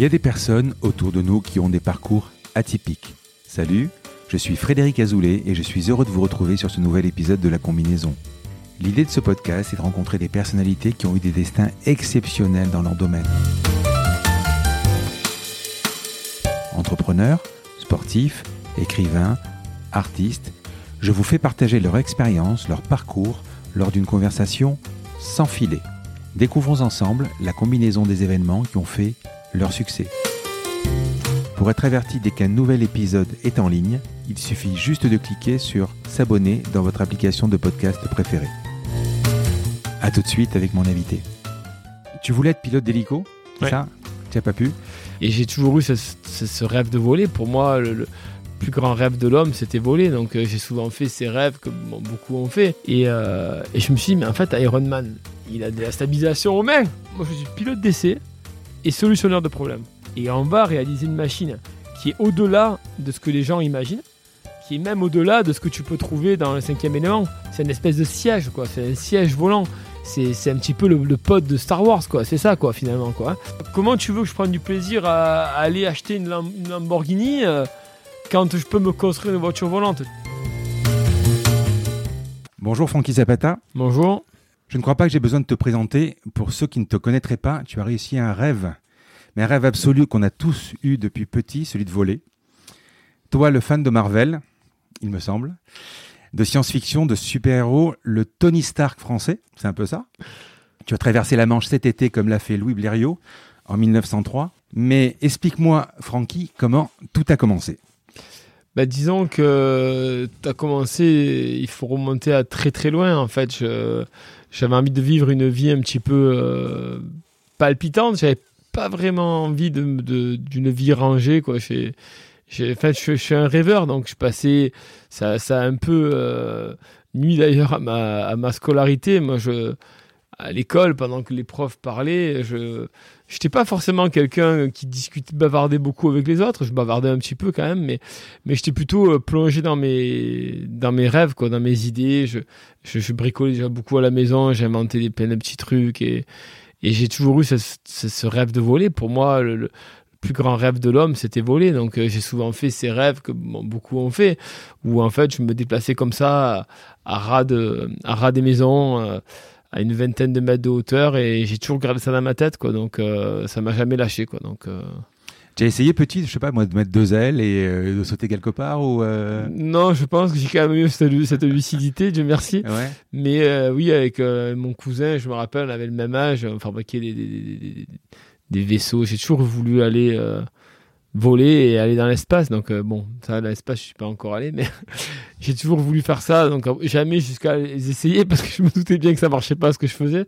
Il y a des personnes autour de nous qui ont des parcours atypiques. Salut, je suis Frédéric Azoulay et je suis heureux de vous retrouver sur ce nouvel épisode de La Combinaison. L'idée de ce podcast est de rencontrer des personnalités qui ont eu des destins exceptionnels dans leur domaine. Entrepreneurs, sportifs, écrivains, artistes, je vous fais partager leur expérience, leur parcours lors d'une conversation sans filet. Découvrons ensemble la combinaison des événements qui ont fait leur succès. Pour être averti dès qu'un nouvel épisode est en ligne, il suffit juste de cliquer sur S'abonner dans votre application de podcast préférée. A tout de suite avec mon invité. Tu voulais être pilote d'hélico Ouais. ça? Tu n'as pas pu? Et j'ai toujours eu ce, ce- ce rêve de voler. Pour moi, le, le plus grand rêve de l'homme, c'était voler. Donc euh, j'ai souvent fait ces rêves que bon, beaucoup ont fait. Et, euh, et je me suis dit, mais en fait, Iron Man, il a de la stabilisation aux mains. Moi, je suis pilote d'essai et solutionneur de problèmes. Et on va réaliser une machine qui est au-delà de ce que les gens imaginent, qui est même au-delà de ce que tu peux trouver dans le cinquième élément. C'est une espèce de siège, quoi. C'est un siège volant. C'est un petit peu le, le pote de Star Wars, quoi. C'est ça, quoi, finalement, quoi. Comment tu veux que je prenne du plaisir à, à aller acheter une, Lam- une Lamborghini euh, quand je peux me construire une voiture volante? Bonjour Francky Zapata. Bonjour. Je ne crois pas que j'ai besoin de te présenter. Pour ceux qui ne te connaîtraient pas, tu as réussi un rêve, mais un rêve absolu qu'on a tous eu depuis petit, celui de voler. Toi, le fan de Marvel, il me semble, de science-fiction, de super-héros, le Tony Stark français, c'est un peu ça. Tu as traversé la Manche cet été comme l'a fait Louis Blériot en 1903. Mais explique-moi, Francky, comment tout a commencé. Bah, disons que tu as commencé, il faut remonter à très très loin en fait. J'avais envie de vivre une vie un petit peu euh, palpitante. J'avais pas vraiment envie de- de- d'une vie rangée. Quoi. J'ai, j'ai, en fait, je, je suis un rêveur donc je passais. Ça, ça a un peu euh, nuit d'ailleurs à ma, à ma scolarité. Moi, je, à l'école, pendant que les profs parlaient, je n'étais pas forcément quelqu'un qui discutait, bavardait beaucoup avec les autres. Je bavardais un petit peu quand même, mais mais j'étais plutôt euh, plongé dans mes dans mes rêves quoi dans mes idées. Je je, je bricolais déjà beaucoup à la maison j'inventais des plein de petits trucs et et j'ai toujours eu ce, ce, rêve de voler. Pour moi le, plus grand rêve de l'homme c'était voler. Donc euh, j'ai souvent fait ces rêves que beaucoup ont fait où en fait je me déplaçais comme ça à, à ras de à ras des maisons euh, à une vingtaine de mètres de hauteur et j'ai toujours gardé ça dans ma tête quoi donc euh, ça m'a jamais lâché quoi donc euh, Tu as essayé petit, je sais pas moi, de mettre deux ailes et euh, de sauter quelque part ou euh, Non, je pense que j'ai quand même eu cette, cette lucidité, Dieu merci. Ouais. Mais euh, oui, avec mon cousin, je me rappelle, on avait le même âge, on fabriquait des, des, des- des- des vaisseaux. J'ai toujours voulu aller voler et aller dans l'espace. Donc euh, bon, ça, dans l'espace, je suis pas encore allé, mais j'ai toujours voulu faire ça. Donc euh, jamais jusqu'à les essayer parce que je me doutais bien que ça marchait pas ce que je faisais.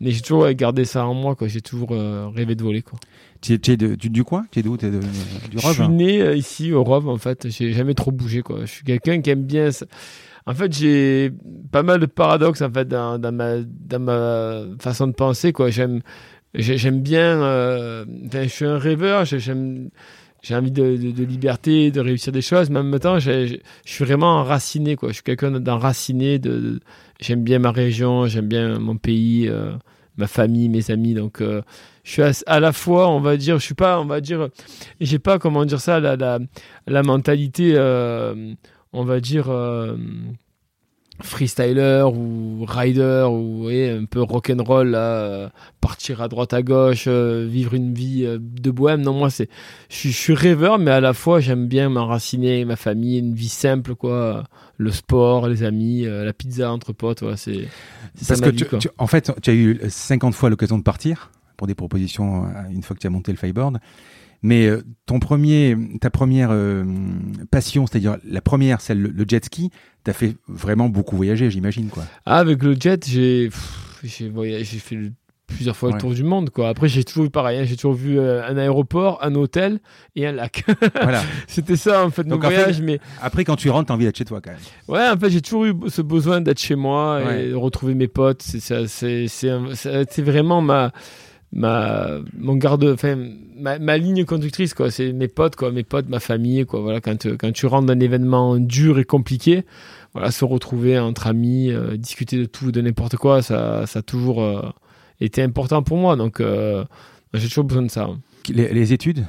Mais j'ai toujours gardé ça en moi. quoi. J'ai toujours euh, rêvé de voler. quoi. Tu es, tu es de- du, coin? Tu es d'où? Tu es de, du Je Rhône suis né euh, ici au Rove en fait. J'ai jamais trop bougé quoi. Je suis quelqu'un qui aime bien. ça. En fait, j'ai pas mal de paradoxes en fait dans, dans ma dans ma façon de penser quoi. J'aime j'ai- j'aime bien. euh, je suis un rêveur. j'ai- J'aime j'ai envie de, liberté, de réussir des choses, mais en même temps, je suis vraiment enraciné quoi. Je suis quelqu'un d'enraciné. De, j'aime bien ma région, j'aime bien mon pays, euh, ma famille, mes amis. Donc euh, je suis à, à la fois, on va dire, je suis pas, on va dire, j'ai pas comment dire ça, la, la, la mentalité, on va dire freestyler ou rider ou un peu rock'n'roll, là, euh, partir à droite à gauche, euh, vivre une vie euh, de bohème. Non, moi c'est, je, suis- rêveur, mais à la fois j'aime bien m'enraciner, ma famille, une vie simple quoi, le sport, les amis, la pizza entre potes, ouais, c'est, Parce que vie, tu- en fait, tu as eu 50 fois l'occasion de partir pour des propositions une fois que tu as monté le Fireboard. Mais euh, ton premier, ta première euh, passion, c'est-à-dire la première, celle le, le jet ski, t'as fait vraiment beaucoup voyager, j'imagine quoi. Ah, avec le jet, j'ai j'ai voyagé, j'ai fait le- plusieurs fois Ouais. le tour du monde. Quoi. Après, j'ai toujours eu pareil. hein, j'ai toujours vu euh, un aéroport, un hôtel et un lac. voilà. C'était ça, en fait, fait- voyages. Mais Après, quand tu rentres, t'as envie d'être chez toi quand même. ouais, en fait, j'ai toujours eu ce besoin d'être chez moi Ouais. et de retrouver mes potes. C'est ça, vraiment ma ma mon garde enfin ma, ma ligne conductrice quoi. C'est mes potes quoi. Mes potes ma famille quoi. Voilà quand euh, quand tu rentres un événement dur et compliqué voilà se retrouver entre amis euh, discuter de tout de n'importe quoi ça ça a toujours euh, été important pour moi. Donc j'ai toujours besoin de ça. Les études?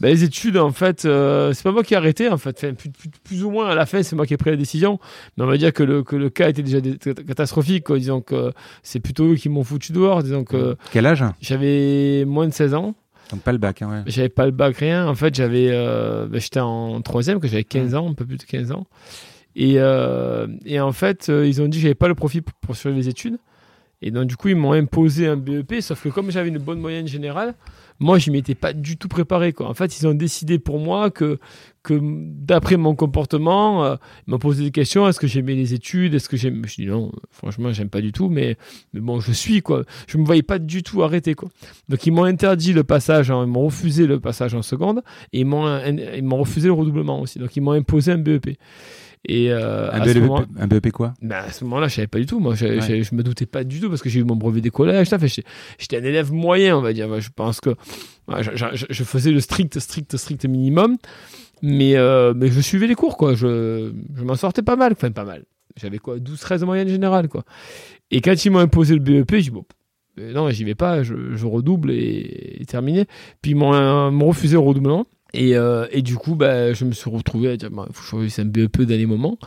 Ben, les études, en fait, euh, c'est pas moi qui ai arrêté, en fait. Enfin, plus, plus, plus, ou moins à la fin, c'est moi qui ai pris la décision. Mais on va dire que le, que le cas était déjà catastrophique, quoi. Disons que c'est plutôt eux qui m'ont foutu dehors. Disons que. Quel âge? J'avais moins de 16 ans. Donc pas le bac, hein, ouais. J'avais pas le bac, rien. En fait, j'avais, euh, ben, j'étais en troisième, que j'avais 15 ans, un peu plus de 15 ans. Et, euh, et en fait, euh, ils ont dit que j'avais pas le profit pour poursuivre les études. Et donc, du coup, ils m'ont imposé un BEP, sauf que comme j'avais une bonne moyenne générale, moi, je m'étais pas du tout préparé. Quoi. En fait, ils ont décidé pour moi que, que d'après mon comportement, euh, ils m'ont posé des questions. Est-ce que j'aimais les études? Est-ce que j'aime Je dis non, franchement, j'aime pas du tout, mais, mais bon, je suis quoi. Je me voyais pas du tout arrêter quoi. Donc ils m'ont interdit le passage, ils m'ont refusé le passage en seconde et ils m'ont ils m'ont refusé le redoublement aussi. Donc ils m'ont imposé un BEP. Et euh, un, BEP, moment, un, BEP, quoi? Bah À ce moment-là, je savais pas du tout. Moi, je, ouais. je me doutais pas du tout parce que j'ai eu mon brevet des collèges. J'étais un élève moyen, on va dire. Je pense que je, je, je, faisais le strict, strict, strict minimum, mais euh, mais je suivais les cours, quoi. Je, je m'en sortais pas mal, enfin pas mal. J'avais quoi, 12-13 de moyenne générale, quoi. Et quand ils m'ont imposé le BEP, j'ai dit bon. Non, j'y vais pas, je, redouble et, et, terminé. Puis ils m'ont refusé le redoublement. Et, euh, et, du coup, bah, je me suis retrouvé à dire, bah, faut choisir un BEP dernier moment.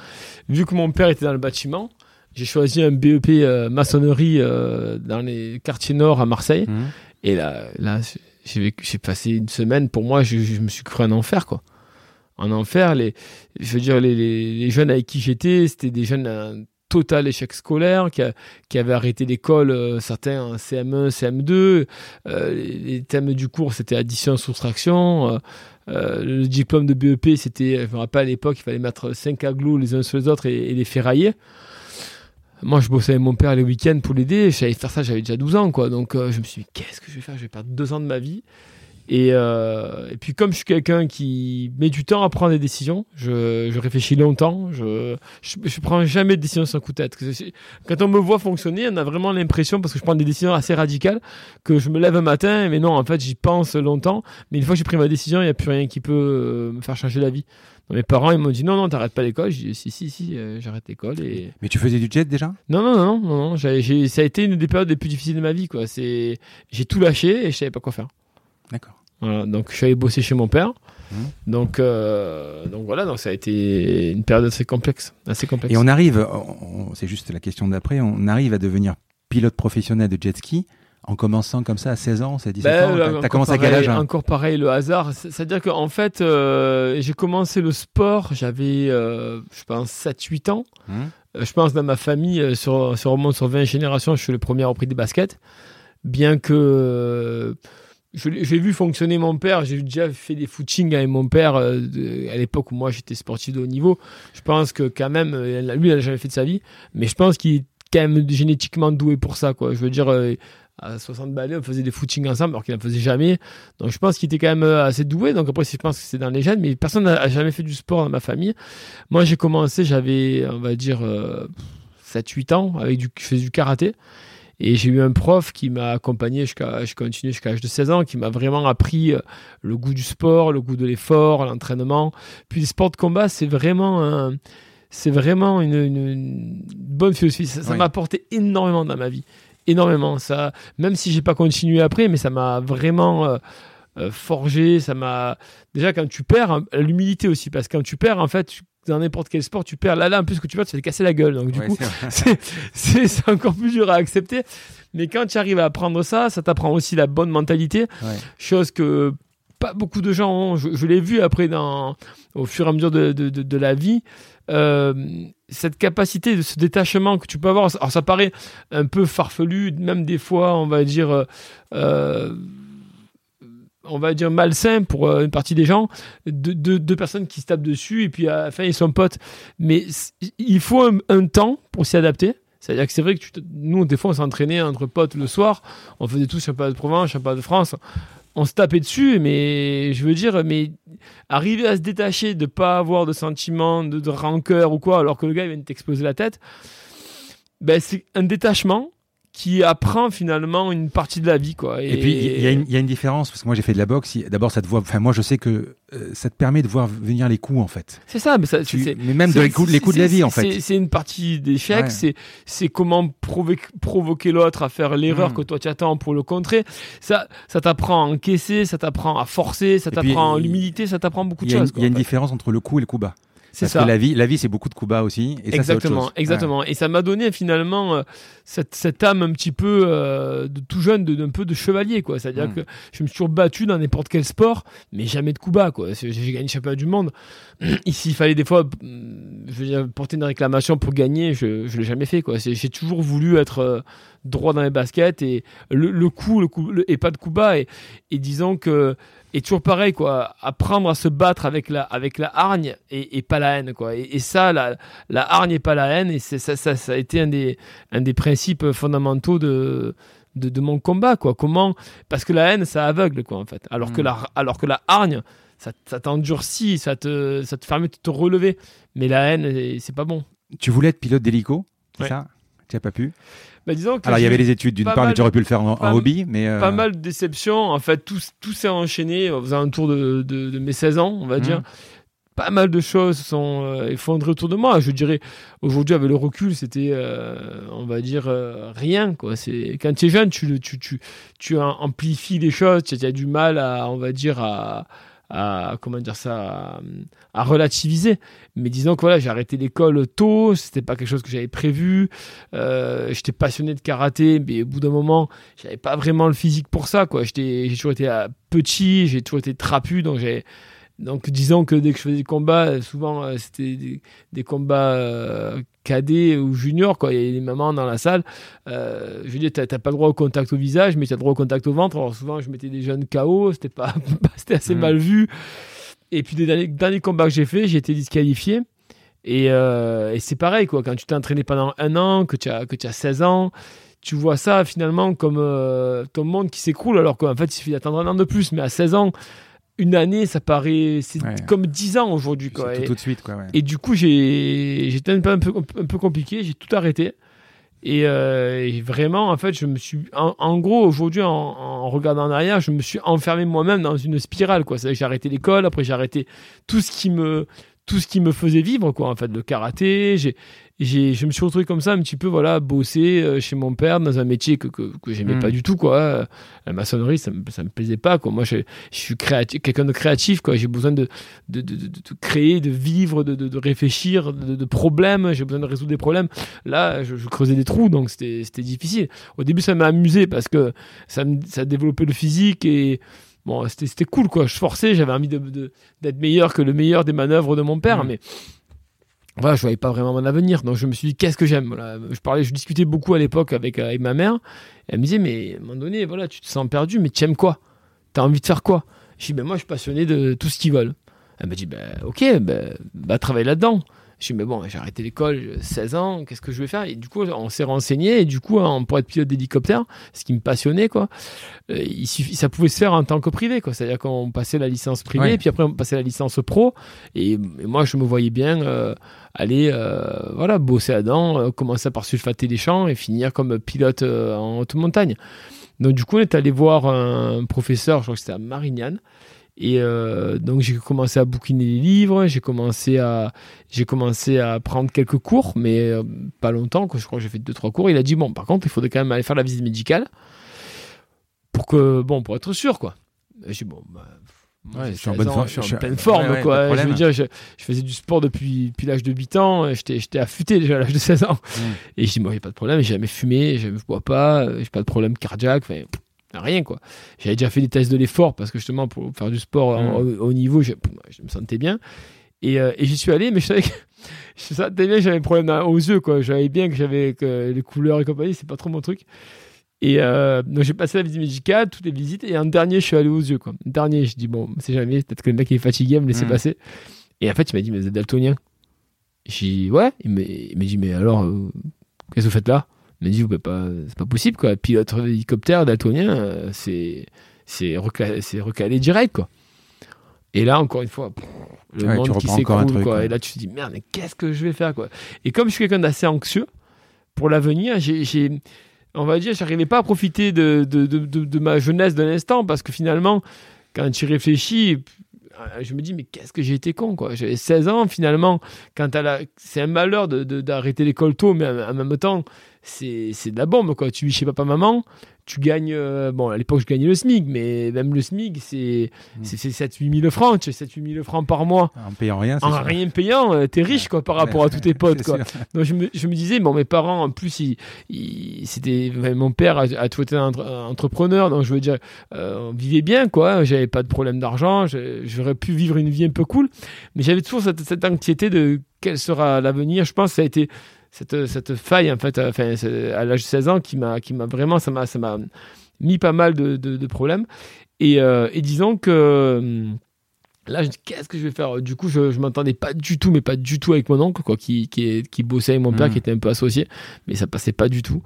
Vu que mon père était dans le bâtiment, j'ai choisi un BEP euh, maçonnerie euh, dans les quartiers nord à Marseille. Mmh. Et là, là j'ai passé une semaine, pour moi, je, je, me suis cru un enfer, quoi. En enfer, les, je veux dire, les, les, les jeunes avec qui j'étais, c'était des jeunes un total échec scolaire, qui, a, qui avaient arrêté l'école, certains en CM1, CM2. Euh, les thèmes du cours, c'était addition, soustraction. Euh, le diplôme de BEP, c'était, je me rappelle à l'époque, il fallait mettre 5 aglos les uns sur les autres et, les ferrailler. Moi, je bossais avec mon père les week-ends pour l'aider. Je savais faire ça, j'avais déjà 12 ans, quoi. Donc, je me suis dit, qu'est-ce que je vais faire? Je vais perdre deux ans de ma vie. Et, euh, et, puis comme je suis quelqu'un qui met du temps à prendre des décisions, je, je réfléchis longtemps, je, je, je, prends jamais de décision sans coup de tête. Quand on me voit fonctionner, on a vraiment l'impression, parce que je prends des décisions assez radicales, que je me lève un matin, mais non, en fait j'y pense longtemps, mais une fois que j'ai pris ma décision, il n'y a plus rien qui peut euh, me faire changer la vie. mes parents, ils m'ont dit non, non, t'arrêtes pas l'école. J'ai dit si, si, si, euh, j'arrête l'école. Et... Mais tu faisais du jet déjà? Non, non, non, non, non. Ça a été une des périodes les plus difficiles de ma vie, quoi. J'ai tout lâché et je savais pas quoi faire. D'accord. Voilà, donc je suis allé bosser chez mon père. Mmh. Donc, euh, donc voilà, donc ça a été une période assez complexe, assez complexe. Et on arrive, c'est juste la question d'après, on arrive à devenir pilote professionnel de jet ski en commençant comme ça à 16 ans, c'est 17 ben, ans. T'as commencé pareil, à quel âge hein Encore pareil, le hasard. C'est-à-dire qu'en fait, euh, j'ai commencé le sport, j'avais, euh, je pense, 7-8 ans. Mmh. Je pense dans ma famille, sur, sur, sur 20 générations, je suis le premier à repris des baskets. Bien que j'ai vu fonctionner mon père, j'ai déjà fait des footings avec mon père euh, à l'époque où moi j'étais sportif de haut niveau. Je pense que quand même, euh, lui, il n'a jamais fait de sa vie, mais je pense qu'il est quand même génétiquement doué pour ça. Quoi. Je veux dire, euh, à 60 balais, on faisait des footings ensemble alors qu'il n'en faisait jamais. Donc je pense qu'il était quand même assez doué. Donc après, je pense que c'est dans les gènes, mais personne n'a jamais fait du sport dans ma famille. Moi, j'ai commencé, j'avais, on va dire, 7-8 ans, avec du, je faisais du karaté. Et j'ai eu un prof qui m'a accompagné jusqu'à, je continue jusqu'à l'âge de 16 ans, qui m'a vraiment appris euh, le goût du sport, le goût de l'effort, l'entraînement. Puis le sport de combat, c'est vraiment un, c'est vraiment une, une, une, bonne philosophie. Ça, ça oui. m'a apporté énormément dans ma vie, énormément. Ça, même si j'ai pas continué après, mais ça m'a vraiment euh, euh, forgé. Ça m'a déjà quand tu perds, hein, l'humilité aussi, parce que quand tu perds, en fait, tu, dans n'importe quel sport, tu perds. Là, là, en plus que tu perds, tu vas te casser la gueule. Donc, du ouais, coup, c'est encore plus dur à accepter. Mais quand tu arrives à apprendre ça, ça t'apprend aussi la bonne mentalité. Ouais. Chose que pas beaucoup de gens ont. Je, je l'ai vu après dans, au fur et à mesure de, de, de, de la vie. Euh, cette capacité de ce détachement que tu peux avoir. Alors, ça paraît un peu farfelu, même des fois, on va dire. Euh, on va dire malsain pour euh, une partie des gens, deux, deux, personnes qui se tapent dessus et puis à la fin ils sont potes. Mais il faut un, temps pour s'y adapter. C'est-à-dire que c'est vrai que nous, des fois, on s'entraînait entre potes le soir, on faisait tous championnat de Provence, championnat de France, on se tapait dessus, mais je veux dire, mais arriver à se détacher, de pas avoir de sentiment, de, de rancœur ou quoi, alors que le gars il vient de t'exploser la tête, ben c'est un détachement qui apprend finalement une partie de la vie quoi. Et, puis il y, y, a une différence parce que moi j'ai fait de la boxe. D'abord ça te voit, enfin moi je sais que euh, ça te permet de voir venir les coups en fait. C'est ça, mais, ça, mais même de les coups, les coups de la vie en fait. C'est une partie d'échec. C'est c'est comment provoquer, provoquer l'autre à faire l'erreur hmm. que toi tu attends pour le contrer. Ça ça t'apprend à encaisser, ça t'apprend à forcer, ça t'apprend l'humilité, ça t'apprend beaucoup de choses. Il y a une différence entre le coup et le coup bas. Parce ça. que la vie, la vie, c'est beaucoup de coups bas aussi. Et exactement, ça, exactement. Et ça m'a donné finalement euh, cette, cette, âme un petit peu euh, de tout jeune, d'un peu de chevalier, quoi. C'est-à-dire hmm. que je me suis toujours battu dans n'importe quel sport, mais jamais de coups bas, quoi. J'ai gagné le championnat du monde. Ici, il fallait des fois, mm, je veux dire, porter une réclamation pour gagner. Je, je l'ai jamais fait, quoi. J'ai toujours voulu être euh, droit dans les baskets et le, le coup, le coup, et pas de coups bas. Et, et disons que et toujours pareil quoi apprendre à se battre avec la avec la hargne et, et pas la haine quoi. Et, ça la, la hargne et pas la haine et c'est ça, ça, ça a été un des un des principes fondamentaux de de, de mon combat quoi. Comment parce que la haine ça aveugle quoi en fait. Alors que hmm. la alors que la hargne ça, ça t'endurcit ça te ça te permet de te relever. Mais la haine c'est pas bon. Tu voulais être pilote d'hélico c'est ça? Tu n'as pas pu? Bah, disons Alors il y avait les études d'une part, mais tu aurais pu le faire en, hobby, mais euh, pas mal de déceptions. En fait, tout, tout s'est enchaîné aux alentours de, de, de, mes 16 ans, on va mmh. dire. Pas mal de choses sont euh, effondrées autour de moi. Je dirais aujourd'hui avec le recul, c'était, euh, on va dire rien quoi. C'est quand tu es jeune, tu, tu, tu, tu amplifies les choses. Tu as du mal à, on va dire à à comment dire ça à, relativiser. Mais disons que voilà j'ai arrêté l'école tôt c'était pas quelque chose que j'avais prévu. Euh, j'étais passionné de karaté mais au bout d'un moment j'avais pas vraiment le physique pour ça quoi. J'étais j'ai toujours été euh, petit j'ai toujours été trapu donc j'ai donc disons que dès que je faisais des combats, souvent euh, c'était des, combats euh, cadets ou juniors, quoi. Il y a des mamans dans la salle. Euh, je veux dire, t'as pas le droit au contact au visage, mais tu as le droit au contact au ventre. Alors souvent, je mettais des jeunes KO, c'était pas, c'était assez mmh. mal vu. Et puis des derniers, combats que j'ai fait, j'ai été disqualifié. Et, et c'est pareil, quoi. Quand tu t'es entraîné pendant un an, que tu as que tu as 16 ans, tu vois ça finalement comme ton monde qui s'écroule, alors qu'en fait, il suffit d'attendre un an de plus. Mais à 16 ans une année, ça paraît c'est comme dix ans aujourd'hui. Quoi. Et, tout, de suite. Quoi, et du coup, j'étais un peu, un peu compliqué, j'ai tout arrêté. Euh, et, vraiment, en fait, je me suis. En, gros, aujourd'hui, en, regardant en arrière, je me suis enfermé moi-même dans une spirale. Quoi. J'ai arrêté l'école, après j'ai arrêté tout ce qui me tout ce qui me faisait vivre quoi en fait le karaté. J'ai je me suis retrouvé comme ça un petit peu voilà bosser euh, chez mon père dans un métier que, que, que j'aimais pas hmm. du tout quoi. La maçonnerie ça me, ça me plaisait pas quoi. Moi je, je suis créatif quelqu'un de créatif quoi. J'ai besoin de de, de, de, créer de vivre de, de, réfléchir de, problèmes. J'ai besoin de résoudre des problèmes. Là je, creusais des trous donc c'était c'était difficile. Au début ça m'a amusé parce que ça ça développait le physique et bon c'était cool quoi je forçais j'avais envie d'être meilleur que le meilleur des manœuvres de mon père hmm. mais voilà, je voyais pas vraiment mon avenir. Donc je me suis dit, qu'est-ce que j'aime? Voilà. Je parlais, je discutais beaucoup à l'époque avec, euh, avec ma mère. elle me disait, mais à un moment donné, voilà, tu te sens perdu, mais tu aimes quoi? Tu as envie de faire quoi? Je dis, ben moi, je suis passionné de tout ce qu'ils veulent. Elle m'a dit, ben ok, ben, bah, travaille là-dedans. Je dis, mais bon, j'ai arrêté l'école, 16 ans, qu'est-ce que je vais faire? Et du coup, on s'est renseigné, et du coup, hein, pour être pilote d'hélicoptère, ce qui me passionnait, quoi, euh, il suffit, ça pouvait se faire en tant que privé, quoi. C'est-à-dire qu'on passait la licence privée, et puis après, on passait la licence pro, et, moi, je me voyais bien euh, aller, euh, voilà, bosser à dents, commencer par sulfater les champs, et finir comme pilote en haute montagne. Donc, du coup, on est allé voir un professeur, je crois que c'était à Marignane, et euh, donc j'ai commencé à bouquiner les livres, j'ai commencé à j'ai commencé à prendre quelques cours, mais euh, pas longtemps. Je crois que j'ai fait deux trois cours. Il a dit bon, par contre, il faudrait quand même aller faire la visite médicale pour que bon pour être sûr quoi. J'ai bon. Bah, je suis en, bonne je suis en pleine forme, quoi. Je veux dire, je, faisais du sport depuis, depuis l'âge de 8 ans. J'étais affûté déjà à l'âge de 16 ans. Mm. Et je dis, moi, j'ai pas de problème. J'ai jamais fumé, je ne bois pas, j'ai pas de problème cardiaque. Enfin, rien quoi. J'avais déjà fait des tests de l'effort parce que justement pour faire du sport mm. au, niveau, je, me sentais bien. Et, euh, et j'y suis allé, mais je savais que je sentais bien j'avais un problème aux yeux quoi. J'avais bien que j'avais que les couleurs et compagnie, c'est pas trop mon truc. Et euh, donc j'ai passé la visite médicale, toutes les visites, et un dernier, je suis allé aux yeux quoi. Un dernier, je dis bon, c'est jamais, peut-être que le mec est fatigué, me laisser mm. passer. Et en fait, il m'a dit mais vous êtes daltonien. J'ai dit ouais. Il m'a dit mais alors, euh, qu'est-ce que vous faites là? M'a dit, pas, c'est pas possible, quoi. Pilote hélicoptère daltonien, euh, c'est, c'est, recalé, c'est recalé direct, quoi. Et là, encore une fois, le monde qui s'écroule, quoi. Et là, tu te dis, merde, mais qu'est-ce que je vais faire, quoi. Et comme je suis quelqu'un d'assez anxieux, pour l'avenir, j'ai, on va dire, j'arrivais pas à profiter de, de, de, de ma jeunesse d'un instant parce que finalement, quand tu réfléchis, je me dis, mais qu'est-ce que j'ai été con, quoi. J'avais 16 ans, finalement. Quand la... C'est un malheur d'arrêter l'école tôt, mais en même temps, c'est de la bombe, quoi. Tu vis chez papa-maman, tu gagnes. Euh, bon, à l'époque, je gagnais le SMIC, mais même le SMIC, c'est mmh. 7-8 000 francs. Tu 7-8 000 francs par mois. En payant rien, En rien payant, euh, t'es riche, quoi, par rapport à tous tes potes, quoi. Donc, je me, je me, disais, bon, mes parents, en plus, ils, c'était. Mon père a, toujours été un, entrepreneur, donc je veux dire, euh, on vivait bien, quoi. J'avais pas de problème d'argent, j'aurais pu vivre une vie un peu cool. Mais j'avais toujours cette, cette anxiété de quel sera l'avenir. Je pense que ça a été cette, cette faille, en fait, enfin, à l'âge de 16 ans, qui m'a, vraiment, ça m'a, mis pas mal de, de, problèmes. Et, euh, et, disons que hum, là, je dis, qu'est-ce que je vais faire? Du coup, je, je m'entendais pas du tout, mais pas du tout avec mon oncle, quoi, qui, qui, qui bossait avec mon père, mmh. qui était un peu associé, mais ça passait pas du tout.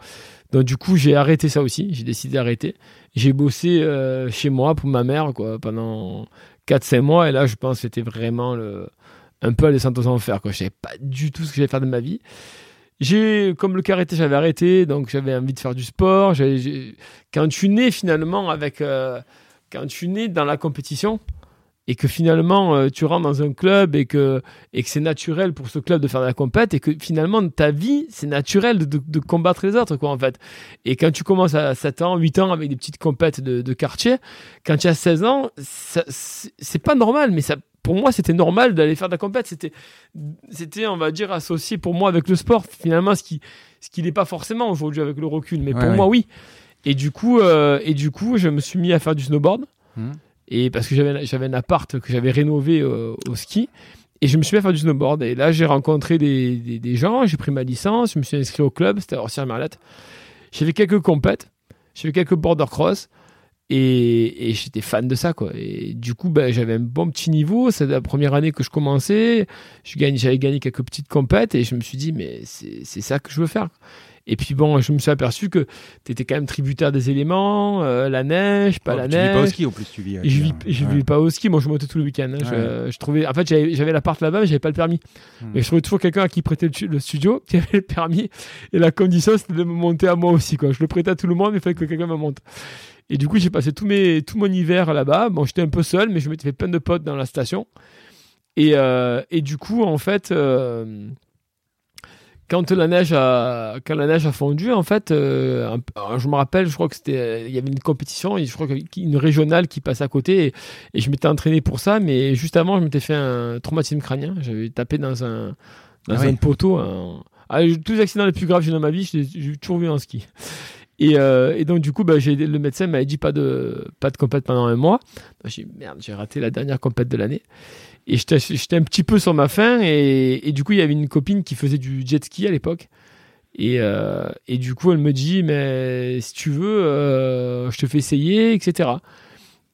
Donc, du coup, j'ai arrêté ça aussi. J'ai décidé d'arrêter. J'ai bossé euh, chez moi pour ma mère, quoi, pendant 4-5 mois. Et là, je pense que c'était vraiment le, un peu à descente aux enfers, quoi. Je savais pas du tout ce que j'allais faire de ma vie j'ai comme le karaté j'avais arrêté donc j'avais envie de faire du sport. Quand tu nais finalement avec euh, quand tu nais dans la compétition et que finalement euh, tu rentres dans un club et que et que c'est naturel pour ce club de faire de la compète et que finalement ta vie c'est naturel de, de, combattre les autres quoi en fait. Et quand tu commences à 7 ans 8 ans avec des petites compètes de, de quartier quand tu as 16 ans c'est pas normal mais ça pour moi, c'était normal d'aller faire de la compète. C'était, c'était, on va dire, associé pour moi avec le sport. Finalement, ce qui, ce qui n'est pas forcément aujourd'hui avec le recul, mais pour moi, oui. Et du coup, euh, et du coup, je me suis mis à faire du snowboard. Mmh. Et parce que j'avais, j'avais un appart que j'avais rénové euh, au ski. Et je me suis mis à faire du snowboard. Et là, j'ai rencontré des, des, gens, j'ai pris ma licence, je me suis inscrit au club, c'était à Orsière Merlette. J'ai fait quelques compètes, j'ai fait quelques border cross. Et, j'étais fan de ça, quoi. Et du coup, ben, j'avais un bon petit niveau. C'est la première année que je commençais. J'avais gagné quelques petites compètes et je me suis dit, mais c'est ça que je veux faire. Et puis bon, je me suis aperçu que tu étais quand même tributaire des éléments, euh, la neige, pas la neige. Tu vis pas au ski en plus, tu vis. Je vis, je vis pas au ski, moi je montais tout le week-end. Hein. Je, trouvais, en fait, j'avais l'appart là-bas, mais j'avais pas le permis. Hmm. Mais je trouvais toujours quelqu'un à qui prêter le, studio, qui avait le permis. Et la condition, c'était de me monter à moi aussi, quoi. Je le prêtais à tout le monde, mais il fallait que quelqu'un me monte. Et du coup, j'ai passé tout, mes, tout mon hiver là-bas. Bon, j'étais un peu seul, mais je m'étais fait plein de potes dans la station. Et, euh, et du coup, en fait, euh, quand la neige a quand la neige a fondu en fait euh, je me rappelle je crois que c'était il y avait une compétition et je crois une régionale qui passait à côté et, je m'étais entraîné pour ça mais juste avant je m'étais fait un traumatisme crânien j'avais tapé dans un dans ah un poteau ah, tous les accidents les plus graves que j'ai dans ma vie j'ai toujours vu en ski et, euh, et, donc du coup, bah, le médecin m'avait dit pas de pas de compète pendant un mois. J'ai merde, j'ai raté la dernière compète de l'année. Et j'étais un petit peu sur ma faim. Et, du coup, il y avait une copine qui faisait du jet ski à l'époque. Et, euh, et, du coup, elle me dit, mais si tu veux, euh, je te fais essayer, etc.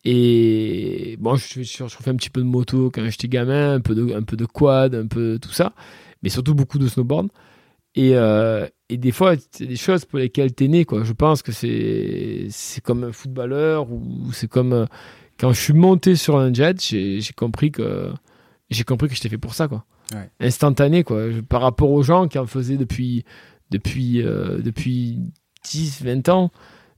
Et bon, je, je, je, un petit peu de moto quand j'étais gamin, un peu de, un peu de quad, un peu tout ça, mais surtout beaucoup de snowboard. Et, euh, et des fois, c'est des choses pour lesquelles tu es né. Quoi. Je pense que c'est, c'est comme un footballeur ou c'est comme. Euh, quand je suis monté sur un jet, j'ai, j'ai compris que j'ai compris que j'étais fait pour ça. Quoi. Instantané, quoi. par rapport aux gens qui en faisaient depuis, depuis, euh, depuis 10, 20 ans,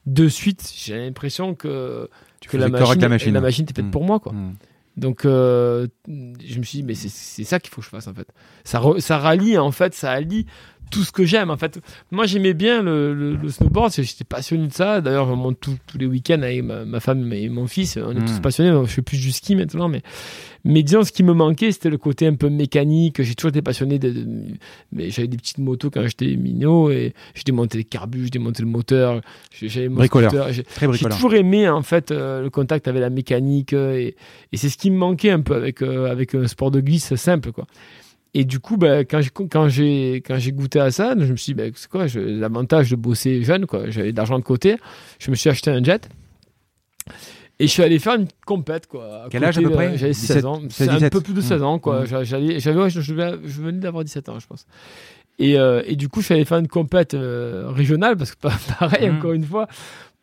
de suite, j'ai l'impression que, que la, machine, la machine, la machine était faite mmh. pour moi. Quoi. Mmh. Donc, euh, je me suis dit, mais c'est, c'est ça qu'il faut que je fasse en fait. Ça, ça rallie en fait, ça allie tout ce que j'aime en fait. Moi j'aimais bien le, le, snowboard, j'étais passionné de ça. D'ailleurs, je monte tous les week-ends avec ma, femme et mon fils. On est tous hmm. passionnés. Je fais plus du ski maintenant, mais mais disons ce qui me manquait, c'était le côté un peu mécanique. J'ai toujours été passionné de, mais j'avais des petites motos quand j'étais minot et je démontais les carbus, je démontais le moteur. J'avais bricoleur. J'ai toujours aimé en fait euh, le contact avec la mécanique euh, et, et c'est ce qui me manquait un peu avec euh, avec un sport de glisse simple quoi. Et du coup, bah, quand j'ai quand j'ai quand j'ai goûté à ça, je me suis dit, bah, c'est quoi l'avantage de bosser jeune, quoi. J'avais de l'argent de côté, je me suis acheté un jet. Et je suis allé faire une compète, quoi. Quel âge à peu près? J'avais 16 ans. C'est un peu plus de 16 mmh. ans, quoi. Mmh. J'avais, j'avais, je, venais d'avoir 17 ans, je pense. Et, euh, et, du coup, je suis allé faire une compète euh, régionale, parce que pareil, mmh. encore une fois,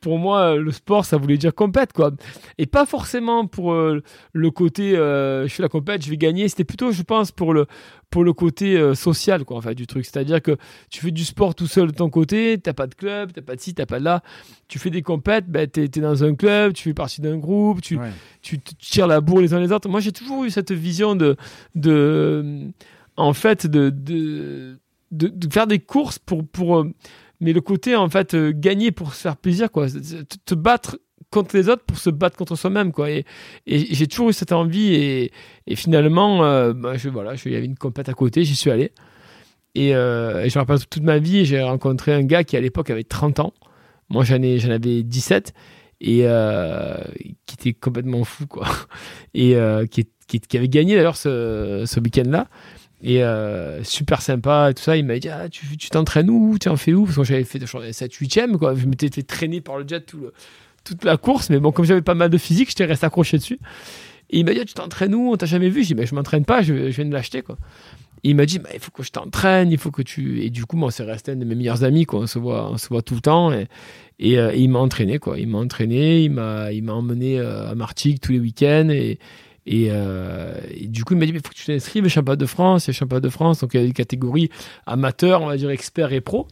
pour moi, le sport, ça voulait dire compète, quoi. Et pas forcément pour euh, le côté, euh, je fais la compète, je vais gagner. C'était plutôt, je pense, pour le, pour le côté euh, social, quoi, en fait, du truc. C'est-à-dire que tu fais du sport tout seul de ton côté, t'as pas de club, t'as pas de ci, t'as pas de là. Tu fais des compètes, ben, t'es es dans un club, tu fais partie d'un groupe, tu, tu, tires la bourre les uns les autres. Moi, j'ai toujours eu cette vision de, de en fait, de, de, de, faire des courses pour, pour mais le côté en fait euh, gagner pour se faire plaisir quoi. Te battre contre les autres pour se battre contre soi-même quoi. Et, j'ai toujours eu cette envie et, finalement euh, bah, voilà il y avait une compète à côté j'y suis allé. Et, euh, et je me rappelle toute ma vie j'ai rencontré un gars qui à l'époque avait 30 ans. Moi j'en ai j'en avais 17 et euh, qui était complètement fou quoi. Et qui, avait gagné d'ailleurs ce, ce week-end là et euh, super sympa et tout ça. Il m'a dit ah, Tu t'entraînes où? Tu en fais où? Parce que j'avais fait 7 8 quoi. Je m'étais fait traîner par le jet toute la course. Mais bon, comme j'avais pas mal de physique, j'étais resté accroché dessus. Et il m'a dit ah, Tu t'entraînes où? On t'a jamais vu Je dis mais Je m'entraîne pas, je, viens de l'acheter. quoi. Et il m'a dit Il faut que je t'entraîne, il faut que tu. Et du coup, moi, c'est resté un de mes meilleurs amis. Quoi. On, se voit, on se voit tout le temps. Et, euh, il m'a entraîné. Quoi. Il m'a entraîné, il m'a emmené euh, à Martigues tous les week-ends. Euh, et, du coup, il m'a dit, il faut que tu t'inscrives, championnat de France, c'est championnat de France. Donc, il y a des catégories amateurs, on va dire expert et pro.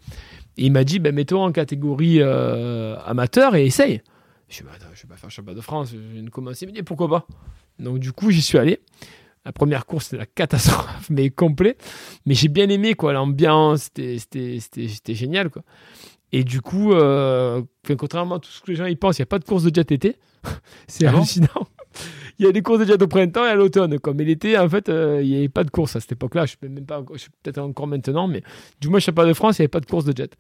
Et il m'a dit, ben, mets-toi en catégorie euh, amateur et essaye. Je ne bah, je vais pas faire championnat de France, je viens de commencer. Il m'a dit, pourquoi pas? Donc, du coup, j'y suis allé. La première course, c'était la catastrophe, mais complet. Mais j'ai bien aimé, quoi. L'ambiance, c'était génial, quoi. Et du coup, euh, contrairement à tout ce que les gens y pensent, il n'y a pas de course de jet été. c'est ah hallucinant il y a des courses de jet au printemps et à l'automne. Mais l'été, en fait, euh, il n'y avait pas de course à cette époque-là. Je ne sais même pas, peut-être encore maintenant, mais du moins, je sais pas de France, il n'y avait pas de course de jet.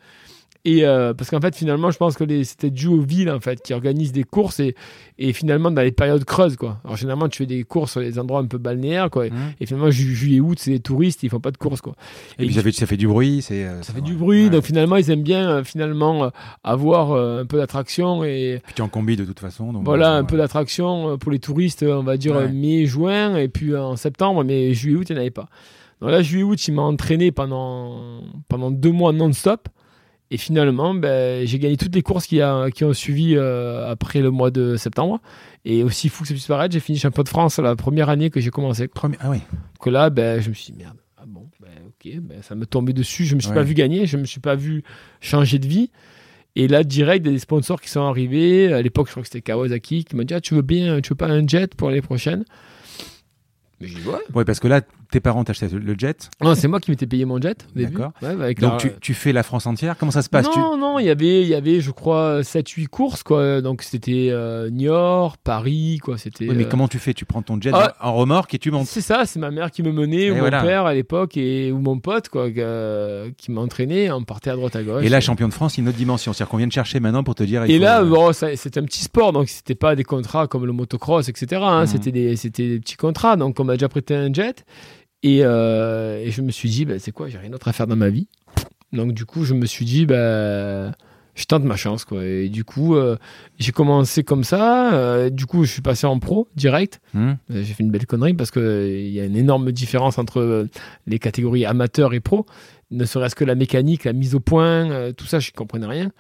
Et euh, parce qu'en fait, finalement, je pense que c'était dû aux villes en fait qui organisent des courses et, et finalement dans les périodes creuses quoi. Alors généralement, tu fais des courses sur les endroits un peu balnéaires quoi. Mmh. Et finalement, juillet août, c'est des touristes, ils font pas de courses quoi. Et, puis ça fait, ça fait du bruit, c'est. Euh, ça fait du bruit, donc finalement, ils aiment bien euh, finalement avoir un peu d'attraction et. Puis tu en combi de toute façon. Donc voilà, un peu d'attraction pour les touristes, on va dire mai, juin et puis en septembre, mais juillet, août, il n'y en avait pas. Donc là, juillet, août, il m'a entraîné pendant pendant deux mois non-stop. Et finalement, ben, j'ai gagné toutes les courses qui, a, qui ont suivi euh, après le mois de septembre. Et aussi fou que ça puisse paraître, j'ai fini champion de France la première année que j'ai commencé. Ah oui. Que là, ben, je me suis dit, merde, ah bon, ben, ok, ben, ça me tombait dessus. Je me suis pas vu gagner, je me suis pas vu changer de vie. Et là, direct, il y a des sponsors qui sont arrivés. À l'époque, je crois que c'était Kawasaki qui m'a dit, ah, tu veux bien, tu veux pas un jet pour l'année prochaine mais je dis, ouais. ouais. parce que là, tes parents t'achetaient le jet Non, c'est moi qui m'étais payé mon jet. D'accord. Donc tu, tu, fais la France entière Comment ça se passe? Non, non, il y avait, il y avait, je crois, 7-8 courses, quoi. Donc c'était euh, Niort, Paris, quoi. C'était. mais euh, comment tu fais? Tu prends ton jet ah, en remorque et tu montes C'est ça, c'est ma mère qui me menait, ou mon père à l'époque, et ou mon pote, quoi, qui m'entraînait. On partait à droite à gauche. Et là, champion de France, une autre dimension. C'est-à-dire qu'on vient de chercher maintenant pour te dire. Et là, bon, c'était un petit sport, donc c'était pas des contrats comme le motocross, etc. Hein. C'était des, c'était des petits contrats. Donc on m'a déjà prêté un jet. Euh, et, je me suis dit, bah, c'est quoi, j'ai rien d'autre à faire dans ma vie. Donc du coup, je me suis dit, bah, je tente ma chance. Quoi. Et du coup, euh, j'ai commencé comme ça. Euh, du coup, je suis passé en pro direct. Hmm. J'ai fait une belle connerie parce qu'il y a une énorme différence entre les catégories amateur et pro. Ne serait-ce que la mécanique, la mise au point, tout ça, je ne comprenais rien.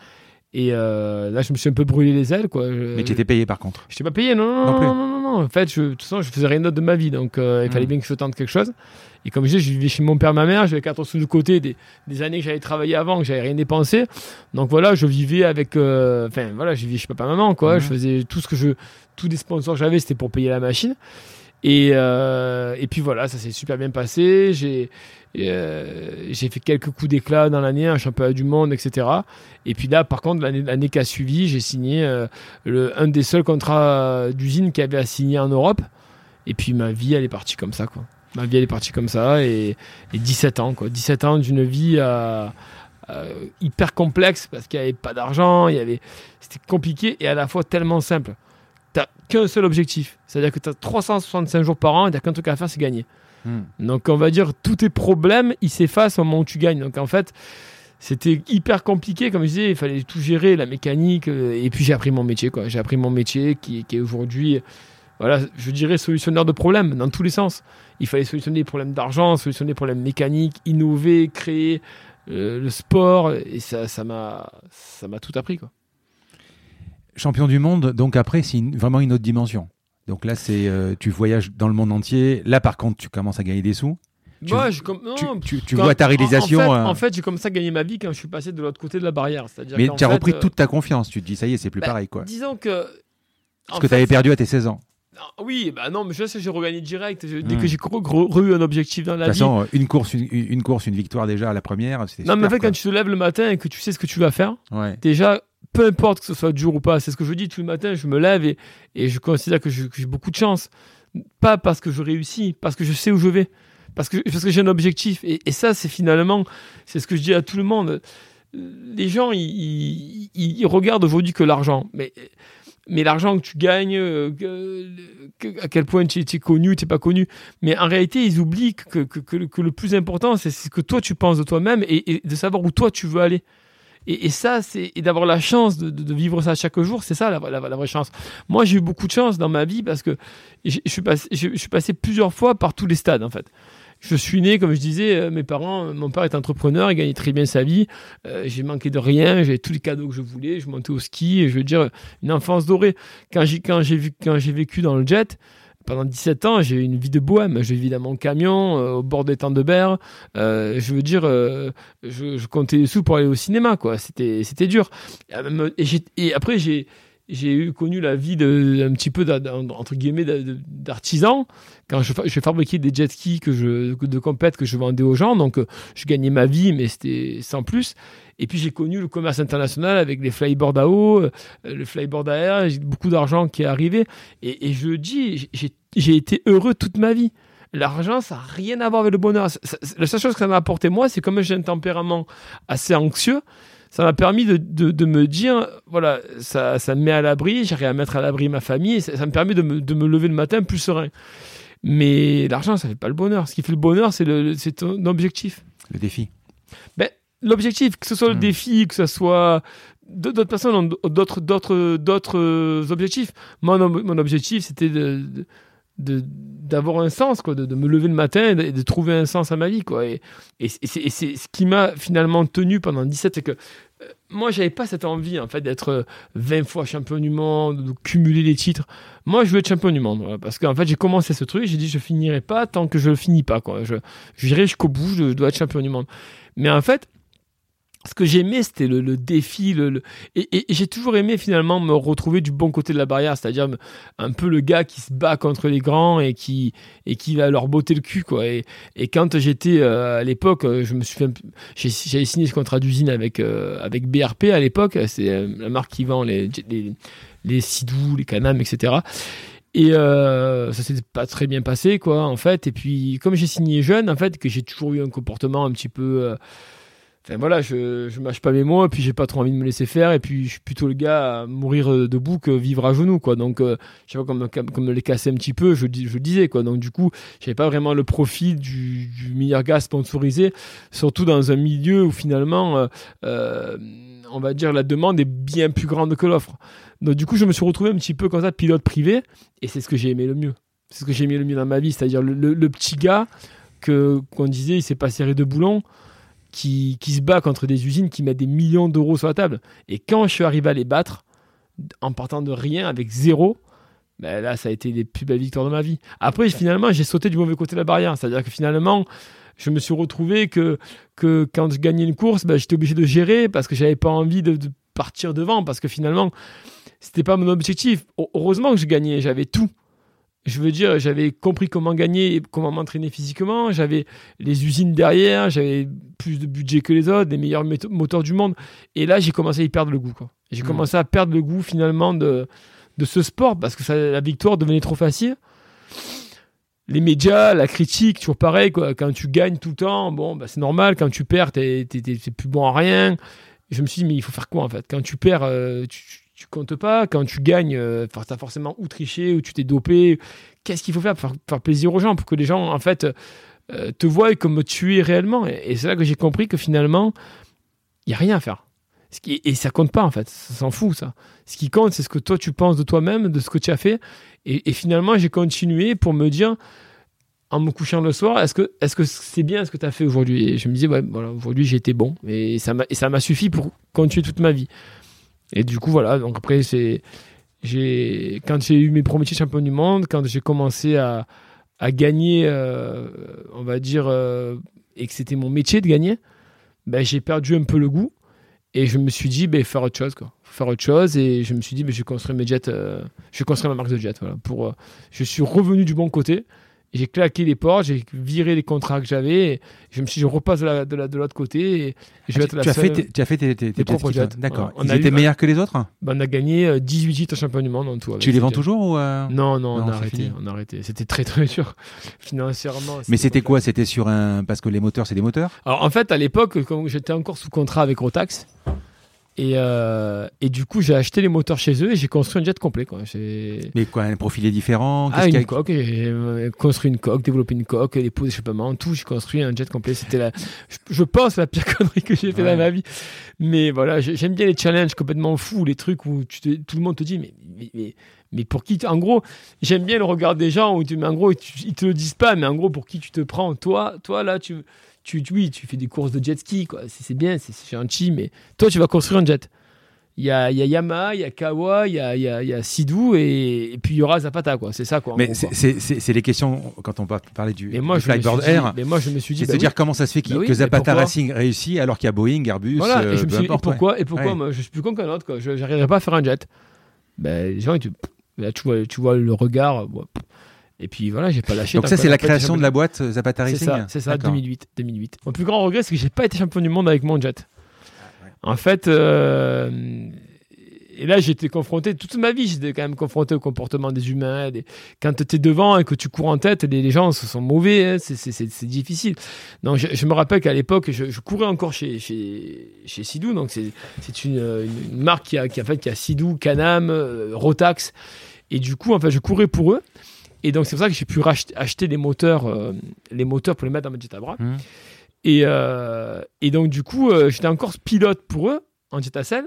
Et là, je me suis un peu brûlé les ailes. Quoi. Mais tu étais payé par contre Je n'étais pas payé, non, non, non, non, en fait, je, de toute façon, je faisais rien d'autre de ma vie, donc euh, il fallait mm. bien que je tente quelque chose. Et comme je disais, je vivais chez mon père, ma mère, j'avais quatre sous de côté des, des années que j'avais travaillé avant, que j'avais rien dépensé. Donc voilà, je vivais avec, euh, enfin voilà, je vivais chez papa, maman, quoi. Mm. Je faisais tout ce que je, tous les sponsors que j'avais, c'était pour payer la machine. Et, euh, et puis voilà, ça s'est super bien passé. J'ai euh, j'ai fait quelques coups d'éclat dans l'année, un championnat du monde, etc. Et puis là, par contre, l'année qui a suivi, j'ai signé euh, le, un des seuls contrats d'usine qu'il y avait à signer en Europe. Et puis ma vie, elle est partie comme ça, quoi. Ma vie, elle est partie comme ça. Et, 17 ans, quoi. 17 ans d'une vie hyper complexe parce qu'il n'y avait pas d'argent, il y avait... c'était compliqué et à la fois tellement simple. Tu n'as qu'un seul objectif. C'est-à-dire que tu as 365 jours par an et tu n'as qu'un truc à faire, c'est gagner. Hmm. Donc on va dire tous tes problèmes, ils s'effacent au moment où tu gagnes. Donc en fait, c'était hyper compliqué, comme je disais, il fallait tout gérer, la mécanique. Euh, et puis j'ai appris mon métier, quoi. J'ai appris mon métier qui, est aujourd'hui, voilà, je dirais solutionneur de problèmes dans tous les sens. Il fallait solutionner les problèmes d'argent, solutionner les problèmes mécaniques, innover, créer euh, le sport. Et ça, ça m'a, ça m'a tout appris, quoi. champion du monde, donc après, c'est vraiment une autre dimension. Donc là, c'est tu voyages dans le monde entier. Là, par contre, tu commences à gagner des sous. Tu, je, tu, vois ta réalisation. En fait, j'ai commencé à gagner ma vie quand je suis passé de l'autre côté de la barrière. Mais tu as repris toute ta confiance. Tu te dis, ça y est, c'est plus bah, pareil. quoi. Disons que. Ce que tu avais perdu à tes 16 ans. Oui, bah non, mais je sais, j'ai regagné direct. dès que hmm. j'ai re, un objectif dans la vie. De toute façon, une course, une, course, une victoire déjà à la première. Non, mais en fait, quand tu te lèves le matin et que tu sais ce que tu vas faire, déjà, peu importe que ce soit dur ou pas, c'est ce que je dis tous les matins. Je me lève et, et je considère que j'ai beaucoup de chance. Pas parce que je réussis, parce que je sais où je vais. Parce que, que j'ai un objectif. Et, et ça, c'est finalement, c'est ce que je dis à tout le monde. Les gens, ils, regardent aujourd'hui que l'argent. Mais l'argent que tu gagnes, euh, à quel point tu es, connu, tu n'es pas connu. Mais en réalité, ils oublient que, que, le plus important, c'est ce que toi tu penses de toi-même et, de savoir où toi tu veux aller. Et, ça, c'est d'avoir la chance de, vivre ça chaque jour, c'est ça la, vraie chance. Moi, j'ai eu beaucoup de chance dans ma vie parce que je, suis passé, plusieurs fois par tous les stades en fait je suis né, comme je disais, euh, mes parents, mon père est entrepreneur, il gagnait très bien sa vie, euh, j'ai manqué de rien, j'avais tous les cadeaux que je voulais, je montais au ski, et je veux dire, une enfance dorée. Quand j'ai, j'ai, quand j'ai vécu dans le jet, pendant 17 ans, j'ai eu une vie de bohème. Je vivais dans mon camion, euh, au bord des temps de berre. je veux dire, je, comptais les sous pour aller au cinéma, quoi. C'était, dur. Et après, j'ai, j'ai eu connu la vie de un petit peu entre guillemets d'artisan quand je, je fabriquais des jet skis que de compète que je vendais aux gens donc je gagnais ma vie mais c'était sans plus. Et puis j'ai connu le commerce international avec les flyboards à eau euh, le flyboard à air j'ai beaucoup d'argent qui est arrivé. Et, et je dis j'ai été heureux toute ma vie. L'argent, ça n'a rien à voir avec le bonheur. la seule chose que ça m'a apporté, moi, c'est comme j'ai un tempérament assez anxieux, ça m'a permis de, de, me dire, voilà, ça, ça me met à l'abri, j'arrive à mettre à l'abri ma famille, ça, me permet de me, de me, lever le matin plus serein. Mais l'argent, ça fait pas le bonheur. Ce qui fait le bonheur, c'est le, ton objectif. Le défi. Ben, l'objectif, que ce soit le hmm. défi, que ce soit d'autres personnes ont d'autres d'autres d'autres objectifs. Moi, mon objectif, c'était de d'avoir un sens quoi de, me lever le matin et de, trouver un sens à ma vie quoi et, et c'est ce qui m'a finalement tenu pendant 17 c'est que euh, moi j'avais pas cette envie en fait d'être 20 fois champion du monde de cumuler les titres. Moi je veux être champion du monde parce qu'en fait j'ai commencé ce truc j'ai dit je finirai pas tant que je le finis pas quoi. Je j'irai jusqu'au bout je dois être champion du monde. Mais en fait ce que j'aimais, c'était le, défi. Le, Et, j'ai toujours aimé finalement me retrouver du bon côté de la barrière, c'est-à-dire un peu le gars qui se bat contre les grands et qui, et qui va leur botter le cul. Quoi. Et, quand j'étais euh, à l'époque, euh, j'avais signé ce contrat d'usine avec, euh, avec BRP à l'époque, c'est la marque qui vend les, les, les Sidou, les Canam, etc. Et ça s'est pas très bien passé, quoi, en fait. Et puis, comme j'ai signé jeune, en fait, que j'ai toujours eu un comportement un petit peu voilà, je, je mâche pas mes mots, et puis j'ai pas trop envie de me laisser faire, et puis je suis plutôt le gars à mourir euh, debout que vivre à genoux, quoi. Donc, euh, je sais pas, comme, comme me les casser un petit peu, je, je disais, quoi. Donc, du coup, j'avais pas vraiment le profit du, du meilleur gars sponsorisé, surtout dans un milieu où finalement, euh, euh, on va dire, la demande est bien plus grande que l'offre. Donc, du coup, je me suis retrouvé un petit peu comme ça, pilote privé, et c'est ce que j'ai aimé le mieux. C'est ce que j'ai aimé le mieux dans ma vie, c'est-à-dire le, le, petit gars que qu'on disait, il s'est pas serré de boulons qui, se bat contre des usines qui mettent des millions d'euros sur la table. Et quand je suis arrivé à les battre, en partant de rien, avec zéro, ben là, ça a été les plus belles victoires de ma vie. Après, finalement, j'ai sauté du mauvais côté de la barrière. C'est-à-dire que finalement, je me suis retrouvé que, que quand je gagnais une course, ben, j'étais obligé de gérer parce que j'avais pas envie de, de, partir devant parce que finalement, c'était pas mon objectif. Heureusement que je gagnais, j'avais tout je veux dire, j'avais compris comment gagner, comment m'entraîner physiquement, j'avais les usines derrière, j'avais plus de budget que les autres, des meilleurs moteurs du monde. Et là, j'ai commencé à y perdre le goût. J'ai hmm. commencé à perdre le goût finalement de, de ce sport parce que ça, la victoire devenait trop facile. Les médias, la critique, toujours pareil. Quoi. Quand tu gagnes tout le temps, bon, bah, c'est normal. Quand tu perds, t'es, plus bon à rien. je me suis dit, mais il faut faire quoi en fait? Quand tu perds, euh, tu tu comptes pas. Quand tu gagnes, euh, tu as forcément ou triché ou tu t'es dopé. Qu'est-ce qu'il faut faire pour faire, plaisir aux gens, pour que les gens, en fait, euh, te voient comme tu es réellement Et, c'est là que j'ai compris que finalement, il n'y a rien à faire. Et ça compte pas, en fait. Ça s'en fout, ça. Ce qui compte, c'est ce que toi, tu penses de toi-même, de ce que tu as fait. Et, finalement, j'ai continué pour me dire, en me couchant le soir, est-ce que est-ce c'est bien ce que tu as fait aujourd'hui? Et je me disais, ouais, aujourd'hui, j'ai été bon. Et ça m'a suffi pour continuer toute ma vie. Et du coup, voilà. Donc après, c'est. J'ai, quand j'ai eu mes premiers champions du monde, quand j'ai commencé à, à gagner, euh, on va dire, euh, et que c'était mon métier de gagner, ben, j'ai perdu un peu le goût. Et je me suis dit, ben, faire autre chose, quoi. Faire autre chose. Et je me suis dit, ben, je vais construire mes jets, euh, je vais construire ma marque de jet. Voilà, pour, je suis revenu du bon côté j'ai claqué les portes, j'ai viré les contrats que j'avais. Je me suis dit, je repasse de, la, de, de l'autre côté. Et je vais ah, tu, tu, as fait tes, tu as fait tes, tes, propres jets. D'accord. Ils étaient meilleurs que les autres ben, On a gagné 18 euh, titres champion du monde en tout. Tu les vends toujours ou euh... non, non, on, a arrêté, on a arrêté. C'était très très dur financièrement. Mais c'était quoi? C'était sur un. Parce que les moteurs, c'est des moteurs? Alors en fait, à l'époque, j'étais encore sous contrat avec Rotax, et, euh, et, du coup, j'ai acheté les moteurs chez eux et j'ai construit un jet complet. Quoi. Mais quoi, un profilé différent? Ah, une coque. J'ai construit une coque, développé une coque, les pots d'échappement, tout. J'ai construit un jet complet. C'était la, je, pense, la pire connerie que j'ai fait dans ma vie. Mais voilà, j'aime bien les challenges complètement fous, les trucs où tu tout le monde te dit, mais, mais, mais, pour qui En gros, j'aime bien le regard des gens où tu, mais en gros, ils te le disent pas, mais en gros, pour qui tu te prends Toi, toi là, tu tu, oui, tu fais des courses de jet ski, quoi. C'est bien, c'est gentil, mais toi, tu vas construire un jet. Il y a, y a, Yamaha, il y a Kawa, il y a, y, a, y a Sidou et, puis il y aura Zapata, quoi. C'est ça, quoi. Mais c'est les questions quand on va parler du, mais moi, Flyboard Air. mais moi, je me suis dit. Bah dire comment ça se fait bah que Zapata Racing réussit alors qu'il y a Boeing, Airbus. Voilà, et, je me suis dit, et pourquoi, et pourquoi moi, je suis plus con qu'un autre, quoi. Je n'arriverai pas à faire un jet. Ben, les gens, là, tu, vois, tu vois le regard. Et puis voilà, j'ai pas lâché. Donc ça, c'est la création de la boîte euh, Zapata Racing C'est ça, c'est ça 2008, 2008. Mon plus grand regret, c'est que j'ai pas été champion du monde avec mon jet. En fait, euh, et là, j'étais confronté, toute ma vie, j'étais quand même confronté au comportement des humains. Quand tu es devant et que tu cours en tête, les, gens sont mauvais, hein, c'est difficile. Donc, je, me rappelle qu'à l'époque, je, courais encore chez, chez, chez Sidou. Donc, c'est une, une, marque qui a, qui, a fait, qui a Sidou, Canam, euh, Rotax. Et du coup, en fait, je courais pour eux. Et donc, c'est pour ça que j'ai pu acheter les moteurs, euh, les moteurs pour les mettre dans mon jet à bras. Mmh. Et, euh, et, donc, du coup, euh, j'étais encore pilote pour eux en jet à selle.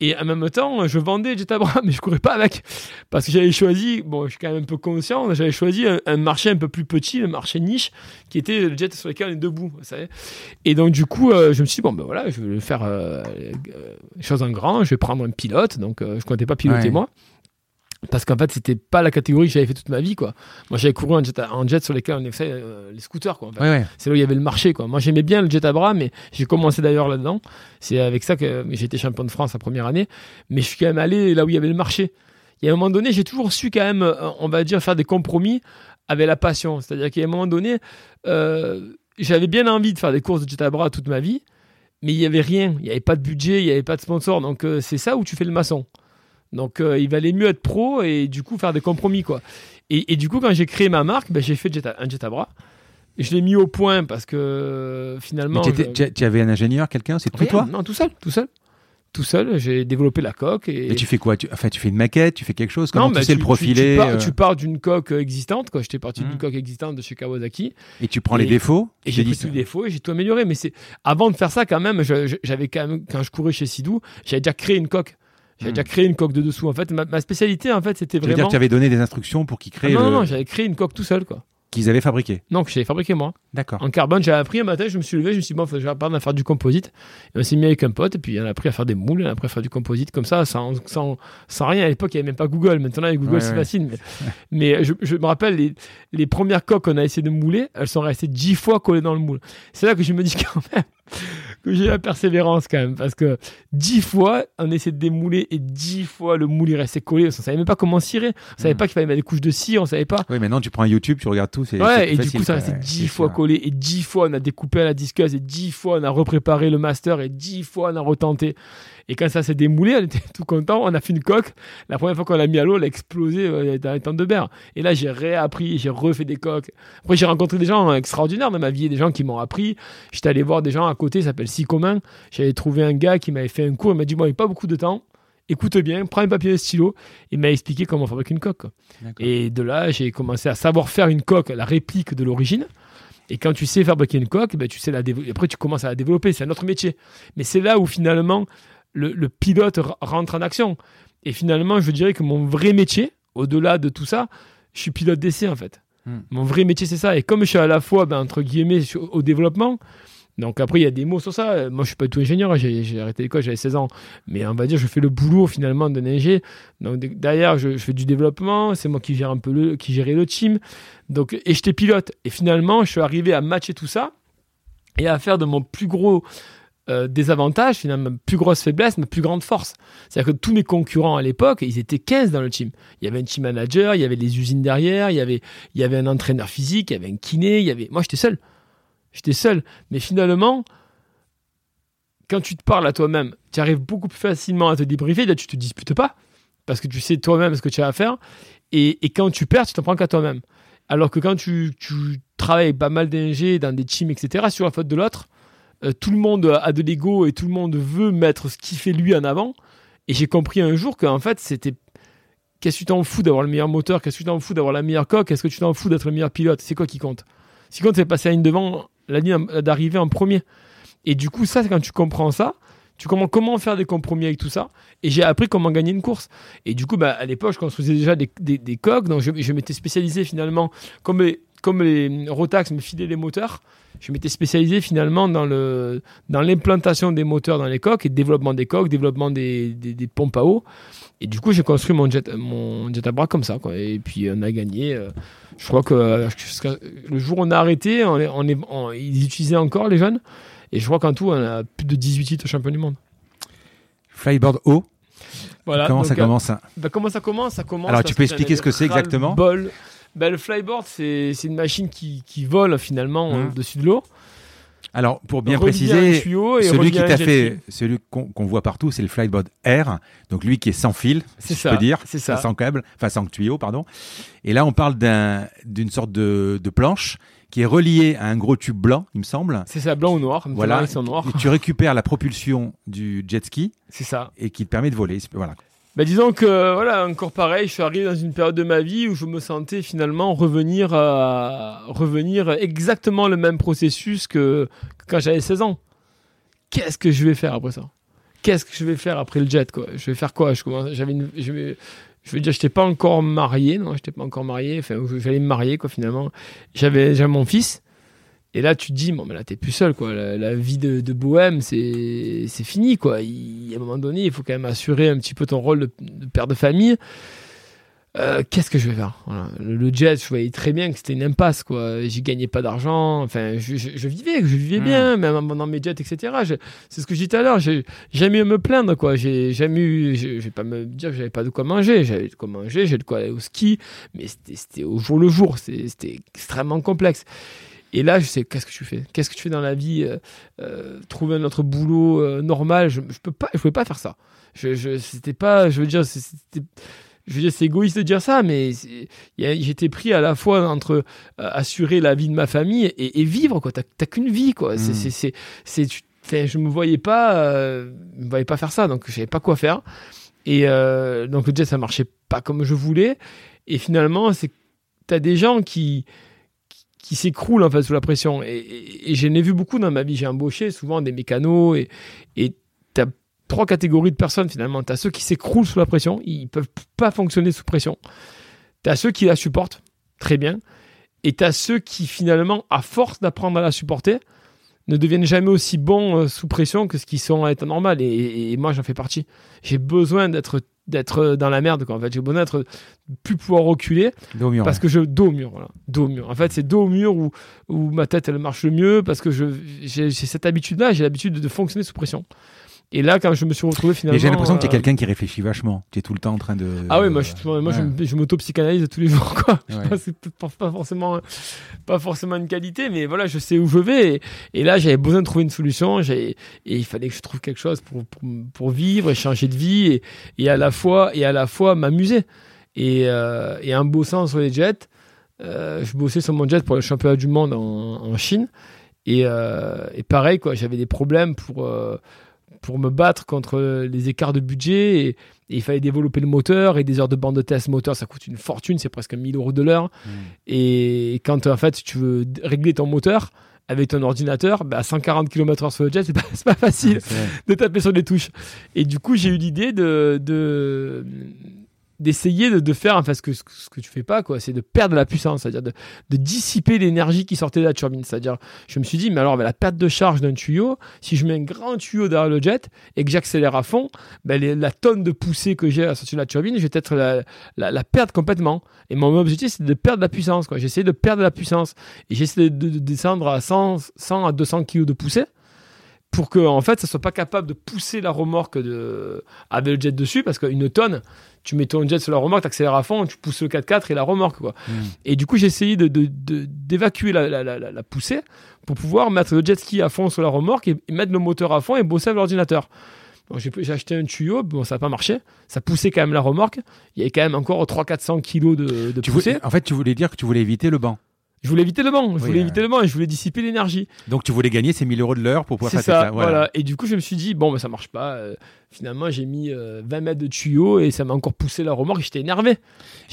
Et en même temps, je vendais jet à bras, mais je courais pas avec. Parce que j'avais choisi, bon, je suis quand même un peu conscient, j'avais choisi un, marché un peu plus petit, le marché niche, qui était le jet sur lequel on est debout. Vous savez. Et donc, du coup, je me suis dit, bon, ben voilà, je vais faire chose en grand, je vais prendre un pilote. Donc, je comptais pas piloter moi parce qu'en fait c'était pas la catégorie que j'avais fait toute ma vie quoi. Moi j'avais couru en jet, en jet sur lesquels on avait fait euh, les scooters quoi c'est là où il y avait le marché quoi. Moi j'aimais bien le jet à bras mais j'ai commencé d'ailleurs là dedans c'est avec ça que j'ai été champion de France la première année. Mais je suis quand même allé là où il y avait le marché. Et à un moment donné j'ai toujours su quand même euh, on va dire faire des compromis avec la passion. C'est à dire qu'à un moment donné euh, j'avais bien envie de faire des courses de jet à bras toute ma vie mais il y avait rien. Il y avait pas de budget il y avait pas de sponsor. Donc c'est ça où tu fais le maçon donc euh, il valait mieux être pro et du coup faire des compromis quoi. Et, du coup quand j'ai créé ma marque, ben, j'ai fait un jet à bras. Je l'ai mis au point parce que finalement. tu avais un ingénieur, quelqu'un C'est tout toi Non, tout seul, tout seul. Tout seul, j'ai développé la coque. Et... tu fais quoi? Tu, Enfin, tu fais une maquette, tu fais quelque chose? Comment tu sais le profiler Tu, pars, d'une coque existante. Quoi. J'étais parti d'une hmm. coque existante de chez Kawasaki. Et tu prends les défauts? Et j'ai pris tous les défauts et j'ai tout amélioré. Mais c'est avant de faire ça, quand même, j'avais quand même, quand je courais chez Sidou, j'avais déjà créé une coque. J'avais déjà créé une coque de dessous. En fait, ma, spécialité, en fait, c'était vraiment. dire que tu avais donné des instructions pour qu'ils créent. non, non, non, j'avais créé une coque tout seul, quoi. Qu'ils avaient fabriqué Non, que j'avais fabriqué moi. D'accord. En carbone, j'avais appris un matin, je me suis levé, je me suis dit, bon, je vais apprendre à faire du composite. Et on s'est mis avec un pote, et puis on a appris à faire des moules, on a appris à faire du composite comme ça, sans, sans, sans rien. À l'époque, il n'y avait même pas Google. Maintenant, avec Google, c'est facile. Mais, mais je, je, me rappelle, les, les premières coques qu'on a essayé de mouler, elles sont restées dix fois collées dans le moule. C'est là que je me dis quand même que j'ai la persévérance quand même. Parce que dix fois, on essaie de démouler et dix fois le moule il restait collé. On savait même pas comment cirer. On savait hmm. pas qu'il fallait mettre des couches de cire. On savait pas. Oui, maintenant tu prends un YouTube, tu regardes tout. Ouais, et du coup ça restait dix fois collé. Et dix fois on a découpé à la disqueuse. Et dix fois on a repréparé le master. Et dix fois on a retenté. Et quand ça s'est démoulé, on était tout content. On a fait une coque. La première fois qu'on l'a mis à l'eau, elle a explosé dans les tentes de berre. Et là, j'ai réappris, j'ai refait des coques. Après, j'ai rencontré des gens extraordinaires dans ma vie, des gens qui m'ont appris. J'étais allé voir des gens à côté, s'appelle Si Commun. J'avais trouvé un gars qui m'avait fait un cours. Il m'a dit, bon, il n'y a pas beaucoup de temps. Écoute bien, prends un papier et un stylo. Il m'a expliqué comment fabriquer une coque. Et de là, j'ai commencé à savoir faire une coque, la réplique de l'origine. Et quand tu sais fabriquer une coque, ben, tu sais la après tu commences à la développer, c'est un autre métier. Mais c'est là où finalement le, pilote rentre en action. Et finalement, je dirais que mon vrai métier, au-delà de tout ça, je suis pilote d'essai en fait. Hmm. Mon vrai métier, c'est ça. Et comme je suis à la fois, ben, entre guillemets, au développement, Donc après, il y a des mots sur ça. Moi, je suis pas du tout ingénieur. J'ai arrêté l'école, j'avais 16 ans. Mais on va dire, je fais le boulot finalement d'un ingé. Donc derrière, je, fais du développement. C'est moi qui gère un peu le, qui gérais le team. Donc et j'étais pilote. Et finalement, je suis arrivé à matcher tout ça et à faire de mon plus gros euh, désavantage, finalement, ma plus grosse faiblesse, ma plus grande force. C'est-à-dire que tous mes concurrents à l'époque, ils étaient 15 dans le team. Il y avait un team manager, il y avait les usines derrière, il y avait, il y avait un entraîneur physique, il y avait un kiné, il y avait. Moi, j'étais seul. J'étais seul. Mais finalement, quand tu te parles à toi-même, tu arrives beaucoup plus facilement à te débriefer. Là, tu te disputes pas parce que tu sais toi-même ce que tu as à faire. Et, quand tu perds, tu t'en prends qu'à toi-même. Alors que quand tu, travailles pas mal d'ingé dans des teams, etc., sur la faute de l'autre, euh, tout le monde a de l'ego et tout le monde veut mettre ce qu'il fait lui en avant. Et j'ai compris un jour qu'en fait, c'était. Qu'est-ce que tu t'en fous d'avoir le meilleur moteur? Qu'est-ce que tu t'en fous d'avoir la meilleure coque? Qu'est-ce que tu t'en fous d'être le meilleur pilote? C'est quoi qui compte? Ce qui compte, c'est passer à une devant la ligne d'arrivée en premier. Et du coup, ça, quand tu comprends ça, tu comprends comment faire des compromis avec tout ça? Et j'ai appris comment gagner une course. Et du coup, bah, à l'époque, je construisais déjà des, des, coques. Donc, je, m'étais spécialisé finalement, comme comme les Rotax me filaient les moteurs, je m'étais spécialisé finalement dans, le, dans l'implantation des moteurs dans les coques et développement des coques, développement des, des, pompes à eau. Et du coup, j'ai construit mon jet, mon jet à bras comme ça. Quoi. Et puis, on a gagné. Euh, je crois que euh, le jour où on a arrêté, on est, on est, ils utilisaient encore les jeunes. Et je crois qu'en tout, on a plus de 18 titres champion du monde. Flyboard haut. Voilà, comment ça commence hein bah, Comment ça commence? Ça commence. Alors, tu peux expliquer ce que c'est exactement? bol. Bah, le flyboard, c'est une machine qui, qui vole finalement mmh. au-dessus de l'eau. Alors, pour bien préciser, celui qui t'a fait, celui qu'on voit partout, c'est le Flyboard Air. Donc, lui qui est sans fil, si je peux dire. Ça. Sans câble, enfin, sans tuyau, pardon. Et là, on parle d'une sorte de, de, planche qui est reliée à un gros tube blanc, il me semble. C'est ça, blanc ou noir. Voilà. Noir. Et tu récupères la propulsion du jet ski. C'est ça. Et qui te permet de voler. Voilà. Bah, disons que voilà encore pareil, je suis arrivé dans une période de ma vie où je me sentais finalement revenir à revenir exactement le même processus que, quand j'avais 16 ans. Qu'est-ce que je vais faire après ça? Qu'est-ce que je vais faire après le jet quoi? Je vais faire quoi? Je commence, j'avais je, je veux dire, j'étais pas encore marié, non, j'étais pas encore marié. Enfin, j'allais me marier quoi finalement. J'avais, j'avais mon fils. Et là, tu te dis, bon, mais là, t'es plus seul, quoi. La, vie de, bohème, c'est fini, quoi. à un moment donné, il faut quand même assurer un petit peu ton rôle de, père de famille. Euh, qu'est-ce que je vais faire? Le, jet, je voyais très bien que c'était une impasse, quoi. J'y gagnais pas d'argent. Enfin, je, vivais, je vivais bien, hmm. même dans mes jets, etc. C'est ce que je disais tout à l'heure. J'ai jamais eu à me plaindre, quoi. J'ai jamais eu, je, vais pas me dire que j'avais pas de quoi manger. J'avais de quoi manger, j'ai de quoi aller au ski, mais c'était au jour le jour. C'était extrêmement complexe. Et là, je sais, qu'est-ce que tu fais? Qu'est-ce que tu fais dans la vie euh, euh, Trouver un autre boulot euh, normal? Je, je peux pas, je pouvais pas faire ça. Je, je c'était pas, je veux dire, c'était, je veux dire, c'est égoïste de dire ça, mais j'étais pris à la fois entre assurer la vie de ma famille et, vivre quoi. T'as qu'une vie quoi. C'est, c'est, je me voyais pas, me voyais pas faire ça, donc je savais pas quoi faire. Et donc le jet, ça marchait pas comme je voulais. Et finalement, c'est, t'as des gens qui qui s'écroulent en fait sous la pression. Et, et, j'en ai vu beaucoup dans ma vie. J'ai embauché souvent des mécanos et tu as trois catégories de personnes finalement. Tu as ceux qui s'écroulent sous la pression, ils peuvent pas fonctionner sous pression. Tu as ceux qui la supportent très bien. Et tu as ceux qui finalement, à force d'apprendre à la supporter, ne deviennent jamais aussi bons euh, sous pression que ce qu'ils sont à état normal. Et, et moi, j'en fais partie. J'ai besoin d'être d'être dans la merde quoi. en fait j'ai besoin d'être plus pouvoir reculer. Dos mur, parce que je dos mur voilà. Dos mur. En fait c'est dos mur où, où ma tête elle marche le mieux parce que je j'ai cette habitude là j'ai l'habitude de fonctionner sous pression et là, quand je me suis retrouvé finalement. j'ai l'impression que tu es euh, quelqu'un qui réfléchit vachement. Tu es tout le temps en train de. Ah oui, moi, je, moi, je, m'auto-psychanalyse tous les jours, quoi. C'est pas, forcément, pas forcément une qualité, mais voilà, je sais où je vais. Et, là, j'avais besoin de trouver une solution. Et il fallait que je trouve quelque chose pour, pour, pour vivre et changer de vie et, et, à la fois, et à la fois m'amuser. Et, euh, et en bossant sur les jets, euh, je bossais sur mon jet pour le championnat du monde en, en Chine. Et, et pareil, quoi, j'avais des problèmes pour pour me battre contre les écarts de budget et, il fallait développer le moteur et des heures de bande de test moteur ça coûte une fortune c'est presque 1000 euros de l'heure. Mmh. et quand en fait tu veux régler ton moteur avec ton ordinateur bah, à 140 km/h sur le jet c'est pas, pas facile de taper sur les touches. Et du coup j'ai eu l'idée de, de d'essayer de, de faire enfin ce que ce que tu fais pas quoi. C'est de perdre la puissance c'est-à-dire de, dissiper l'énergie qui sortait de la turbine. C'est-à-dire je me suis dit mais alors avec la perte de charge d'un tuyau si je mets un grand tuyau derrière le jet et que j'accélère à fond ben les- la tonne de poussée que j'ai à la sortie de la turbine je vais peut-être la, la, la perdre complètement. Et mon objectif c'est de perdre la puissance quoi. J'essaie de perdre la puissance. Et j'essaie de, de descendre à 100 100 à 200 kg de poussée pour que en fait ça soit pas capable de pousser la remorque de avec le jet dessus parce qu'une tonne tu mets ton jet sur la remorque t'accélères à fond tu pousses le 4x4 et la remorque quoi Mm. et du coup j'ai essayé de, de- de- d'évacuer la, la, la, la- la poussée pour pouvoir mettre le jet ski à fond sur la remorque et, et mettre le moteur à fond et bosser avec l'ordinateur Bon, j'ai, j'ai acheté un tuyau, bon, ça n'a pas marché. Ça poussait quand même la remorque. Il y avait quand même encore 300-400 kilos de, de Tu poussée. voulais, en fait, tu voulais dire que tu voulais éviter le banc. Je voulais éviter le banc. Je voulais euh. éviter le et je voulais dissiper l'énergie. Donc tu voulais gagner ces 1000 euros de l'heure pour pouvoir faire ça, voilà. Et du coup, je me suis dit, bon, ben, ça marche pas. Euh, finalement, j'ai mis euh, 20 mètres de tuyau et ça m'a encore poussé la remorque. J'étais énervé.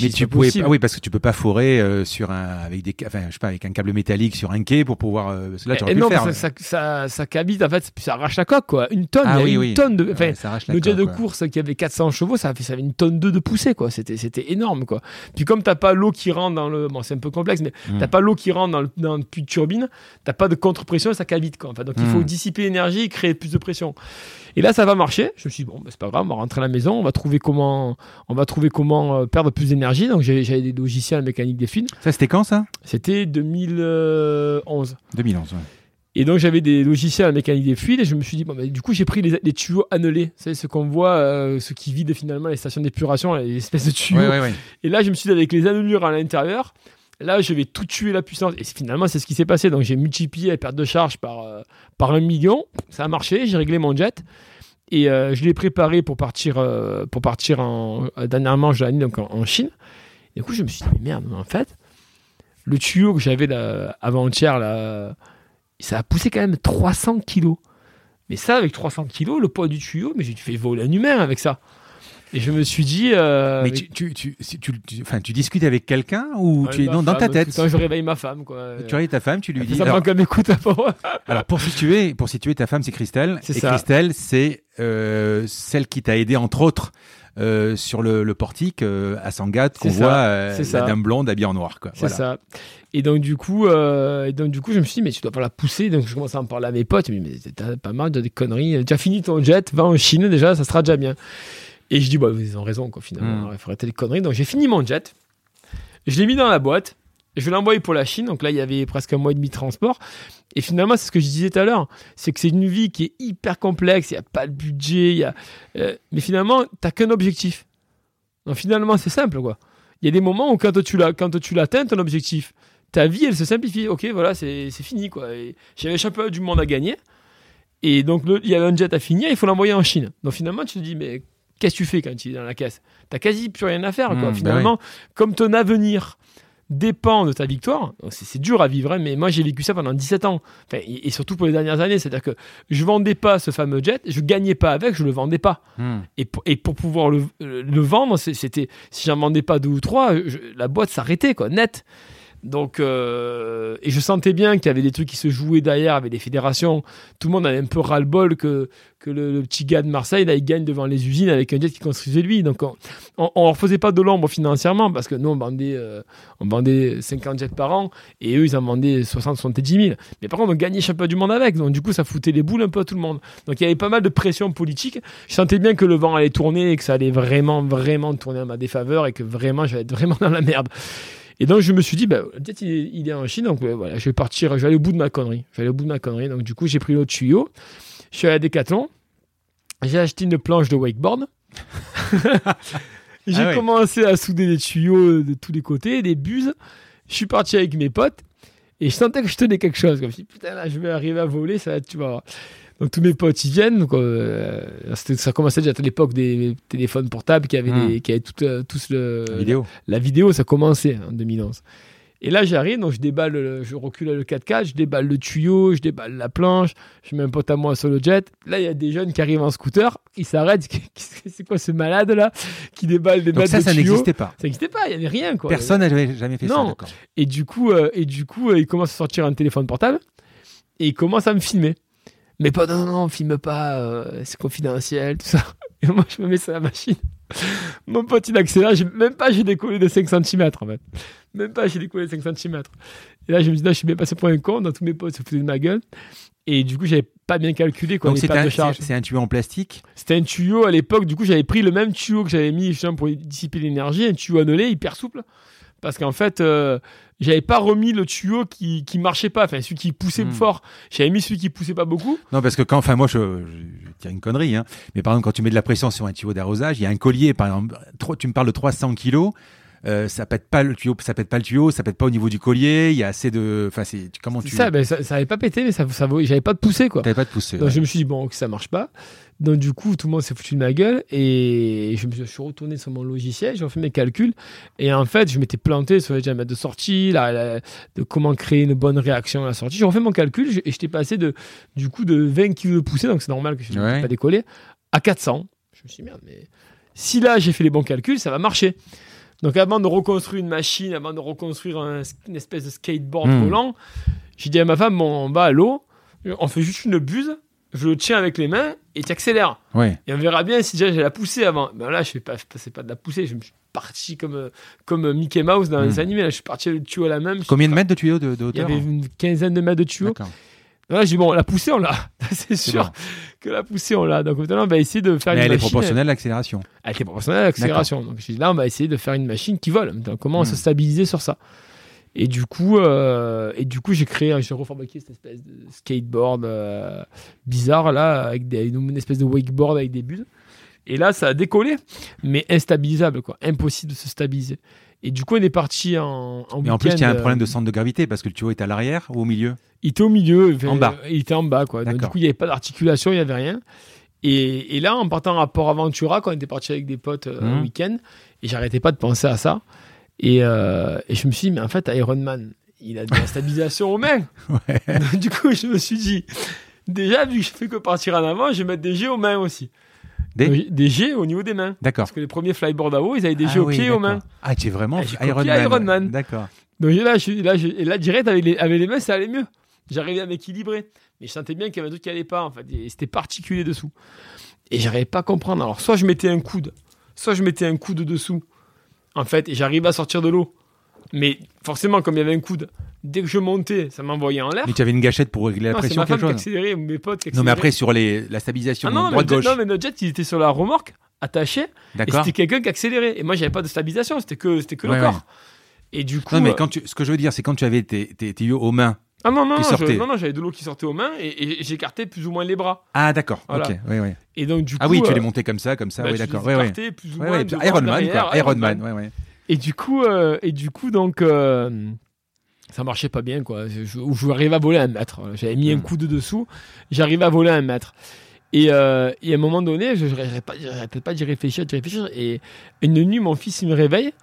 Mais tu pouvais pas, oui, parce que tu peux pas forer euh, sur un, avec des, ca- enfin, je sais pas, avec un câble métallique sur un quai pour pouvoir. parce que là, tu Et- aurais et pu non, le faire. ça, ça, ça, ça cabite, en fait, ça arrache la coque, quoi. Une tonne, Ah oui, une oui. tonne de. Enfin, Ouais, ça le jet de course qui avait 400 chevaux, ça, ça avait une tonne 2 de poussée, quoi. C'était, c'était énorme, quoi. Puis comme t'as pas l'eau qui rentre dans le. Bon, c'est un peu complexe, mais Mm. t'as pas l'eau qui rentre dans le, dans le puits de turbine, t'as pas de contre-pression et ça cavite, quoi. Enfin, donc il faut dissiper l'énergie et créer plus de pression. Et là, ça va marcher. Je me suis dit, bon, bah, c'est pas grave, on va rentrer à la maison, on va trouver comment, on va trouver comment euh, perdre plus d'énergie. Donc j'avais, des logiciels mécaniques des fluides. Ça, c'était quand ça? C'était 2011. 2011. ouais. Et donc j'avais des logiciels à mécanique des fluides et je me suis dit, bon, bah, du coup j'ai pris les, les tuyaux annelés, c'est ce qu'on voit, euh, ce qui vide finalement les stations d'épuration, les espèces de tuyaux. Ouais, ouais, ouais. Et là je me suis dit, avec les annelures à l'intérieur, là je vais tout tuer la puissance. Et finalement c'est ce qui s'est passé. Donc j'ai multiplié la perte de charge par, euh, par un million, ça a marché, j'ai réglé mon jet. Et euh, je l'ai préparé pour partir, euh, pour partir en, dernièrement, je l'ai mis donc en, Chine. Et du coup je me suis dit, mais merde, en fait, le tuyau que j'avais avant-hier, ça a poussé quand même 300 kilos. Mais ça, avec 300 kilos, le poids du tuyau, mais j'ai fait voler un humain avec ça. Et je me suis dit. euh, Mais mais- tu, tu, tu, si tu, tu- enfin, tu discutes avec quelqu'un ou Ouais, tu es dans, dans ta tête temps, je réveille ma femme, quoi. Tu réveilles ta femme, tu lui Elle dis. semblant Alors, à fond. alors, pour situer, pour situer ta femme, c'est Christelle. C'est et ça. Christelle, c'est euh, celle qui t'a aidé entre autres. euh, sur le, le portique euh, à Sangatte qu'on ça, voit euh, la ça. dame blonde habillée en noir. C'est Voilà. ça. Et donc, du coup, et donc, du coup, je me suis dit, mais tu dois pas la pousser. Donc, je commence à en parler à mes potes. Mais, mais t'as pas mal de conneries. Tu as fini ton jet, va en Chine déjà, ça sera déjà bien. Et je dis, bah, ils ont raison, quoi, finalement. Mm. Il faut arrêter les conneries. Donc, j'ai fini mon jet. Je l'ai mis dans la boîte. Je vais l'envoyer pour la Chine. Donc là, il y avait presque un mois et demi de transport. Et finalement, c'est ce que je disais tout à l'heure. C'est que c'est une vie qui est hyper complexe. Il n'y a pas de budget. il Y a, euh, mais finalement, tu n'as qu'un objectif. Donc finalement, c'est simple, quoi. Il y a des moments où quand tu l'as, quand tu l'atteins, ton objectif, ta vie, elle se simplifie. Ok, voilà, c'est fini, quoi. J'avais le championnat du monde à gagner. Et donc, le- il y avait un jet à finir, il faut l'envoyer en Chine. Donc finalement, tu te dis, mais qu'est-ce que tu fais quand tu es dans la caisse? T'as quasi plus rien à faire, quoi. Mmh, bah finalement, comme ton avenir dépend de ta victoire, c'est dur à vivre, hein, mais moi j'ai vécu ça pendant 17 ans. Enfin, et, et surtout pour les dernières années, c'est-à-dire que je vendais pas ce fameux jet, je gagnais pas avec, je le vendais pas. Hmm. Et pour, et pour pouvoir le, vendre, c'était si j'en vendais pas deux ou trois, je- la boîte s'arrêtait quoi, net. Donc euh, et je sentais bien qu'il y avait des trucs qui se jouaient derrière avec les fédérations. Tout le monde avait un peu ras-le-bol que que le, petit gars de Marseille là, il gagne devant les usines avec un jet qui construisait lui. Donc on, on, on leur faisait pas de l'ombre financièrement parce que nous on vendait euh, on vendait 50 jets par an et eux ils en vendaient 60 70 000. Mais par contre on gagnait champion du monde avec. Donc du coup ça foutait les boules un peu à tout le monde. Donc il y avait pas mal de pression politique. Je sentais bien que le vent allait tourner et que ça allait vraiment, vraiment tourner à ma défaveur et que vraiment j'allais être vraiment dans la merde. Et donc je me suis dit, bah, peut-être il, est- il est en Chine, donc voilà, je vais partir, je vais aller au bout de ma connerie. Je vais aller au bout de ma connerie. Donc du coup j'ai pris l'autre tuyau, je suis allé à Decathlon, j'ai acheté une planche de wakeboard. j'ai Ah ouais. commencé à souder des tuyaux de tous les côtés, des buses. Je suis parti avec mes potes et je sentais que je tenais quelque chose. Comme si putain là je vais arriver à voler, ça va être, tu vas voir. Donc tous mes potes ils viennent. Donc, euh, ça commençait déjà à l'époque des téléphones portables qui avaient, Hmm. des- qui avaient tout, euh, tous le, Vidéo. la vidéo, ça commençait en 2011. Et là, j'arrive, donc je déballe, le- je recule le 4x4, je déballe le tuyau, je déballe la planche, je mets un pote à moi sur le jet. Là, il y a des jeunes qui arrivent en scooter, ils s'arrêtent. C'est quoi ce malade là qui déballe des Donc ça, de ça n'existait pas. Ça n'existait pas, il y avait rien quoi. Personne n'a jamais, fait ça. Non. d'accord. Et du coup, euh, et du coup, euh, il commence à sortir un téléphone portable et il commence à me filmer. Mais pas non, non, non, filme pas, euh, c'est confidentiel, tout ça. Et moi, je me mets sur la machine. Mon pote, il accélère. Même pas, j'ai décollé de 5 cm en fait. Même pas, j'ai décollé de 5 cm. Et là, je me dis, là, je suis bien passé pour un con. Dans tous mes potes se foutaient de ma gueule. Et du coup, j'avais pas bien calculé quoi, Donc c'est un, c'est un tuyau en plastique? C'était un tuyau à l'époque. Du coup, j'avais pris le même tuyau que j'avais mis justement pour dissiper l'énergie, un tuyau annelé hyper souple. Parce qu'en fait, euh, j'avais pas remis le tuyau qui, qui marchait pas, enfin celui qui poussait Hmm. fort. J'avais mis celui qui poussait pas beaucoup. Non, parce que quand, enfin, moi, je, je, je tire une connerie, hein. Mais par exemple, quand tu mets de la pression sur un tuyau d'arrosage, il y a un collier, par exemple, tu me parles de 300 kilos. Euh, ça pète pas le tuyau, ça pète pas le tuyau, ça pète pas au niveau du collier. Il y a assez de, enfin, c'est comment tu, ça, ben, ça, ça avait pas pété, mais ça, ça, j'avais pas de poussée quoi. t'avais pas de poussée. Donc ouais. je me suis dit, bon, ok, ça marche pas. Donc du coup, tout le monde s'est foutu de ma gueule et je me suis- retourné sur mon logiciel, j'ai refait mes calculs et en fait, je m'étais planté sur les diamètres de sortie, la- la- de comment créer une bonne réaction à la sortie. J'ai refait mon calcul je- et j'étais passé de, du coup de 20 kg de poussée, donc c'est normal que je ne Ouais. pas décoller, à 400. Je me suis dit, merde, mais si là j'ai fait les bons calculs, ça va marcher. Donc avant de reconstruire une machine, avant de reconstruire un- une espèce de skateboard Hmm. volant, j'ai dit à ma femme, bon, on va à l'eau, on fait juste une buse, je le tiens avec les mains et tu accélères. Ouais. Et on verra bien si déjà j'ai la poussée avant. Ben là, je fais pas, c'est pas de la poussée, je me suis parti comme, euh, comme Mickey Mouse dans Hmm. les animés. Là, je suis parti le tuyau à la suis Combien de mètres de tuyau de, de Il y avait une quinzaine de mètres de tuyaux. Là, j'ai dit, bon, la poussée, on l'a. c'est sûr que la poussée, on l'a. Donc maintenant, on va essayer de faire Mais une elle est proportionnelle à l'accélération. Elle était proportionnelle à l'accélération. Donc j'ai dit, là, on va essayer de faire une machine qui vole. Donc, comment Hmm. se stabiliser sur ça? Et du coup, euh, et du coup, j'ai créé, j'ai cette espèce de skateboard euh, bizarre là, avec des, une espèce de wakeboard avec des bulles. Et là, ça a décollé, mais instabilisable, quoi, impossible de se stabiliser. Et du coup, on est parti en, en Mais en plus, il y a un week-end, problème de euh, centre de gravité parce que le tuyau est à l'arrière ou au milieu. Il était au milieu, enfin, En bas. Il était en bas, quoi. Donc, du coup, il n'y avait pas d'articulation, il n'y avait rien. Et, et là, en partant à Port Aventura, quand on était parti avec des potes euh, Mhm. un week-end, et j'arrêtais pas de penser à ça. Et, euh, et je me suis dit, mais en fait, Iron Man, il a de la stabilisation aux mains. Ouais. Donc, du coup, je me suis dit, déjà, vu que je fais que partir en avant, je vais mettre des G aux mains aussi. Des Donc, des G au niveau des mains. D'accord. Parce que les premiers flyboard à eau, ils avaient des G Ah aux oui, pieds et aux mains. Ah, tu es vraiment Ah, Iron Man. Iron Man. D'accord. Donc là, je, là, je- et là direct, avec les, avec les mains, ça allait mieux. J'arrivais à m'équilibrer. Mais je sentais bien qu'il y avait un truc qui allait pas, en fait. Et c'était particulier dessous. Et j'arrivais pas à comprendre. Alors, soit je mettais un coude, soit je mettais un coude dessous, en fait, et j'arrivais à sortir de l'eau. Mais forcément, comme il y avait un coude, dès que je montais, ça m'envoyait en l'air. Mais tu avais une gâchette pour régler la Non, pression, quelque qui chose ou mes potes qui Non, mais après, sur les, la stabilisation Ah non, jet- droite-gauche. non, mais notre jet, il était sur la remorque, attaché, et c'était quelqu'un qui accélérait. Et moi, j'avais pas de stabilisation, c'était que, c'était que Ouais, le ouais. corps. Et du coup. Non, mais euh, quand tu, ce que je veux dire, c'est quand tu avais tes, tes tuyaux aux mains. Ah non, non, qui non, je- non, non, j'avais de l'eau qui sortait aux mains et, et j'écartais plus ou moins les bras. Ah, d'accord. Voilà. Ok. Oui, oui. Et donc, du Ah coup. oui, tu euh, les montais comme ça, comme ça. bah, oui, d'accord. plus ou Ouais, moins ouais, devant, Iron Man, quoi. Iron Man, ouais, ouais. Et du coup, euh, et du coup donc, euh, ça marchait pas bien, quoi. Je, je, je arrivais à voler un mètre. J'avais mis un Hmm. coup de dessous, j'arrivais à voler un mètre. Et, euh, et à un moment donné, je n'arrêtais pas d'y réfléchir, d'y réfléchir. Et une nuit, mon fils, il me réveille.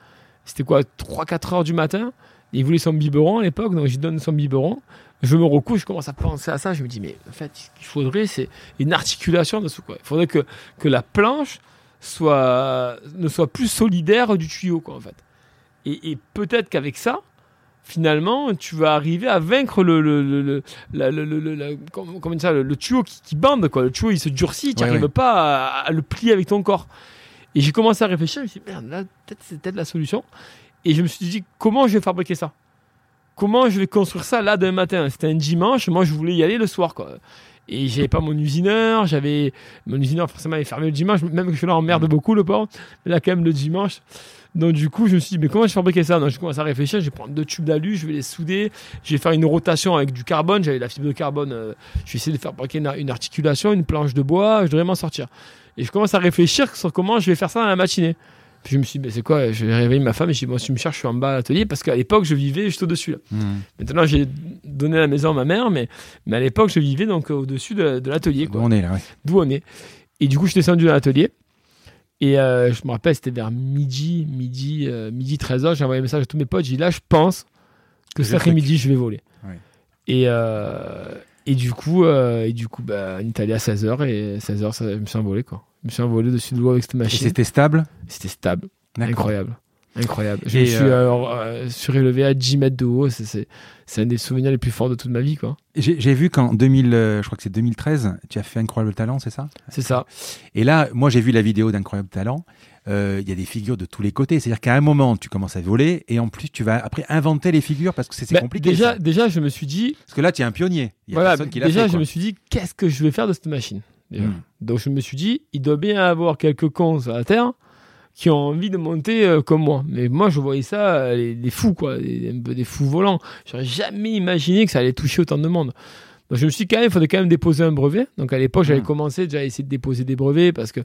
C'était quoi, 3-4 heures du matin. Il voulait son biberon à l'époque, donc je lui donne son biberon. Je me recouche, je commence à penser à ça. Je me dis, mais en fait, ce qu'il faudrait, c'est une articulation dessous. Quoi. Il faudrait que, que la planche soit, ne soit plus solidaire du tuyau, quoi, en fait. Et, et peut-être qu'avec ça, finalement, tu vas arriver à vaincre le, le, le, le, la- le- la- comment, ça, le, tuyau qui, qui bande, quoi. Le tuyau, il se durcit, tu Ouais, n'arrives ouais. pas à, à le plier avec ton corps. Et j'ai commencé à réfléchir, je me suis dit, merde, là, peut-être c'est peut-être la solution. Et je me suis dit, comment je vais fabriquer ça? Comment je vais construire ça là d'un matin? C'était un dimanche, moi je voulais y aller le soir, quoi. Et j'avais pas mon usineur, j'avais. Mon usineur, forcément, est fermé le dimanche, même que je l'emmerde beaucoup, le pauvre. Mais là, quand même, le dimanche. Donc, du coup, je me suis dit, mais comment je vais fabriquer ça? Donc, je commence à réfléchir, je vais prendre deux tubes d'alu, je vais les souder, je vais faire une rotation avec du carbone, j'avais la fibre de carbone, euh, je vais essayer de faire fabriquer une, une articulation, une planche de bois, je devrais m'en sortir. Et je commence à réfléchir sur comment je vais faire ça dans la matinée. Puis je me suis dit, mais c'est quoi? Je vais réveiller ma femme et je dis, bon, si tu me cherches, je suis en bas à l'atelier parce qu'à l'époque, je vivais juste au-dessus. Hmm. Maintenant, j'ai donné la maison à ma mère, mais, mais à l'époque, je vivais donc au-dessus de, de l'atelier, D'où on est là, ouais. D'où on est. Et du coup, je suis descendu dans l'atelier. Et euh, je me rappelle, c'était vers midi, midi, euh, midi 13h. J'ai envoyé un message à tous mes potes. J'ai dit, là, je pense que cet après-midi, je vais voler. Ouais. Et, euh, et du coup, euh, et du coup bah, on est allé à 16h. Et 16h, ça, je me suis envolé, quoi. Je me suis envolé dessus de l'eau avec cette Et machine. c'était stable C'était stable. Incroyable. Incroyable. Je me suis euh, surélevé à 10 mètres de haut. C'est un des souvenirs les plus forts de toute ma vie. quoi. J'ai vu qu'en 2000, je crois que c'est 2013, tu as fait Incroyable Talent, c'est ça? C'est ça. Et là, moi, j'ai vu la vidéo d'Incroyable Talent. Il y a des figures de tous les côtés. C'est-à-dire qu'à un moment, tu commences à voler et en plus, tu vas après inventer les figures parce que c'est bah, compliqué. Déjà, déjà, je me suis dit. Parce que là, tu es un pionnier. Y a voilà, qui déjà, fait, je me suis dit, qu'est-ce que je vais faire de cette machine? Hmm. Donc je me suis dit, il doit bien avoir quelques cons sur la Terre qui ont envie de monter euh, comme moi. Mais moi, je voyais ça, euh, des fous, quoi, des, des fous volants. J'aurais jamais imaginé que ça allait toucher autant de monde. Donc je me suis dit, quand même, il faudrait quand même déposer un brevet. Donc à l'époque, j'avais hmm. commencé déjà à essayer de déposer des brevets parce que,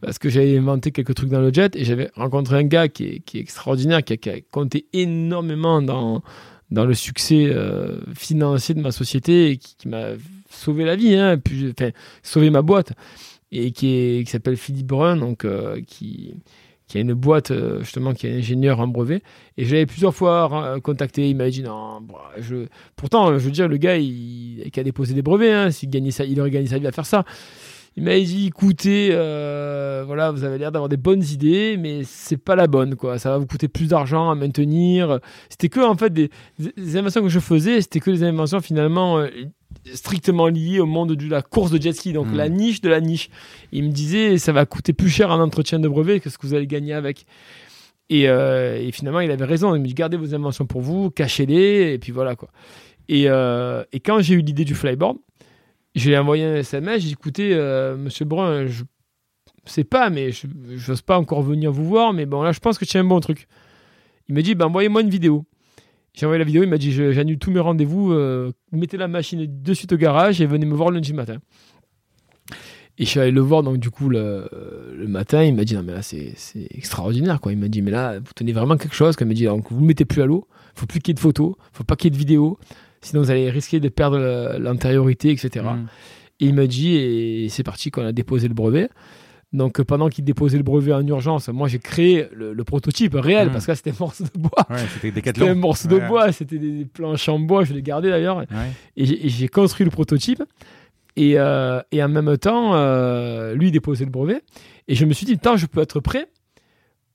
parce que j'avais inventé quelques trucs dans le jet et j'avais rencontré un gars qui est, qui est extraordinaire, qui a, qui a, compté énormément dans, dans le succès euh, financier de ma société et qui m'a sauvé la vie, hein, puis, enfin, sauvé ma boîte, et qui, qui s'appelle Philippe Brun, donc, euh, qui, qui a une boîte, euh, justement, qui est ingénieur en brevet. Et je l'avais plusieurs fois contacté, il m'avait dit non, bah, je... pourtant, je veux dire, le gars, il, qui a déposé des brevets, hein, s'il gagnait ça, il aurait gagné sa vie à faire ça. Il m'a dit écoutez, euh, voilà, vous avez l'air d'avoir des bonnes idées, mais c'est pas la bonne, quoi. Ça va vous coûter plus d'argent à maintenir. C'était que en fait des, des, inventions que je faisais, c'était que des inventions finalement strictement lié au monde de la course de jet ski, donc la hmm. niche de la niche. Il me disait, ça va coûter plus cher un entretien de brevet que ce que vous allez gagner avec. Et, euh, finalement, il avait raison. Il me dit, gardez vos inventions pour vous, cachez-les, et puis voilà quoi. Et, euh, quand j'ai eu l'idée du flyboard, j'ai envoyé un SMS, j'ai dit, écoutez, euh, monsieur Brun, je sais pas, mais je n'ose pas encore venir vous voir, mais bon, là, je pense que tu as un bon truc. Il me dit, ben, envoyez-moi une vidéo. J'ai envoyé la vidéo, il m'a dit j'annule tous mes rendez-vous, euh, mettez la machine de suite au garage et venez me voir le lundi matin. Et je suis allé le voir donc du coup le, matin, il m'a dit non mais là c'est extraordinaire quoi. Il m'a dit mais là vous tenez vraiment quelque chose. Il m'a dit donc vous ne mettez plus à l'eau, faut plus qu'il y ait de photos, faut pas qu'il y ait de vidéos, sinon vous allez risquer de perdre l'antériorité etc. Mmh. Et il m'a dit et c'est parti qu'on a déposé le brevet. Donc pendant qu'il déposait le brevet en urgence, moi j'ai créé le, prototype réel mmh. parce que là c'était un morceau de bois. c'était un morceau de bois, c'était des planches en bois, je l'ai gardé d'ailleurs. Et j'ai construit le prototype. Et, euh, et en même temps, euh, lui déposait le brevet. Et je me suis dit, tant je peux être prêt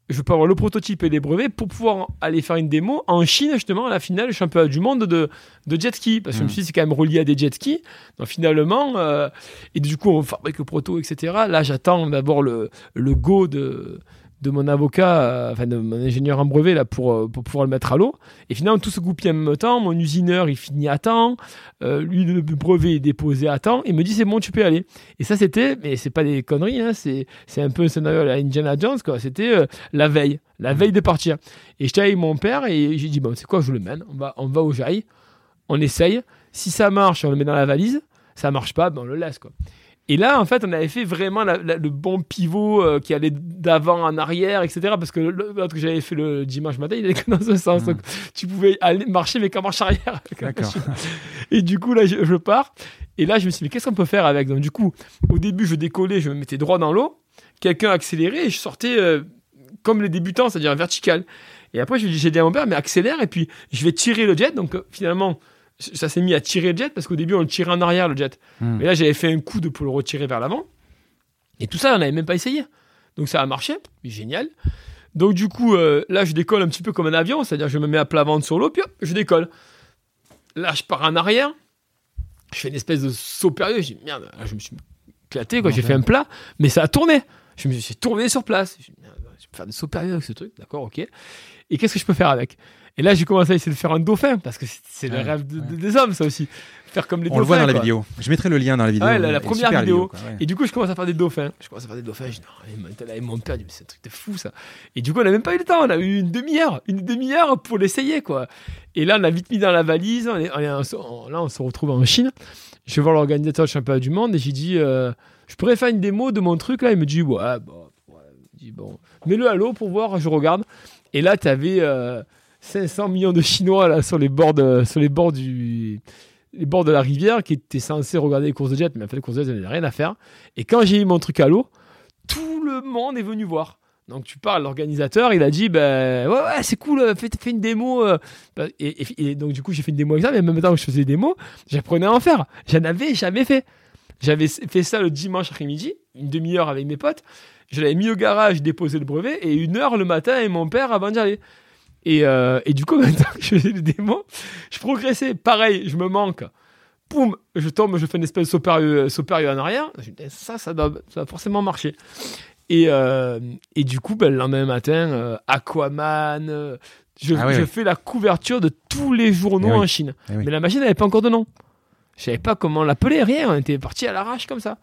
je peux avoir le prototype et les brevets pour pouvoir aller faire une démo en Chine, justement, à la finale du championnat du monde de, de jet ski. Parce que je me mm. suis dit, c'est quand même relié à des jet skis. Donc finalement, euh, et du coup, on fabrique le proto, etc. Là, j'attends d'abord le, le go de, de mon avocat, euh, enfin de mon ingénieur en brevet là pour, euh, pour pouvoir le mettre à l'eau. Et finalement tout se goupille en même temps. Mon usineur il finit à temps, euh, lui le brevet est déposé à temps. Il me dit c'est bon tu peux aller. Et ça c'était, mais c'est pas des conneries, hein, c'est c'est un peu un scénario à Indiana Jones quoi. C'était la veille, la veille de partir. Et j'étais avec mon père et j'ai dit bon c'est quoi je le mène, on va on va au jail, on essaye. Si ça marche on le met dans la valise, ça marche pas ben on le laisse quoi. Et là, en fait, on avait fait vraiment le bon pivot euh, qui allait d'avant en arrière, etc. Parce que l'autre que j'avais fait le dimanche matin, il allait que dans ce sens. Hmm. Donc, tu pouvais aller marcher, mais qu'en marche arrière. Et du coup, là, je, pars. Et là, je me suis dit, mais qu'est-ce qu'on peut faire avec? Donc, du coup, au début, je décollais, je me mettais droit dans l'eau. Quelqu'un accélérait et je sortais euh, comme les débutants, c'est-à-dire vertical. Et après, j'ai dit à mon père, mais accélère et puis je vais tirer le jet. Donc, euh, finalement, ça s'est mis à tirer le jet parce qu'au début on le tirait en arrière le jet. Hmm. Mais là j'avais fait un coup de pour le retirer vers l'avant. Et tout ça on n'avait même pas essayé. Donc ça a marché, génial. Donc du coup euh, là je décolle un petit peu comme un avion, c'est-à-dire je me mets à plat ventre sur l'eau, puis hop, je décolle. Là je pars en arrière, je fais une espèce de saut périlleux, merde, je me suis éclaté quoi, j'ai fait un plat, mais ça a tourné. Je me suis tourné sur place. Merde, je peux faire des sauts périlleux avec ce truc, d'accord, ok. Et qu'est-ce que je peux faire avec? Et là, j'ai commencé à essayer de faire un dauphin, parce que c'est le rêve des hommes, ça aussi. Faire comme les On dauphins. On le voit dans la vidéo. Je mettrai le lien dans la vidéo. Ouais, la, première vidéo. et du coup, je commence à faire des dauphins. Je commence à faire des dauphins. Je dis, non, et mon père dit, mais c'est un truc de fou, ça. Et du coup, on n'a même pas eu le temps. On a eu une demi-heure. Une demi-heure pour l'essayer, quoi. Et là, on a vite mis dans la valise. On est, là, on se retrouve en Chine. Je vais voir l'organisateur du championnat du monde et j'ai dit, euh, je pourrais faire une démo de mon truc, là. Il me dit, ouais, bon, dit, bon, mets-le à l'eau pour voir, je regarde. Et là, tu avais. Euh, 500 millions de Chinois là sur les bords de, sur les bords du les bords de la rivière qui étaient censés regarder les courses de jet, mais en fait les courses de jet, n'avaient rien à faire. Et quand j'ai eu mon truc à l'eau, tout le monde est venu voir. Donc tu parles, l'organisateur, il a dit, ben ouais, ouais c'est cool, fais, fais, une démo. Euh. Bah, et, donc du coup j'ai fait une démo avec ça, mais en même temps que je faisais des démos, j'apprenais à en faire. J'en avais jamais fait. J'avais fait ça le dimanche après-midi, une demi-heure avec mes potes. Je l'avais mis au garage, déposé le brevet, et une heure le matin, et mon père avant d'y aller. Et, euh, et du coup, maintenant que je faisais le démo, je progressais. Pareil, je me manque. Poum, je tombe, je fais une espèce de saut périlleux en arrière. Ça, ça doit, ça doit forcément marcher. Et, euh, et du coup, ben, le lendemain matin, euh, Aquaman, euh, je, Ah oui, je oui. fais la couverture de tous les journaux oui. en Chine. Eh. Mais la machine n'avait pas encore de nom. Je savais pas comment l'appeler, rien. On était parti à l'arrache comme ça.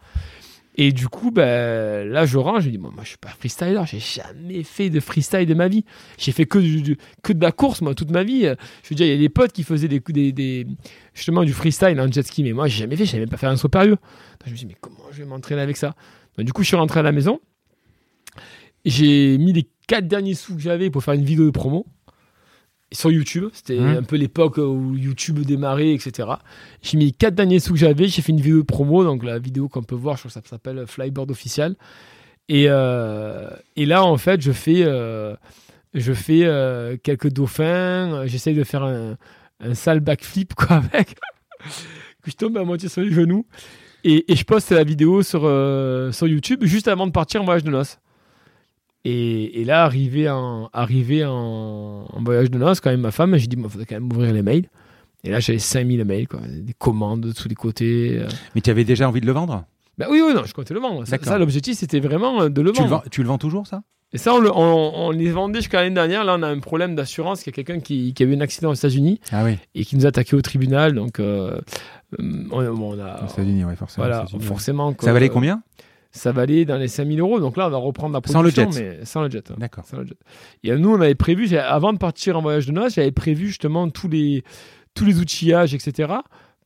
Et du coup, ben, là, je rentre, je dis, bon, moi, je suis pas freestyler, j'ai jamais fait de freestyle de ma vie. J'ai fait que, que de la course, moi, toute ma vie. Je veux dire, il y a des potes qui faisaient des, des, des- justement du freestyle en jet ski, mais moi, j'ai jamais fait, je même pas faire un saut périlleux. Je me suis dit, mais comment je vais m'entraîner avec ça? Du coup, je suis rentré à la maison. J'ai mis les quatre derniers sous que j'avais pour faire une vidéo de promo sur YouTube. C'était Mhm. un peu l'époque où YouTube démarrait, etc. J'ai mis les quatre derniers sous que j'avais. J'ai fait une vidéo promo, donc la vidéo qu'on peut voir, je crois que ça s'appelle Flyboard official. Et, euh, et là, en fait, je fais, euh, je fais euh, quelques dauphins. J'essaye de faire un, un sale backflip quoi avec. que je tombe à moitié sur les genoux. Et, et je poste la vidéo sur, sur YouTube juste avant de partir en voyage de noces. Et, et là, arrivé en, arrivé en, en voyage de noces, quand même, ma femme, j'ai dit, il faudrait quand même ouvrir les mails. Et là, j'avais 5000 mails, quoi. Des commandes de tous les côtés. euh. Mais tu avais déjà envie de le vendre? Bah oui, oui, non, je comptais le vendre. Ça, l'objectif, c'était vraiment euh, de le tu le, vendre. vends, tu le vends toujours, ça? Et ça, on, le- on- on les vendait jusqu'à l'année dernière. Là, on a un problème d'assurance. Il y a quelqu'un qui, qui a eu un accident aux États-Unis Ah oui, et qui nous a attaqué au tribunal. Donc, euh, on, on a. aux États-Unis, ouais, forcément. Voilà. Ça valait combien? Ça valait dans les 5000 euros. Donc là, on va reprendre la Sans le production. jet. Mais sans le jet. hein. D'accord. Et nous, on avait prévu, avant de partir en voyage de noces, j'avais prévu justement tous les, tous les outillages, etc.,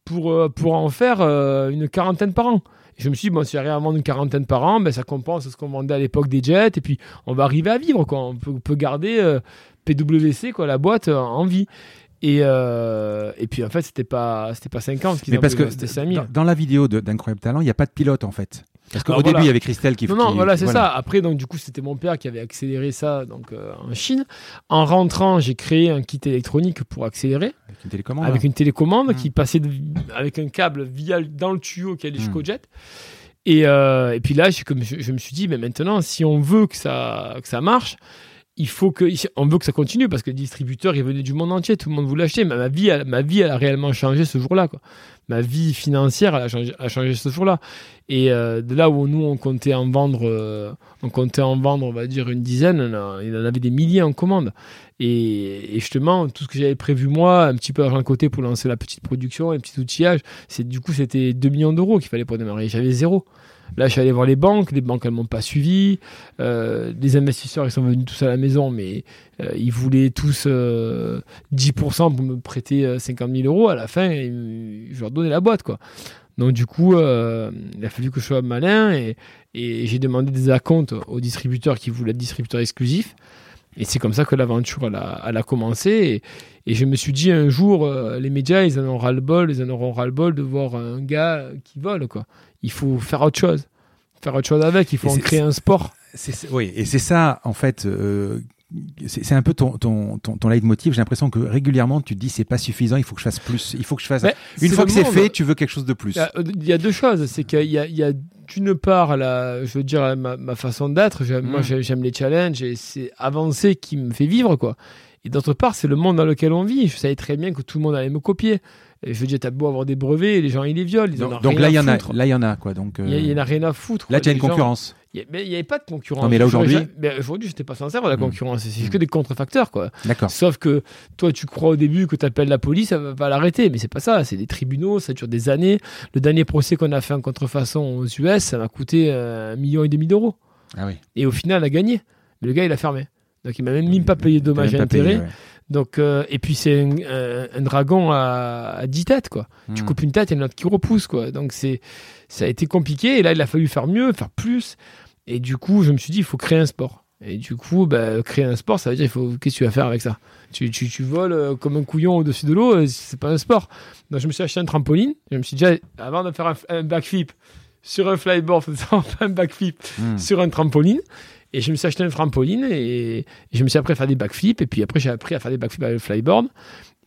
pour, euh, pour en faire euh, une quarantaine par an. Et je me suis dit, bon, si j'arrive à vendre une quarantaine par an, ben, ça compense ce qu'on vendait à l'époque des jets, et puis on va arriver à vivre, quoi. On peut, on peut garder euh, PWC, quoi, la boîte, euh, en vie. Et, euh, et puis en fait, c'était pas, c'était pas 50 qu'ils Mais parce que voulaient, c'était 5000. dans, dans la vidéo d'Incroyable Talent, il n'y a pas de pilote, en fait. Parce qu'au début, il y avait Christelle qui Non, non, qui- voilà, c'est ça. Après, donc, du coup, c'était mon père qui avait accéléré ça donc, euh, en Chine. En rentrant, j'ai créé un kit électronique pour accélérer Avec une télécommande. avec une télécommande Mm. qui passait de- avec un câble via, dans le tuyau qui allait Mm. jusqu'au jet. Et, euh, et puis là, je, comme je, je me suis dit, mais maintenant, si on veut que ça, que ça marche, il faut que, on veut que ça continue parce que le distributeur, il venait du monde entier, tout le monde voulait acheter. Ma vie, ma vie, a réellement changé ce jour-là. Ma vie financière, a changé, ce jour-là. Et euh, de là où nous, on comptait en vendre, euh, on comptait en vendre, on va dire une dizaine, il en avait des milliers en commande. Et, et justement, tout ce que j'avais prévu moi, un petit peu d'argent de côté pour lancer la petite production, un petit outillage, c'est du coup c'était 2 millions d'euros qu'il fallait pour démarrer. J'avais zéro. Là, je suis allé voir les banques, les banques elles m'ont pas suivi. Euh, les investisseurs ils sont venus tous à la maison, mais euh, ils voulaient tous euh, 10% pour me prêter euh, 50 000 euros. À la fin, je leur donnais la boîte quoi. Donc du coup, euh, il a fallu que je sois malin et, j'ai demandé des acomptes aux distributeurs qui voulaient être distributeurs exclusifs. Et c'est comme ça que l'aventure elle a, commencé. Et, et je me suis dit un jour, euh, les médias, ils en auront ras-le-bol, ils en auront ras-le-bol de voir un gars qui vole. Quoi. Il faut faire autre chose. Faire autre chose avec, il faut en créer un sport. Oui, et c'est ça, en fait, euh, c'est un peu ton, ton, ton, ton leitmotiv. J'ai l'impression que régulièrement, tu te dis, c'est pas suffisant, il faut que je fasse plus. Il faut que je fasse. Mais Une fois que c'est fait, tu veux quelque chose de plus. Il y a- Il y a deux choses. C'est qu'il y a, y a d'une part, la, je veux dire, ma, ma façon d'être. Moi, Mm. j'aime j'aime les challenges et c'est avancer qui me fait vivre, quoi. Et d'autre part, c'est le monde dans lequel on vit. Je savais très bien que tout le monde allait me copier. Et je veux dire, t'as beau avoir des brevets, les gens, ils les violent. Ils en ont Donc, rien là, à il y en a, là, il y en a, quoi. Donc, Il y, euh, en a rien à foutre. là, tu as une gens- concurrence. Il n'y avait pas de concurrence. Non, mais là, aujourd'hui- Aujourd'hui, j'étais pas avoir de la Mm. concurrence. C'est juste Mm. que des contrefacteurs, quoi. D'accord. Sauf que toi, tu crois au début que tu appelles la police, ça va pas l'arrêter. Mais c'est pas ça. C'est des tribunaux, ça dure des années. Le dernier procès qu'on a fait en contrefaçon aux US, ça m'a coûté euh, un million et demi d'euros. Ah oui. Et au final, a gagné. Mais le gars, il a fermé. Donc il m'a même, même pas payé dommages et payé, intérêts. ouais. Donc, euh, et puis c'est un, un- un dragon à, à 10 têtes, quoi. Tu Hmm. coupes une tête, il y en a un autre qui repousse, quoi. Donc c'est, ça a été compliqué. Et là, il a fallu faire mieux, faire plus. Et du coup, je me suis dit, il faut créer un sport. Et du coup, bah, créer un sport, ça veut dire, il faut, qu'est-ce que tu vas faire avec ça? Tu, tu, tu voles euh, comme un couillon au-dessus de l'eau, euh, c'est pas un sport. Donc je me suis acheté un trampoline. Je me suis dit, déjà, avant de faire un, un backflip sur un flyboard, faisant un backflip Hmm. sur un trampoline. Et je me suis acheté un trampoline et, et je me suis appris à faire des backflips. Et puis après, j'ai appris à faire des backflips avec le flyboard.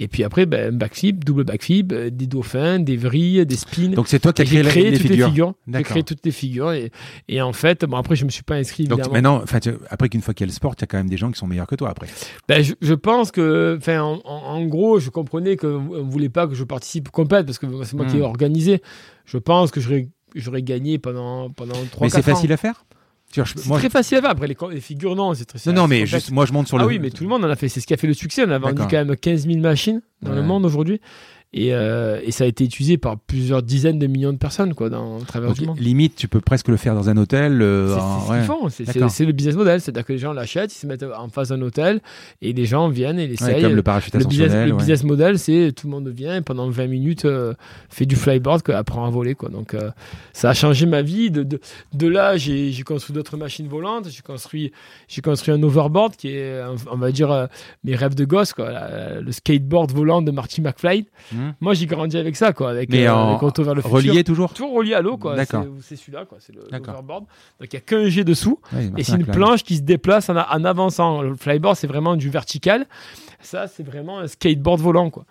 Et puis après, ben, backflip, double backflip, euh, des dauphins, des vrilles, des spins. Donc c'est toi qui as créé, créé les, toutes figures. les figures. J'ai créé toutes les figures. Et, et en fait, bon, après, je me suis pas inscrit Donc évidemment. maintenant, tu- après qu'une fois qu'il y a le sport, il y a quand même des gens qui sont meilleurs que toi après. Ben, je, je pense que, enfin, en, en- en gros, je comprenais que vous ne voulez pas que je participe complète parce que c'est moi qui ai Hmm. organisé. Je pense que j'aurais, j'aurais gagné pendant pendant trois. Mais c'est facile à faire? C'est moi, très facile à faire. Après les, figures, non, c'est très. non, non, mais juste, moi je monte sur ah le. oui, mais tout le monde en a fait. C'est ce qui a fait le succès. On a vendu quand même 15 000 machines dans le monde aujourd'hui. Et, euh, et ça a été utilisé par plusieurs dizaines de millions de personnes quoi, dans à travers Donc, le monde. limite, tu peux presque le faire dans un hôtel. euh, C'est ce ouais. qu'ils font, c'est- le business model, c'est-à-dire que les gens l'achètent, ils se mettent en face d'un hôtel et les gens viennent et Ouais, l'essayent. comme le parachute le business, le ouais. business model, c'est tout le monde vient et pendant 20 minutes euh, fait du flyboard, quoi, apprend à voler. Quoi. Donc ça a changé ma vie. De, de, de là, j'ai construit d'autres machines volantes. J'ai construit, construit un overboard qui est, on va dire, mes rêves de gosse, quoi, la- le skateboard volant de Marty McFly. Hmm. Moi, j'ai grandi avec ça, quoi, avec, Mais euh, en avec Retour vers le futur. Relié toujours. Toujours relié à l'eau, quoi. D'accord. C'est- celui-là, quoi. C'est l'overboard. Donc il y a qu'un G dessous. Ouais, Et c'est une planche qui se déplace en, avançant. Le flyboard, c'est vraiment du vertical. Ça, c'est vraiment un skateboard volant, quoi.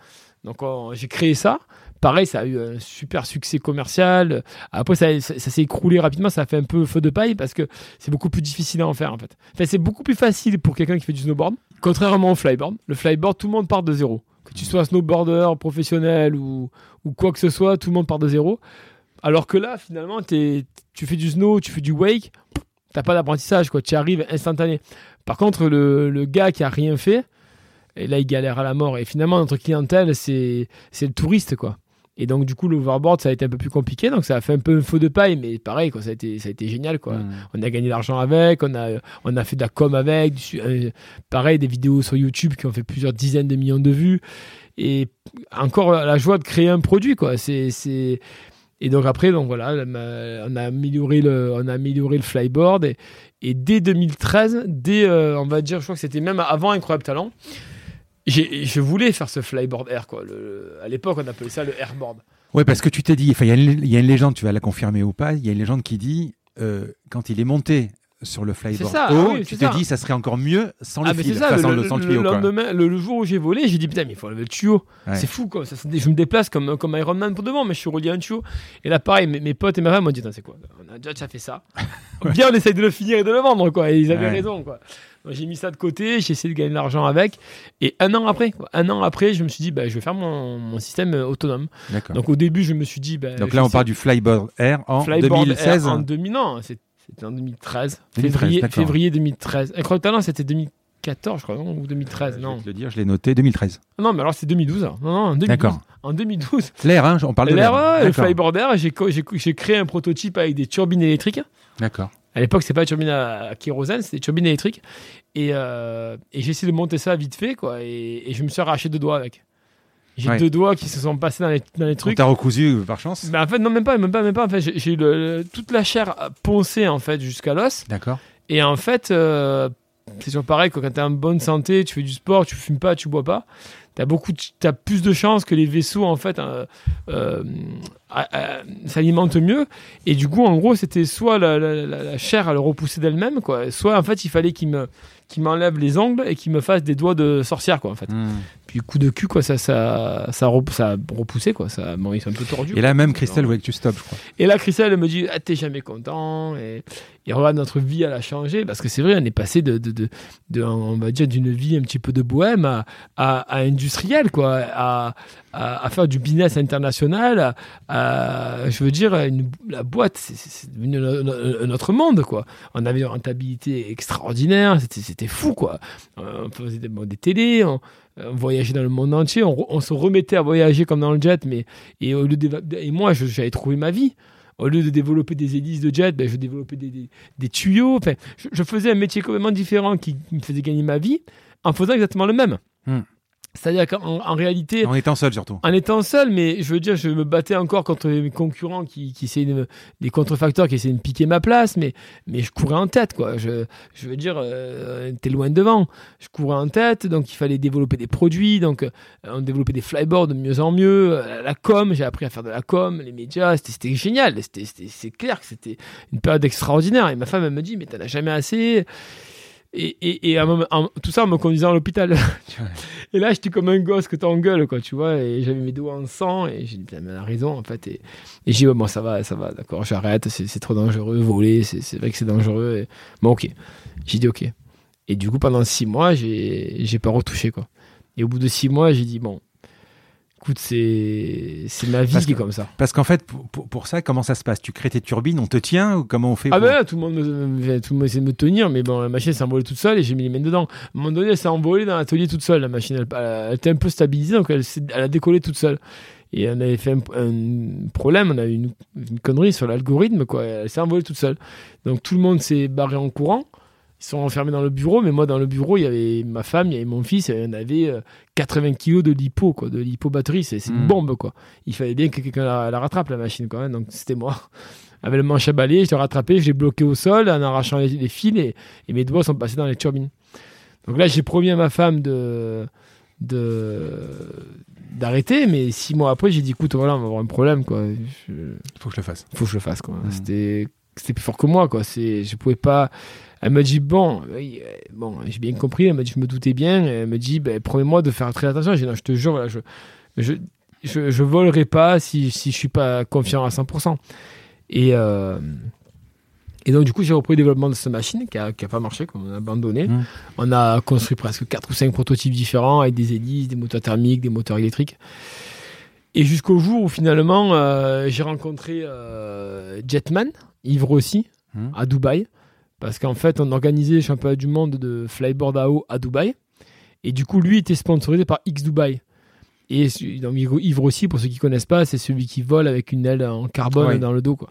Donc, on- j'ai créé ça. Pareil, ça a eu un super succès commercial. Après, ça, ça- ça s'est écroulé rapidement. Ça a fait un peu feu de paille parce que c'est beaucoup plus difficile à en faire, en fait. Enfin, c'est beaucoup plus facile pour quelqu'un qui fait du snowboard. Contrairement au flyboard. Le flyboard, tout le monde part de zéro. Que tu sois snowboarder, professionnel ou, quoi que ce soit, tout le monde part de zéro. Alors que là, finalement, tu fais du snow, tu fais du wake, t'as pas d'apprentissage, quoi. Tu arrives instantané. Par contre, le, gars qui a rien fait, et là, il galère à la mort. Et finalement, notre clientèle, c'est c'est le touriste, quoi. Et donc, du coup, l'overboard, ça a été un peu plus compliqué. Donc, ça a fait un peu un feu de paille, mais pareil, quoi, ça, a été, ça a été génial, quoi. Hmm. On a gagné de l'argent avec, on a, on a fait de la com avec, du euh, pareil, des vidéos sur YouTube qui ont fait plusieurs dizaines de millions de vues. Et encore la joie de créer un produit, quoi. C'est, c'est... Et donc après, donc voilà, on a amélioré le, on a amélioré le flyboard. Et, et dès 2013, dès, euh, on va dire, je crois que c'était même avant Incroyable Talent, je voulais faire ce flyboard air, quoi. Le- à l'époque, on appelait ça le airboard. Ouais, parce que tu t'es dit, il y, a une- il y a une légende, tu vas la confirmer ou pas, il y a une légende qui dit, euh, quand il est monté sur le flyboard ça, haut, ah oui, tu te ça. dis, ça serait encore mieux sans le Ah, mais fil, ça, enfin, le, le, le- sans le le tuyau, lendemain, le, le jour où j'ai volé, j'ai dit putain, mais il faut enlever le tuyau. Ouais. C'est fou, quoi. Je me déplace comme, comme Iron Man pour devant, mais je suis relié à un tuyau. Et là, pareil, mes, mes potes et ma femme m'ont dit, c'est quoi? On a déjà déjà fait ça. Bien, on essaye de le finir et de le vendre, quoi. Et ils avaient Ouais. raison, quoi. J'ai mis ça de côté, j'ai essayé de gagner de l'argent avec. Et un an après, un an après, je me suis dit, bah, je vais faire mon, mon système euh, autonome. Donc, au début, je me suis dit, bah, Donc je là, on parle du flyboard air en Flyboard 2016. Air en 2000, non, c'était en 2013. 2013, février, février 2013. Incroyable c'était 2014, je crois, non Ou 2013, Je non. vais te le dire, je l'ai noté, 2013. Non, mais alors c'est 2012. alors. Non, non, en 2012. D'accord. En 2012. L'air, hein, on parle de l'air. L'air, le flyboarder, j'ai j'ai créé un prototype avec des turbines électriques. D'accord. À l'époque, c'était pas des turbines à, à kérosène, c'était des turbines électriques. Et, euh, et j'ai essayé de monter ça vite fait, quoi. Et, et je me suis arraché deux doigts avec. J'ai Ouais. deux doigts qui se sont passés dans les, dans les trucs. t'a recousu par chance? Mais en fait, non, même pas, même pas, même pas. En fait, j'ai eu le- toute la chair poncée, en fait, jusqu'à l'os. D'accord. Et en fait, euh, c'est toujours pareil, quoi. quand tu es en bonne santé, tu fais du sport, tu fumes pas, tu bois pas, tu as, beaucoup t'as plus de chances que les vaisseaux, en fait, euh, euh, à- à- s'alimentent mieux. Et du coup, en gros, c'était soit la, chair, elle repoussait d'elle-même, quoi, soit en fait, il fallait qu'il me qu'il m'enlève les ongles et qu'il me fasse des doigts de sorcière quoi en fait Hmm. Puis coup de cul quoi ça ça ça, ça a repoussé quoi ça bon ils sont un peu tordus Et là, même Christelle voulait que tu stoppes, je crois. et là, Christelle elle me dit ah, T'es jamais content. Et, et regarde, notre vie, elle a changé. Parce que c'est vrai, on est passé de, de, de, de- on va dire, d'une vie un petit peu de bohème à, à, à industriel, quoi. À, à, à faire du business international. À, je veux dire, une- la boîte, c'est- devenu un, autre monde, quoi. On avait une rentabilité extraordinaire. C'était fou, quoi. Euh, On faisait des, bon, des télés. On, on voyageait dans le monde entier. On, se remettait à voyager comme dans le jet. Mais, et, au lieu de, et moi, j'avais trouvé ma vie au lieu de développer des hélices de jet, ben, je développais des, des, tuyaux. Enfin, je, je faisais un métier complètement différent qui me faisait gagner ma vie en faisant exactement le même. Hmm. C'est-à-dire qu'en en réalité, En étant seul surtout. en étant seul, mais je veux dire, je me battais encore contre mes concurrents qui, qui essayaient de me- des contrefacteurs qui essayaient de me piquer ma place, mais, mais je courais en tête, quoi. Je, je veux dire, euh, t'es loin devant. Je courais en tête, donc il fallait développer des produits, donc euh, on développait des flyboards de mieux en mieux, euh, la com, j'ai appris à faire de la com, les médias, c'était génial, c'est clair que c'était une période extraordinaire. Et ma femme, elle me dit, mais t'en as jamais assez. Et, et, et tout ça en me conduisant à l'hôpital. Et là, j'étais comme un gosse que t'engueules, quoi, tu vois. Et j'avais mes doigts en sang. Et j'ai dit, mais elle a raison, en fait. Et, j'ai dit, bon, ça va, ça va, d'accord, j'arrête. C'est trop dangereux. Voler, c'est vrai que c'est dangereux. Et... Bon, ok. J'ai dit, ok. Et du coup, pendant six mois, j'ai pas retouché, quoi. Et au bout de six mois, j'ai dit, bon, écoute, c'est c'est ma vie Parce qui est comme ça. Parce qu'en fait, pour, pour- pour ça, comment ça se passe? Tu crées tes turbines, on te tient ou comment on fait Ah ben là, tout le monde me, tout le monde essaie de me tenir, mais bon, la machine s'est envolée toute seule et j'ai mis les mains dedans. À un moment donné, elle s'est envolée dans l'atelier toute seule. La machine, elle, elle- elle était un peu stabilisée, donc elle, a décollé toute seule. Et on avait fait un, un problème, on a eu une, une connerie sur l'algorithme, quoi. Elle s'est envolée toute seule. Donc tout le monde s'est barré en courant. Ils sont enfermés dans le bureau, mais moi, dans le bureau, il y avait ma femme, il y avait mon fils, et on avait euh, 80 kilos de lipo, quoi, de lipo-batterie. C'est c'est une Mm. bombe, quoi. Il fallait bien que quelqu'un la, la rattrape, la machine, quoi. hein. Donc c'était moi. Avec le manche à balai, je l'ai rattrapé, je l'ai bloqué au sol en arrachant les, les fils et, et mes doigts sont passés dans les turbines. Donc là, j'ai promis à ma femme de de d'arrêter, mais six mois après, j'ai dit écoute, voilà, on va avoir un problème, quoi. Je- Il faut que je le fasse. faut que je le fasse quoi. C'était c'était plus fort que moi quoi. C'est je pouvais pas. Elle m'a dit bon, oui, euh, bon, j'ai bien compris. Elle m'a dit je me doutais bien. Elle me dit ben, promets-moi de faire très attention. J'ai dit non, je te jure, voilà, je je je, je volerai pas si si je suis pas confiant à 100%. Et euh, et donc, du coup, j'ai repris le développement de cette machine qui a, qui a pas marché, qu'on a abandonné. Mhm. On a construit presque 4 ou 5 prototypes différents avec des hélices, des moteurs thermiques, des moteurs électriques. Et jusqu'au jour où finalement, euh, j'ai rencontré euh, Jetman, Yves Rossi, Mhm. à Dubaï. Parce qu'en fait, on organisait le championnat du monde de flyboard à eau à Dubaï. Et du coup, lui était sponsorisé par X Dubaï. Et donc, Yves Rossi, pour ceux qui connaissent pas, c'est celui qui vole avec une aile en carbone Ouais. dans le dos. Quoi.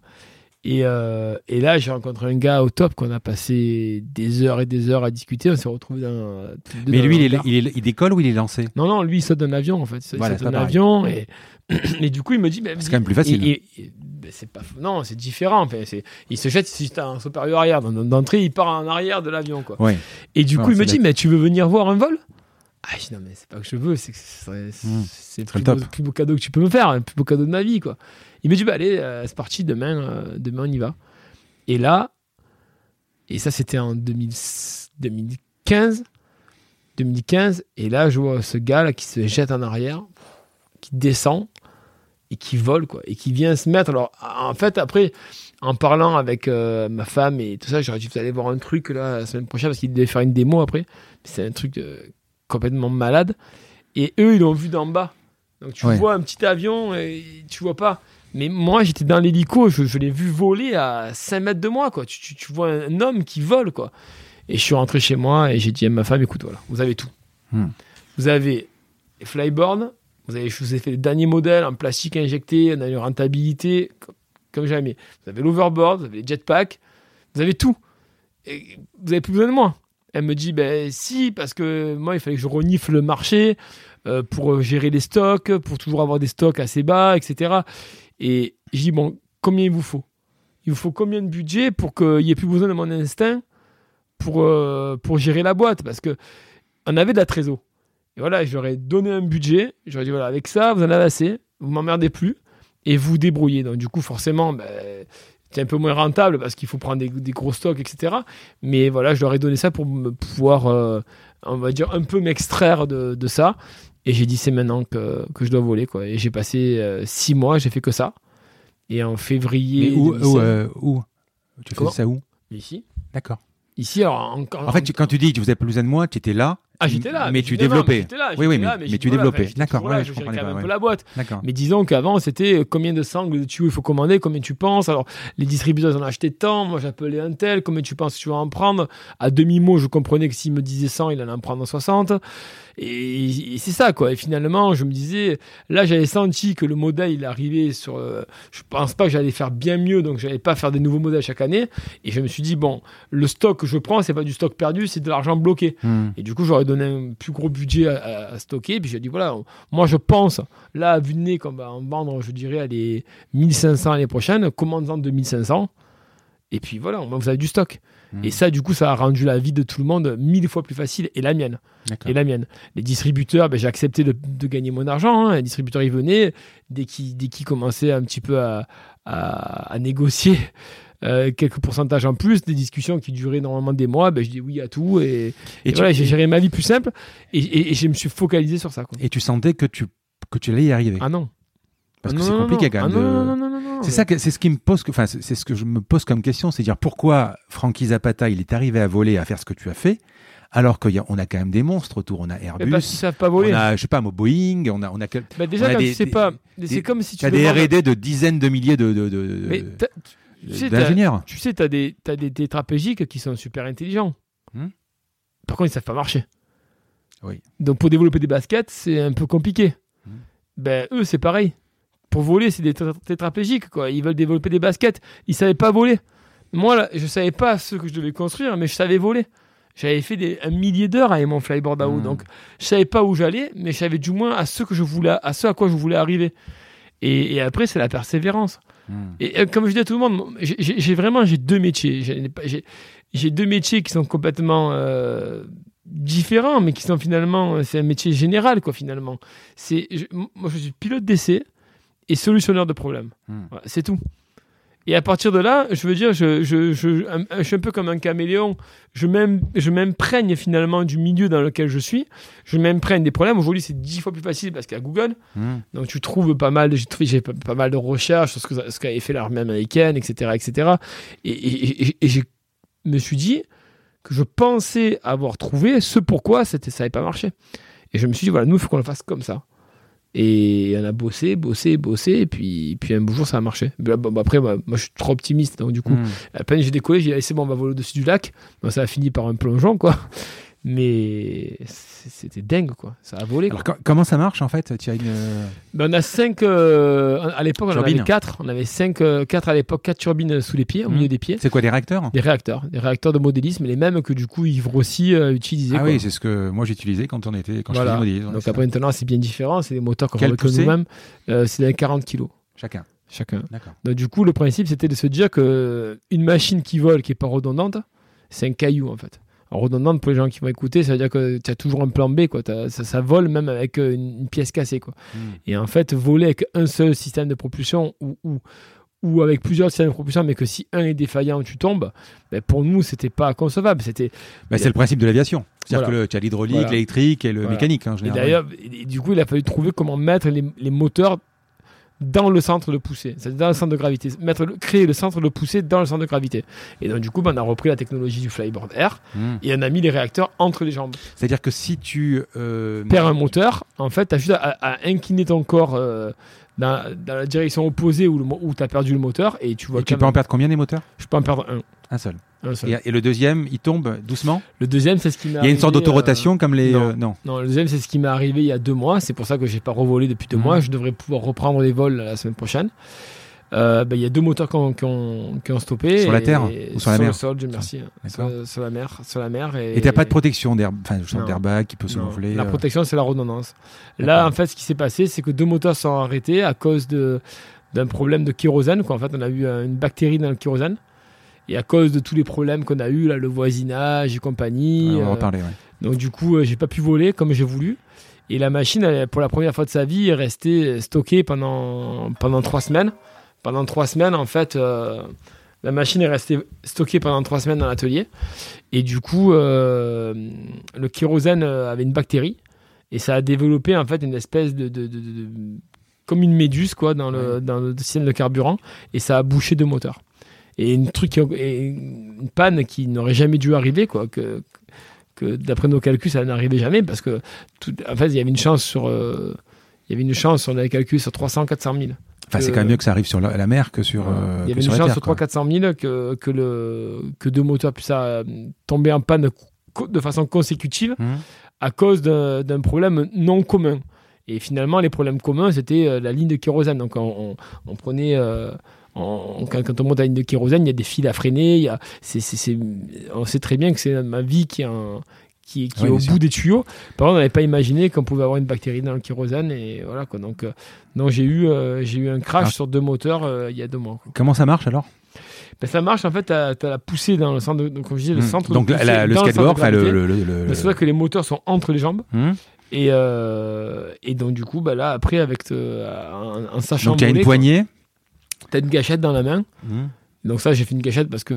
Et, euh, et là, j'ai rencontré un gars au top qu'on a passé des heures et des heures à discuter. On s'est retrouvés dans. Mais lui, il, est- hangar. il, est- il décolle ou il est lancé? Non, non, lui, il saute d'un avion, en fait. Il Voilà, saute d'un avion. Et, et du coup, il me dit. C'est quand même plus facile. Et- ben, c'est pas. Non, c'est différent. Enfin, c'est- il se jette si t'as un supérieur arrière. Dans- D'entrée, il part en arrière de l'avion, quoi. Ouais. Et du coup, il me dit, mais tu veux venir voir un vol? Ah, je dis, non, mais c'est pas que je veux, c'est Mmh. c'est le plus beau, plus beau cadeau que tu peux me faire, le plus beau cadeau de ma vie, quoi. Il me dit, bah allez, euh, c'est parti, demain, euh, demain on y va. Et là, et ça c'était en 2000 2015, 2015, et là je vois ce gars là qui se jette en arrière, qui descend et qui vole, quoi, et qui vient se mettre. Alors, en fait, après, en parlant avec euh, ma femme et tout ça, j'aurais dit, vous allez voir un truc là la semaine prochaine parce qu'il devait faire une démo après. C'est un truc euh, complètement malade. Et eux, ils l'ont vu d'en bas. Donc tu Ouais. vois un petit avion et tu vois pas. Mais moi, j'étais dans l'hélico, je, je l'ai vu voler à 5 mètres de moi, quoi. Tu, tu- tu vois un homme qui vole, quoi. Et je suis rentré chez moi et j'ai dit à ma femme, écoute, voilà, vous avez tout. Hmm. Vous avez les flyboards, vous avez, je vous ai fait les derniers modèles en plastique injecté, on a une rentabilité comme, comme jamais. Vous avez l'overboard, vous avez les jetpacks, vous avez tout. Et vous avez plus besoin de moi. Elle me dit, ben si, parce que moi, il fallait que je renifle le marché euh, pour euh, gérer les stocks, pour toujours avoir des stocks assez bas, etc. Et je dis, bon, combien il vous faut? Il vous faut combien de budget pour qu'il n'y ait plus besoin de mon instinct pour, euh, pour gérer la boîte? Parce que on avait de la trésor. Et voilà, ai donné un budget. J'aurais dit, voilà, avec ça, vous en avez assez, vous m'emmerdez plus, et vous débrouillez. Donc, du coup, forcément, ben, c'est un peu moins rentable parce qu'il faut prendre des, gros stocks, etc. Mais voilà, je leur ai donné ça pour pouvoir, euh, on va dire, un peu m'extraire de, de ça. Et j'ai dit, c'est maintenant que, que je dois voler. Quoi. Et j'ai passé euh, six mois, j'ai fait que ça. Et en février. Mais où, 2016, où, euh, où? Tu fais ça où? Ici. D'accord. Ici, alors. En fait, tu- quand tu dis que vous avez plus besoin de moi, tu étais là. Ah, j'étais là. Mais tu développais. mais j'étais là, Oui, oui, mais- tu développais. D'accord, ouais, je je comprenais quand même pas, un peu la boîte. D'accord. Mais disons qu'avant, c'était euh, combien de sangles de tuyaux il faut commander, combien tu penses. Alors, les distributeurs en acheté tant, moi j'appelais un tel, combien tu penses que tu vas en prendre. À demi-mot, je comprenais que s'il me disait 100, il allait en prendre 60. Et, et c'est ça, quoi. Et finalement, je me disais, là, j'avais senti que le modèle, il arrivait sur. euh, je pense pas que j'allais faire bien mieux, donc j'allais pas faire des nouveaux modèles chaque année. Et je me suis dit, bon, le stock que je prends, c'est pas du stock perdu, c'est de l'argent bloqué. Hmm. Et du coup, j'aurais donné un plus gros budget à, à stocker. Puis j'ai dit, voilà, moi je pense, là, à vue de nez, qu'on va en vendre, je dirais, à les 1500 l'année prochaine, commandant 2500. Et puis voilà, vous avez du stock. Hmm. Et ça, du coup, ça a rendu la vie de tout le monde mille fois plus facile, et la mienne. Et la mienne. Les distributeurs, ben, j'ai accepté de, de gagner mon argent. hein. Les distributeurs, ils venaient dès qu'ils dès commençaient un petit peu à, à, à négocier euh, quelques pourcentages en plus, des discussions qui duraient normalement des mois. Ben, je dis oui à tout. Et, et tu- voilà, j'ai géré ma vie plus simple. Et, et- et je me suis focalisé sur ça. Quoi. Et tu sentais que tu, que tu allais y arriver? Ah non. Parce Ah que c'est compliqué non. quand même. Ah de- non, non. C'est ça, que- c'est ce qui me pose, enfin, c'est ce que je me pose comme question, c'est dire pourquoi Frankie Zapata, il est arrivé à voler, à faire ce que tu as fait, alors qu'on a quand même des monstres autour. On a Airbus, parce savent pas voler. on a, je sais pas, moi, Boeing, on a, on a, Bah, déjà, on a des- pas, c'est comme si tu t'as des R&D de dizaines de milliers de, de, de- Mais tu sais, d'ingénieurs. Tu sais, tu as des, des tétraplégiques qui sont super intelligents. Hmm. Par contre, ils savent pas marcher. Oui. Donc, pour développer des baskets, c'est un peu compliqué. Hmm. Ben, eux, c'est pareil. Pour voler, c'est des tétra- tétraplégiques. Quoi. Ils veulent développer des baskets. Ils savaient pas voler. Moi, là, je savais pas ce que je devais construire, mais je savais voler. J'avais fait des, un millier d'heures avec mon flyboard à eau. Hmm. Donc, je savais pas où j'allais, mais je savais du moins à ce que je voulais, à ce à quoi je voulais arriver. Et, et après, c'est la persévérance. Hmm. Et euh, comme je dis à tout le monde, j'ai- vraiment j'ai deux métiers. J'ai deux métiers qui sont complètement euh, différents, mais qui sont finalement euh, c'est un métier général quoi finalement. C'est moi je suis pilote d'essai et solutionneur de problèmes. Hmm. Voilà, c'est tout. Et à partir de là, je veux dire, je, je, je, un- je suis un peu comme un caméléon. Je m'im- je m'imprègne finalement du milieu dans lequel je suis. Je m'imprègne des problèmes. Aujourd'hui, c'est dix fois plus facile parce qu'il y a Google. Hmm. Donc tu trouves pas mal, j'ai pas, pas mal de recherches sur ce qu'avait fait l'armée américaine, etc., etc. Et, et- et- et je me suis dit que je pensais avoir trouvé ce pourquoi ça n'avait pas marché. Et je me suis dit voilà, nous il faut qu'on le fasse comme ça. Et on a bossé, bossé, bossé, et puis, puis un beau jour ça a marché. Bon, bah, après, moi, moi, je suis trop optimiste, donc du coup, Hmm. à peine j'ai décollé, j'ai dit, allez, c'est bon, on va voler au-dessus du lac. Ça a fini par un plongeon, quoi. Mais c'était dingue, quoi. Ça a volé. quoi. Alors, co- comment ça marche en fait Tu as une. Ben, on a cinq. euh, à l'époque, on en avait quatre. On avait cinq, euh, quatre à l'époque, quatre turbines sous les pieds, au Mhm. milieu des pieds. C'est quoi des réacteurs? Des réacteurs, des réacteurs de modélisme, les mêmes que du coup Yves Rossi euh, utilisait. Ah quoi. oui, c'est ce que moi j'utilisais quand on était quand Voilà. je faisais modélisme, Donc après maintenant c'est bien différent, c'est des moteurs qu'on fabrique nous-mêmes. Euh, c'est des 40 kilos chacun. chacun. Donc du coup le principe c'était de se dire que une machine qui vole, qui est pas redondante, c'est un caillou en fait. Alors, redondante pour les gens qui vont écouter, ça veut dire que tu as toujours un plan B, quoi. Ça, ça vole même avec euh, une, une pièce cassée, quoi. Hmm. Et en fait, voler avec un seul système de propulsion ou, ou, ou avec plusieurs systèmes de propulsion, mais que si un est défaillant, tu tombes, ben pour nous, c'était pas concevable. C'était Bah, c'est le principe de l'aviation. C'est-à-dire Voilà. que tu as l'hydraulique, Voilà. l'électrique et le Voilà. mécanique en Et général. d'ailleurs, et du coup, il a fallu trouver comment mettre les, les moteurs dans le centre de poussée, c'est dans le centre de gravité, mettre le- créer le centre de poussée dans le centre de gravité. Et donc du coup, ben, on a repris la technologie du flyboard air Hmm. et on a mis les réacteurs entre les jambes. C'est-à-dire que si tu euh, Perds un moteur, en fait, tu as juste à, à incliner ton corps euh, dans, dans la direction opposée où, où tu as perdu le moteur et tu vois et tu peux en perdre combien des moteurs? Je peux en perdre un. Un seul. Un seul. Et, et le deuxième, il tombe doucement? Le deuxième, c'est ce qui m'est Il y a une sorte arrivé, d'autorotation comme les. non. euh, non. euh, Non, le deuxième, c'est ce qui m'est arrivé il y a deux mois. C'est pour ça que j'ai pas revolé depuis deux Mhm. mois. Je devrais pouvoir reprendre les vols la semaine prochaine. Euh, ben, Il y a deux moteurs qui ont, qui ont- qui ont stoppé. Sur la terre ou sur la mer le sol, Dieu merci. D'accord. Sur, sur la mer. Sur la mer et Et t'as pas de protection d'airbag qui peut se gonfler. La euh. protection, c'est la redondance. Là, en fait, ce qui s'est passé, c'est que deux moteurs sont arrêtés à cause de d'un problème de kérosène. Quoi. En fait, on a eu euh, une bactérie dans le kérosène. Et à cause de tous les problèmes qu'on a eu, là, le voisinage et compagnie. Ouais, on va en euh, reparler. ouais. Donc du coup, euh, j'ai pas pu voler comme j'ai voulu. Et la machine, elle, pour la première fois de sa vie, est restée stockée pendant, pendant trois semaines. Pendant trois semaines, en fait, euh, la machine est restée stockée pendant trois semaines dans l'atelier. Et du coup, euh, le kérosène avait une bactérie. Et ça a développé, en fait, une espèce de... de- de- de- comme une méduse, quoi, dans le, Ouais. dans le système de carburant. Et ça a bouché deux moteurs. Et une, truc, et une panne qui n'aurait jamais dû arriver, quoi, que, que d'après nos calculs, ça n'arrivait jamais parce que, tout, en fait, il y avait une chance sur, euh, il y avait une chance, on avait calculé sur 300, 400 000. Enfin, c'est quand même mieux que ça arrive sur la, la mer que sur. Euh, il y avait une chance sur quoi. 300, 400 000 que, que, le, que deux moteurs puissent euh, tomber en panne de façon consécutive Mhm. à cause d'un problème non commun. Et finalement, les problèmes communs, c'était la ligne de kérosène. Donc, on, on- on prenait. euh, quand, quand on monte à ligne de kérosène, il y a des fils à freiner. il y a- on sait très bien que c'est ma vie qui est en, qui, qui Ouais, est au sûr. bout des tuyaux. Par contre, on n'avait pas imaginé qu'on pouvait avoir une bactérie dans le kérosène et voilà quoi. Donc, euh, j'ai eu, euh, j'ai eu un crash Ah. sur deux moteurs euh, il y a deux mois. quoi. Comment ça marche alors? Ben, ça marche en fait, tu as, la poussée dans le centre, de, donc, comme je disais, le Hmm. centre Donc de la- poussée la- le skateboard, le, le, le- le- Ben, c'est vrai que les moteurs sont entre les jambes Hmm. et, euh, et donc du coup, bah, là après avec euh, en, en sachant Donc il y a une poignée t'as une gâchette dans la main. hmm, Donc ça, j'ai fait une gâchette parce que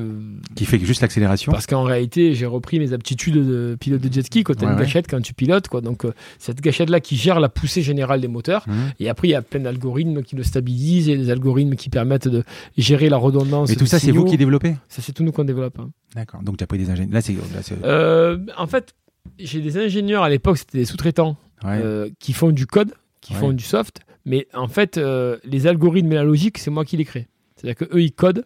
qui fait juste l'accélération. Parce qu'en réalité, j'ai repris mes aptitudes de pilote de jet ski. Quand tu as Ouais, une ouais. gâchette quand tu pilotes, quoi. Donc, euh, cette gâchette-là qui gère la poussée générale des moteurs. Hmm. Et après, il y a plein d'algorithmes qui le stabilisent et des algorithmes qui permettent de gérer la redondance. Et tout ça, c'est vous qui développez? Ça, c'est tout nous qu'on développe. hein. D'accord. Donc tu as pris des ingénieurs. Là, c'est. Euh, en fait, j'ai des ingénieurs à l'époque, c'était des sous-traitants ouais. euh, qui font du code, qui font du soft. Mais en fait, euh, les algorithmes et la logique, c'est moi qui les crée. C'est-à-dire que eux, ils codent.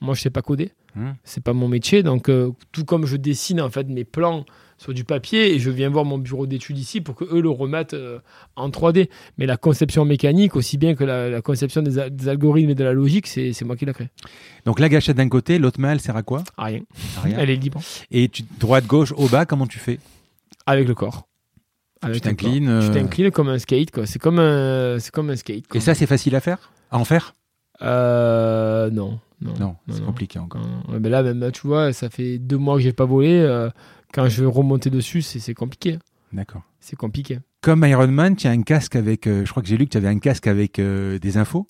Moi, je sais pas coder. Hmm. c'est pas mon métier. Donc, euh, tout comme je dessine en fait mes plans sur du papier et je viens voir mon bureau d'études ici pour que eux le remettent euh, en 3D. Mais la conception mécanique, aussi bien que la, la conception des, algorithmes et de la logique, c'est c'est moi qui la crée. Donc la gâchette d'un côté, l'autre main, elle sert à quoi? Ah, rien. À rien. Elle est libre Et tu, droite, gauche, au bas, comment tu fais? Avec le corps. Tu Avec le corps. t'inclines. Tu euh, t'inclines comme un skate, quoi. C'est comme un, c'est comme un skate. quoi. Et ça, c'est facile à faire? À en faire? Euh, non, non, Non, c'est compliqué encore. Ouais, mais là, même là, tu vois, ça fait deux mois que j'ai pas volé. euh, quand je veux remonter dessus, c'est compliqué. D'accord. C'est compliqué. Comme Iron Man, tu as un casque avec. euh, je crois que j'ai lu que tu avais un casque avec euh, des infos.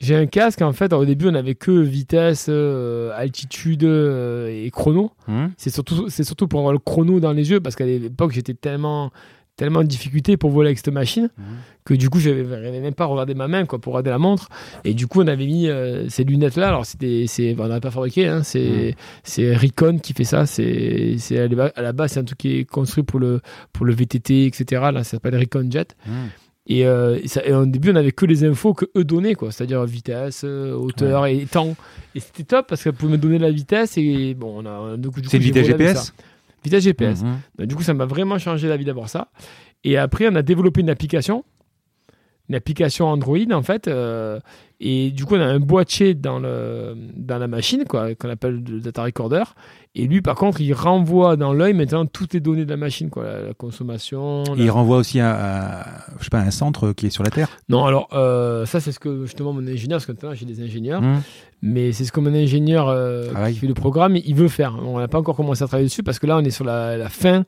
J'ai un casque, en fait, au début, on avait que vitesse, euh, altitude euh, et chrono. Hmm C'est surtout, c'est surtout pour avoir le chrono dans les yeux, parce qu'à l'époque, j'étais tellement, tellement en difficulté pour voler avec cette machine Mhm. que du coup, j'avais j'avais même pas regardé ma main quoi, pour regarder la montre. Et du coup, on avait mis euh, ces lunettes-là. Alors, c'était, c'est, on n'a pas fabriqué, hein, c'est, c'est Recon qui fait ça. C'est, c'est à la- base, c'est un truc qui est construit pour le, pour le VTT, etc. Là, ça s'appelle Recon Jet. Hmm. Et, euh, ça- et au début, on avait que les infos que eux donnaient, quoi. C'est-à-dire vitesse, euh, hauteur et temps. Et c'était top parce qu'elle pouvait me donner la vitesse et bon, on a coup, du C'est coup, j'ai vitesse GPS ça. Vitesse GPS. Mhm. Donc, du coup, ça m'a vraiment changé la vie d'avoir ça. Et après, on a développé une application, une application Android en fait. euh, et du coup, on a un boîtier dans, le, dans la machine, quoi, qu'on appelle le data recorder. Et lui, par contre, il renvoie dans l'œil maintenant toutes les données de la machine, quoi, la, la consommation. Et la- il renvoie aussi à, à, je sais pas, un centre qui est sur la Terre? Non, alors euh, ça, c'est ce que justement mon ingénieur, parce que maintenant j'ai des ingénieurs, Hmm. mais c'est ce que mon ingénieur euh, Travaille. qui fait le programme, il veut faire. On n'a pas encore commencé à travailler dessus parce que là, on est sur la, la fin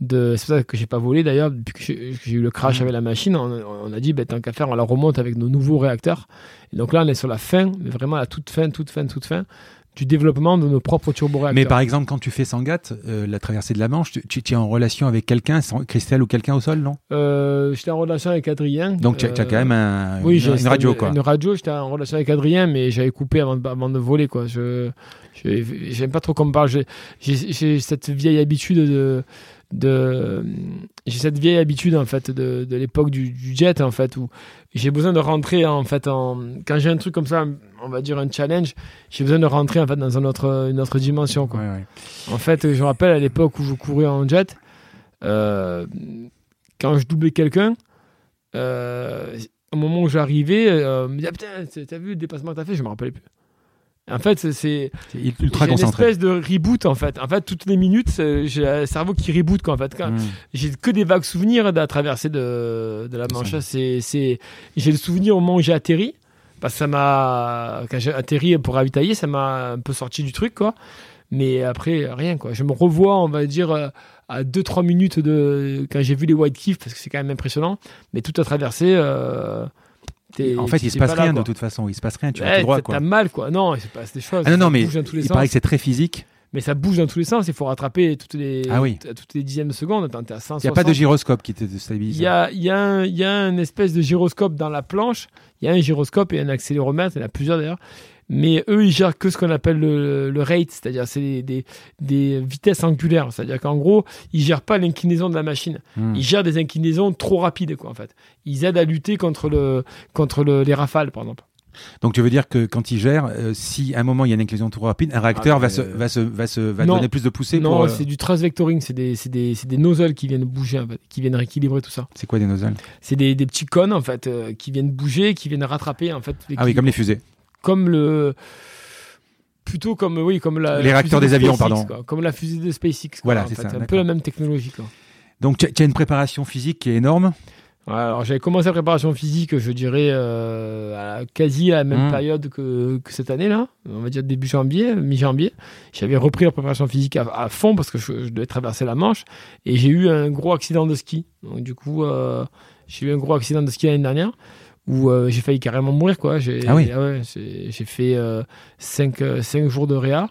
de. C'est pour ça que j'ai pas volé d'ailleurs, depuis que j'ai eu le crash Mhm. avec la machine, on, on a dit, ben, tant qu'à faire, on la remonte avec nos nouveaux réacteurs. Et donc là, on est sur la fin, mais vraiment la toute fin, toute fin, toute fin du développement de nos propres turboréacteurs. Mais par exemple, quand tu fais Sangatte, euh, la traversée de la Manche, tu, es en relation avec quelqu'un, Christelle ou quelqu'un au sol, non? Euh, j'étais en relation avec Adrien. Donc tu as, euh, quand même un, Oui, une, radio, quoi. Une radio, j'étais en relation avec Adrien, mais j'avais coupé avant de, avant de voler, quoi. Je, j'aime pas trop qu'on me parle. J'ai cette vieille habitude de, de, j'ai cette vieille habitude en fait de, de l'époque du, du jet en fait où j'ai besoin de rentrer en fait en, quand j'ai un truc comme ça, on va dire un challenge, j'ai besoin de rentrer en fait dans une autre, une autre dimension, quoi. Ouais, ouais. En fait, je me rappelle à l'époque où je courais en jet, euh, quand je doublais quelqu'un, euh, au moment où j'arrivais, euh, me disait, Ah, putain, t'as vu le dépassement que t'as fait? Je me rappelais plus. En fait, c'est- ultra une espèce de reboot en fait. En fait, toutes les minutes, j'ai le cerveau qui reboot quoi. En fait, Hmm. j'ai que des vagues souvenirs de la traversée de, de la Manche. C'est, j'ai le souvenir au moment où j'ai atterri, parce que ça m'a, quand j'ai atterri pour ravitailler, ça m'a un peu sorti du truc, quoi. Mais après, rien, quoi. Je me revois, on va dire, euh, à 2-3 minutes de quand j'ai vu les White Cliffs, parce que c'est quand même impressionnant. Mais toute la traversée, euh, En fait, il se passe là, rien de toute façon. Il se passe rien. Tu Ouais, tout droit, t'as- mal, quoi. Non, il se passe des choses. Ah non, non, mais il sens. paraît que c'est très physique. Mais ça bouge dans tous les sens. Il faut rattraper toutes les, Ah oui. à toutes les dixièmes de seconde. Attends, t'es à 160. Il n'y a pas de gyroscope qui te stabilise. Il y a, y, a un- il y a une espèce de gyroscope dans la planche. Il y a un gyroscope et un accéléromètre. Il y en a plusieurs d'ailleurs. Mais eux, ils gèrent que ce qu'on appelle le, le rate, c'est-à-dire c'est des, des, des vitesses angulaires. C'est-à-dire qu'en gros, ils gèrent pas l'inclinaison de la machine. Hmm. Ils gèrent des inclinaisons trop rapides, quoi, en fait. Ils aident à lutter contre, le, contre le- les rafales, par exemple. Donc tu veux dire que quand il gère, euh, si à un moment il y a une inclinaison trop rapide, un réacteur Ah, va, se, va, se, va, se, va non. donner plus de poussée non, pour. euh, c'est du. C'est des, c'est des, c'est des nozzles qui viennent bouger, en fait, qui viennent rééquilibrer tout ça. C'est quoi des nozzles? C'est des, des petits cônes, en fait, euh, qui viennent bouger, qui viennent rattraper, en fait. Ah oui, comme les fusées. Comme le plutôt comme oui comme la Les réacteurs des de avions, SpaceX, pardon. quoi. comme la fusée de SpaceX quoi, Voilà, c'est ça, un peu la même technologie quoi. Donc tu as, une préparation physique qui est énorme. Ouais, alors j'avais commencé la préparation physique, je dirais euh, à quasi à la même Mm. période que, que cette année là, on va dire début janvier, mi-janvier. J'avais repris la préparation physique à, à fond parce que je, je devais traverser la Manche et j'ai eu un gros accident de ski. Donc du coup, euh, j'ai eu un gros accident de ski l'année dernière où euh, j'ai failli carrément mourir quoi. J'ai, Ah oui. ouais, j'ai, fait 5 jours de réa.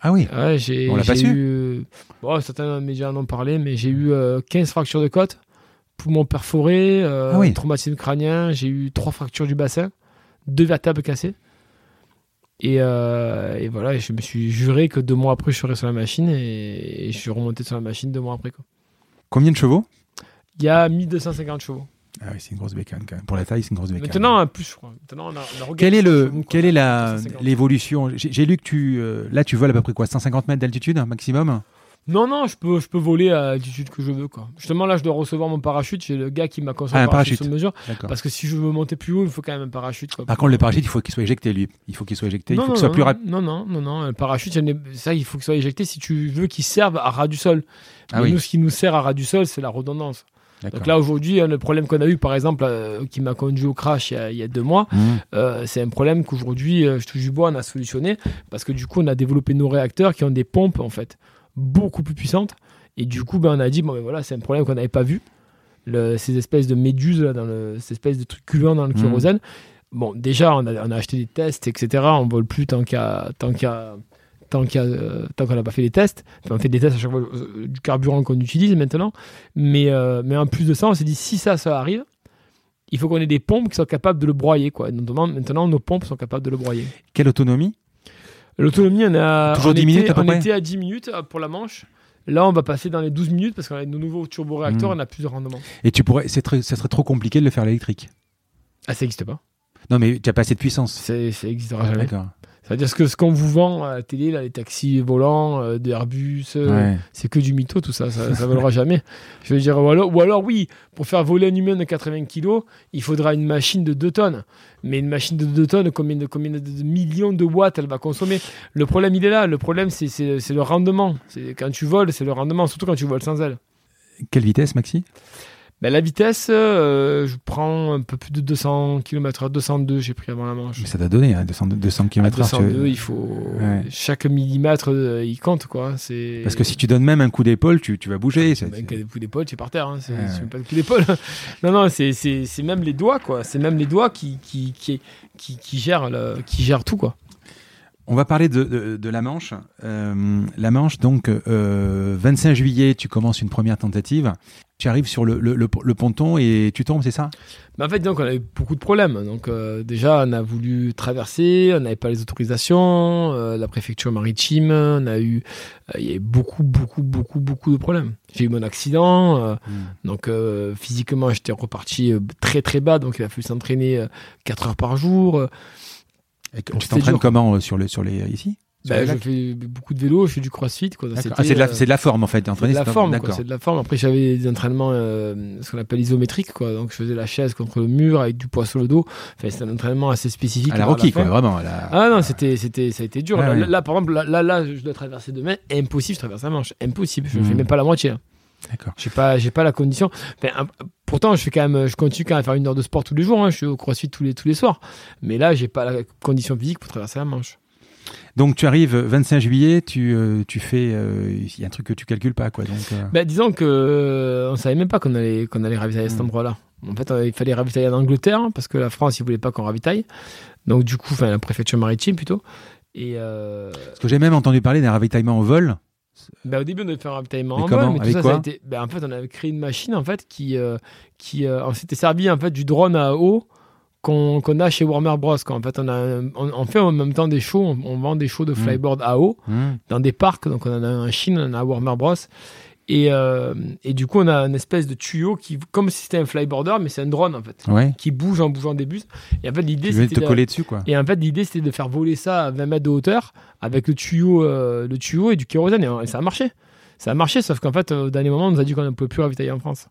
Ah oui. Ouais, j'ai, On l'a pas su. eu, bon, certains médias en ont parlé, mais j'ai eu euh, 15 fractures de côte, poumon perforé, euh, Ah oui. traumatisme crânien, j'ai eu trois fractures du bassin, deux vertèbres cassées. Et, euh, et voilà, je me suis juré que deux mois après, je serais sur la machine et, et je suis remonté sur la machine deux mois après. Quoi. Combien de chevaux? Il y a 1250 chevaux. Ah oui, c'est une grosse bécane quand même. Pour la taille, c'est une grosse bécane. Maintenant, un plus, je crois. Maintenant, on a, on a est le, quoi. quelle est la 250. l'évolution? J'ai lu que tu euh, là tu voles à peu près quoi? 150 mètres d'altitude maximum? Non, non, je peux, je peux voler à l'altitude que je veux. Quoi. Justement, là, je dois recevoir mon parachute. J'ai le gars qui m'a construit Ah, un un parachute, parachute. sur mesure. Parce que si je veux monter plus haut, il faut quand même un parachute. Quoi. Par contre, le parachute, il faut qu'il soit éjecté lui. Il faut qu'il soit éjecté. non, il faut qu'il soit non, plus rapide. Non, non, non, non. Le parachute, ça, il faut qu'il soit éjecté si tu veux qu'il serve à ras du sol. Ah oui. nous, ce qui nous sert à ras du sol, c'est la redondance. Donc là, aujourd'hui, le problème qu'on a eu, par exemple, euh, qui m'a conduit au crash il y a, il y a deux mois, Mmh. euh, c'est un problème qu'aujourd'hui, euh, je touche du bois, on a solutionné parce que du coup, on a développé nos réacteurs qui ont des pompes en fait beaucoup plus puissantes. Et du coup, ben, on a dit bon, ben voilà, c'est un problème qu'on n'avait pas vu. Le- ces espèces de méduses, là, dans le, ces espèces de trucs culants dans le Mhm. kérosène. Bon, déjà, on a, on a acheté des tests, etc. On vole plus tant qu'à tant qu'à tant euh, tant qu'on n'a pas fait les tests. Enfin, on fait des tests à chaque fois euh, du carburant qu'on utilise maintenant. Mais, euh, mais en plus de ça, on s'est dit si ça, ça arrive, il faut qu'on ait des pompes qui soient capables de le broyer. Quoi. Maintenant, nos pompes sont capables de le broyer. Quelle autonomie? L'autonomie, on a. Toujours on 10 était- minutes, à On était à 10 minutes pour la manche. Là, on va passer dans les 12 minutes parce qu'on a nos nouveaux turboréacteurs, Mm. on a plus de rendement. Et tu pourrais, très, ça serait trop compliqué de le faire à l'électrique. Ah, ça n'existe pas. Non, mais tu as pas assez de puissance. Ça n'existera jamais. D'accord. C'est-à-dire que ce qu'on vous vend à la télé, là, les taxis volants, euh, des Airbus, euh, Ouais. c'est que du mytho, tout ça. Ça ne volera jamais. Je veux dire, ou alors, ou alors, oui, pour faire voler un humain de 80 kilos, il faudra une machine de 2 tonnes. Mais une machine de 2 tonnes, combien de, combien de, de millions de watts elle va consommer? Le problème, il est là. Le problème, c'est- le rendement. Quand tu voles, c'est le rendement, surtout quand tu voles sans elle. Quelle vitesse, Maxi? Ben, la vitesse, euh, je prends un peu plus de 200 km/h, 202, j'ai pris avant la manche. Mais ça t'a donné, hein, 200, 200 À km/h. 202, il faut. Ouais. Chaque millimètre, euh, il compte, quoi. C'est... Parce que si tu donnes même un coup d'épaule, tu, tu vas bouger. Ben, des coups d'épaule, tu es par terre. Hein. C'est, Ouais, même pas des coups d'épaule. non, non, c'est, même les doigts, quoi. C'est même les doigts qui, qui, qui, qui, qui gèrent, le, qui gèrent tout, quoi. On va parler de, de, de la Manche. Euh, la Manche, donc, euh, 25 juillet, tu commences une première tentative. Tu arrives sur le, le, le- le ponton et tu tombes, c'est ça? En fait, donc, on a eu beaucoup de problèmes. Donc, euh, déjà, on a voulu traverser, on n'avait pas les autorisations, euh, la préfecture maritime, on a eu, euh, il y a eu beaucoup, beaucoup, beaucoup, beaucoup de problèmes. J'ai eu mon accident, euh, donc physiquement, j'étais reparti très, très bas, donc il a fallu s'entraîner 4 heures par jour. Et Tu t'entraînes comment sur, le, sur les ici? Bah, je fais beaucoup de vélo, je fais du crossfit. Quoi. Ah, c'est de, la- euh, c'est de la forme en fait. C'est entraîner, de la c'est- forme, D'accord. c'est de la forme. Après, j'avais des entraînements, euh, ce qu'on appelle isométriques, quoi. Donc, je faisais la chaise contre le mur avec du poids sur le dos. Enfin, c'était un entraînement assez spécifique. À la Rocky, quoi, vraiment. à la- Ah non, c'était, c'était, ça a été dur. Là, ouais. là, là, par exemple, là, là, là, je dois traverser demain. Impossible, je traverse la Manche. Impossible. Je ne Mhm. fais même pas la moitié. là. D'accord. J'ai pas, j'ai pas la condition. Un- pourtant, je fais quand même, je continue quand même à faire une heure de sport tous les jours. hein. Je suis au CrossFit tous les, tous les soirs. Mais là, j'ai pas la condition physique pour traverser la Manche. Donc tu arrives 25 juillet, tu, euh, tu fais. euh, Il y a un truc que tu calcules pas, quoi. Donc, euh, Bah, disons que euh, on savait même pas qu'on allait, qu'on allait ravitailler à cet Mm. endroit-là. En fait, euh, il fallait ravitailler en Angleterre hein, parce que la France, ils voulaient pas qu'on ravitaille. Donc, du coup, enfin, la préfecture maritime plutôt. Et euh, Parce que j'ai même entendu parler d'un ravitaillement en vol. bah, au début, on devait faire un ravitaillement Mais en comment vol, mais tout ça, ça a été. bah, en fait, on avait créé une machine en fait qui, euh, qui, euh, on s'était servi en fait du drone à eau qu'on a chez Warner Bros. En fait, on a, un- on, on fait en même temps des shows. On, on vend des shows de Mm. flyboard à eau Hmm. dans des parcs. Donc, on en a un en Chine, on en a à Warner Bros. Et, euh, et du coup, on a une espèce de tuyau qui, comme si c'était un flyboarder, mais c'est un drone en fait, Ouais. qui bouge en bougeant des bus. Et en fait, l'idée c'était te de- coller dessus, quoi. et en fait, l'idée c'était de faire voler ça à 20 mètres de hauteur avec le tuyau, euh, le tuyau et du kérosène. Et, et ça a marché. Ça a marché, sauf qu'en fait, au dernier moment, on nous a dit qu'on ne pouvait plus ravitailler en France.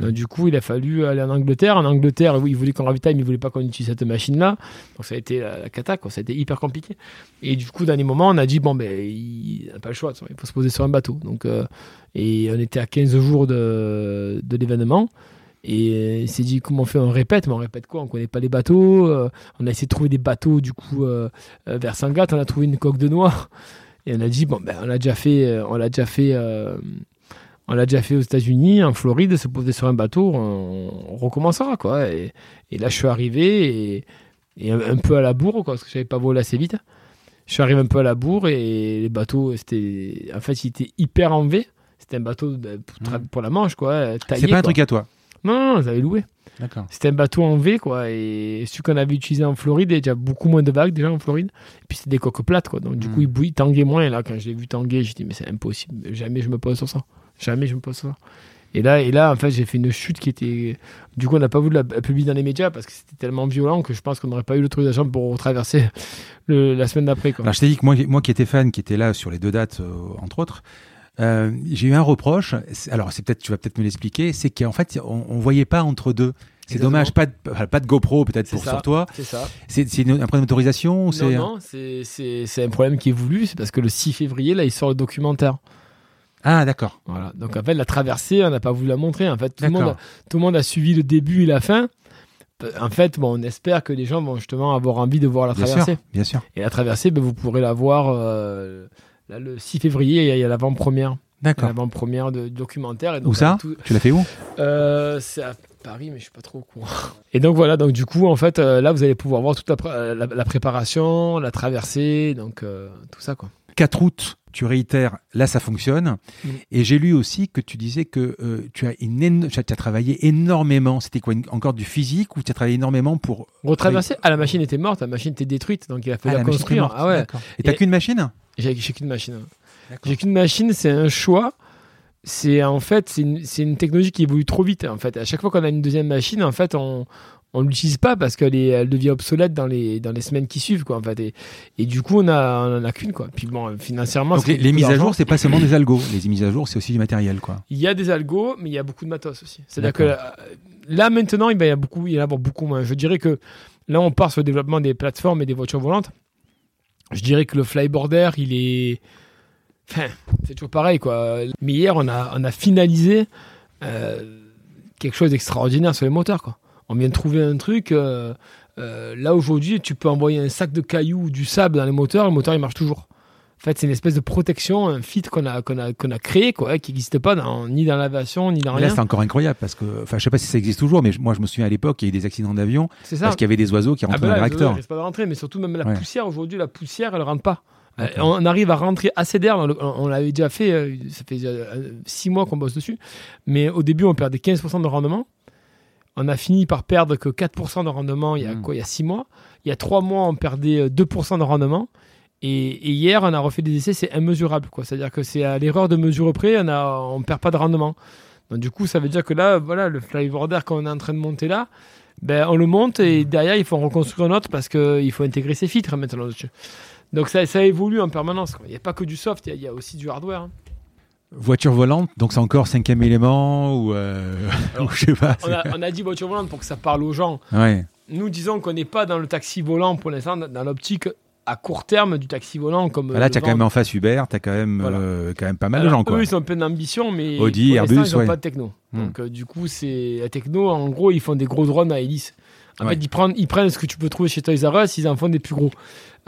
Donc, du coup, il a fallu aller en Angleterre. En Angleterre, oui, il voulait qu'on ravitaille, mais il voulait pas qu'on utilise cette machine-là. Donc ça a été la, la cata. Ça a été hyper compliqué. Et du coup, dans les moments, on a dit bon ben, il n'a pas le choix. Il faut se poser sur un bateau. Donc euh, et on était à 15 jours de, l'événement. Et il s'est dit comment on fait? On répète, mais on répète quoi? On connaît pas les bateaux. Euh, on a essayé de trouver des bateaux du coup euh, euh, vers Sangatte. On a trouvé une coque de noix. Et on a dit bon ben on l'a déjà fait. euh, On l'a déjà fait. Euh, on l'a déjà fait aux États-Unis, en Floride, se poser sur un bateau, on, on recommencera quoi. Et, et là, je suis arrivé et, et un, un peu à la bourre quoi, parce que j'avais pas volé assez vite. Je suis arrivé un peu à la bourre et les bateaux, c'était, en fait, il était hyper en V. C'était un bateau de- pour, la Manche quoi. Taillé, C'est pas un quoi. truc à toi? Non, non, j'avais loué. D'accord. C'était un bateau en V, quoi. Et celui qu'on avait utilisé en Floride, il y a déjà beaucoup moins de vagues déjà en Floride. Et puis c'était des coques plates, quoi. Donc du Mm. coup, il bouille, tanguait moins. Et là, quand je l'ai vu tanguer, j'ai dit, mais c'est impossible. Jamais je me pose sur ça. Jamais je me pose ça. Et là, et là en fait, j'ai fait une chute qui était. Du coup, on n'a pas voulu la, publier dans les médias parce que c'était tellement violent que je pense qu'on n'aurait pas eu l'autorisation pour traverser le- la semaine d'après. Alors je t'ai dit que moi, moi qui étais fan, qui était là sur les deux dates, euh, entre autres, euh, j'ai eu un reproche. Alors c'est peut-être, tu vas peut-être me l'expliquer, c'est qu'en fait on, on voyait pas entre deux. C'est dommage, pas de, pas de GoPro peut-être C'est pour ça. sur toi. C'est ça. C'est un problème d'autorisation Non, non, c'est un problème qui est voulu. C'est parce que le 6 février, là, il sort le documentaire. Ah d'accord. Voilà. Donc en fait, la traversée, on n'a pas voulu la montrer. En fait, tout le, monde a, tout le monde a suivi le début et la fin. En fait, bon, on espère que les gens vont justement avoir envie de voir la Bien traversée. sûr, bien sûr. Et la traversée, ben, vous pourrez la voir euh, là, le 6 février. Il y a- l'avant-première. D'accord. L'avant-première de documentaire. Et donc, Où ça tout- Tu l'as fait où? Euh, C'est à Paris, mais je suis pas trop au courant. Et donc voilà, donc du coup, en fait, euh, là, vous allez pouvoir voir toute la, la- la préparation, la traversée, donc tout ça, quoi. 4 août, tu réitères, là ça fonctionne. Et j'ai lu aussi que tu disais que euh, tu, as une éno- tu as travaillé énormément. C'était quoi une- Encore du physique ou tu as travaillé énormément pour. Retraverser, ah, la machine était morte, la machine était détruite, donc il a fallu Ah, la, est construire. morte, Ah ouais. Et t'as Et- qu'une machine? J'ai qu'une machine. J'ai qu'une machine, c'est un choix. C'est en fait, c'est une, une technologie qui évolue trop vite. En fait, à chaque fois qu'on a une deuxième machine, en fait, on on l'utilise pas parce qu'elle elle devient obsolète dans les dans les semaines qui suivent, quoi. En fait, et, et du coup, on a on en a qu'une, quoi. Puis bon, financièrement, Donc les, les mises à jour, c'est pas seulement des algos. Les mises à jour, c'est aussi du matériel, quoi. Il y a des algos, mais il y a beaucoup de matos aussi. C'est-à-dire que euh, là maintenant, il y a beaucoup, il y en a beaucoup moins. Je dirais que là, on part sur le développement des plateformes et des voitures volantes. Je dirais que le flyboarder, il est, enfin, c'est toujours pareil quoi. Mais hier, on a, on a finalisé euh, quelque chose d'extraordinaire sur les moteurs quoi. On vient de trouver un truc. euh, euh, là aujourd'hui, tu peux envoyer un sac de cailloux ou du sable dans les moteurs, le moteur il marche toujours. En fait, c'est une espèce de protection, un fit qu'on a, qu'on a, qu'on a créé, quoi, qui n'existe pas dans- ni dans l'aviation, ni dans Mais Là, rien. c'est encore incroyable parce que, enfin, je sais pas si ça existe toujours, mais moi, je me souviens à l'époque, il y a eu des accidents d'avion C'est ça. parce qu'il y avait des oiseaux qui Ah rentraient ben dans là, le les réacteur. oiseaux, ils risquent pas de rentrer, mais surtout même la Ouais. poussière, aujourd'hui, la poussière, elle rentre pas. Euh, on arrive à rentrer assez d'air. dans On, l'avait déjà fait, ça fait six mois qu'on bosse dessus. Mais au début, on perdait 15% de rendement. On a fini par perdre que 4% de rendement il y a Mm. quoi Il y a 6 mois. Il y a 3 mois, on perdait euh, 2% de rendement. Et, et hier, on a refait des essais, c'est immesurable. quoi. C'est-à-dire que c'est à l'erreur de mesure près, on ne perd pas de rendement. Donc, du coup, ça veut dire que là, voilà, le flyboarder qu'on est en train de monter là, ben, on le monte et derrière, il faut en reconstruire un autre parce qu'il faut intégrer ses filtres maintenant dessus. Donc ça, ça évolue en permanence. quoi. Il n'y a pas que du soft, il y a- il y, a aussi du hardware. hein. Voiture volante, donc c'est encore cinquième élément ou, euh, je sais pas. On a, on a dit voiture volante pour que ça parle aux gens. Ouais. Nous disons qu'on n'est pas dans le taxi volant pour l'instant, dans l'optique à court terme du taxi volant. Comme Bah Là, euh, tu as le quand même en face Uber, tu as quand même, Voilà. euh, quand même pas mal de gens. Quoi. Eux, ils ont plein d'ambition, mais Audi, pour Airbus, ils n'ont ouais. pas de techno. Hmm. Donc, euh, du coup, c'est la techno. En gros, ils font des gros drones à hélice. En Ouais. fait, ils prennent, ils prennent ce que tu peux trouver chez Toys R Us, ils en font des plus gros.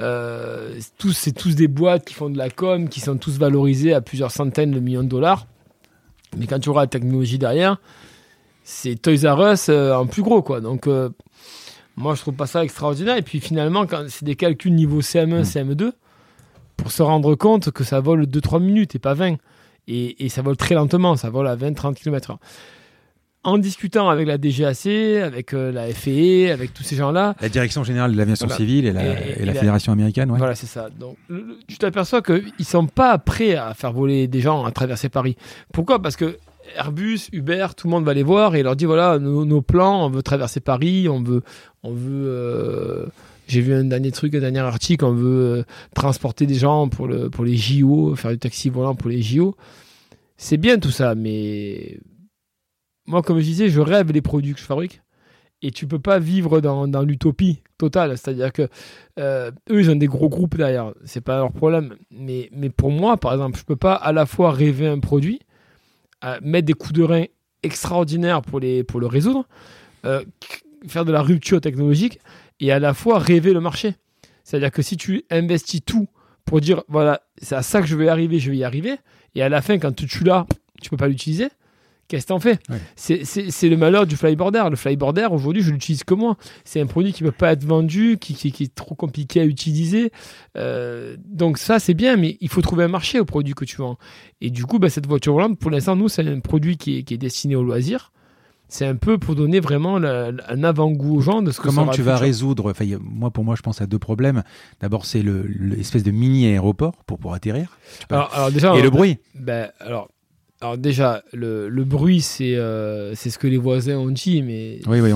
Euh, c'est tous, c'est tous des boîtes qui font de la com, qui sont tous valorisées à plusieurs centaines de millions de dollars. Mais quand tu auras la technologie derrière, c'est Toys R Us euh, en plus gros, quoi. Donc, euh, moi, je trouve pas ça extraordinaire. Et puis, finalement, quand c'est des calculs niveau CM1, Mm. CM2, pour se rendre compte que ça vole 2-3 minutes et pas 20. Et, et ça vole très lentement, ça vole à 20-30 km/h. En discutant avec la DGAC, avec euh, la FAA, avec tous ces gens-là, La direction générale de l'aviation Voilà. civile et la, Et- et et la la- fédération américaine, ouais. voilà, c'est ça. Donc, le- le- tu t'aperçois qu'ils ne sont pas prêts à faire voler des gens à traverser Paris. Pourquoi? Parce que Airbus, Uber, tout le monde va les voir et leur dit voilà, nos, nos plans, on veut traverser Paris, on veut. On veut euh, J'ai vu un dernier truc, un dernier article, on veut euh, transporter des gens pour, le, pour les JO, faire du taxi volant pour les JO. C'est bien tout ça, mais moi, comme je disais, je rêve les produits que je fabrique. Et tu peux pas vivre dans, l'utopie totale. C'est-à-dire que euh, eux, ils ont des gros groupes derrière. C'est pas leur problème. Mais, mais pour moi, par exemple, je peux pas à la fois rêver un produit, euh, mettre des coups de rein extraordinaires pour, les, pour le résoudre, euh, faire de la rupture technologique et à la fois rêver le marché. C'est-à-dire que si tu investis tout pour dire, voilà, c'est à ça que je vais arriver, je vais y arriver, et à la fin, quand tu là, tu peux pas l'utiliser, qu'est-ce que t'en fais C'est le malheur du flyboarder. Le flyboarder, aujourd'hui, je l'utilise que moi. C'est un produit qui ne peut pas être vendu, qui, qui, est trop compliqué à utiliser. Euh, donc ça, c'est bien, mais il faut trouver un marché au produit que tu vends. Et du coup, bah, cette voiture volante, pour l'instant, nous, c'est un produit qui est, qui est destiné au loisir c'est un peu pour donner vraiment un avant-goût aux gens de ce que Comment tu vas résoudre enfin, Moi, pour moi, je pense à deux problèmes. D'abord, c'est l'espèce de mini aéroport pour pour atterrir. Alors, déjà, et le bruit. Ben, alors, alors déjà, le, le bruit, c'est euh, c'est ce que les voisins ont dit, mais oui, oui,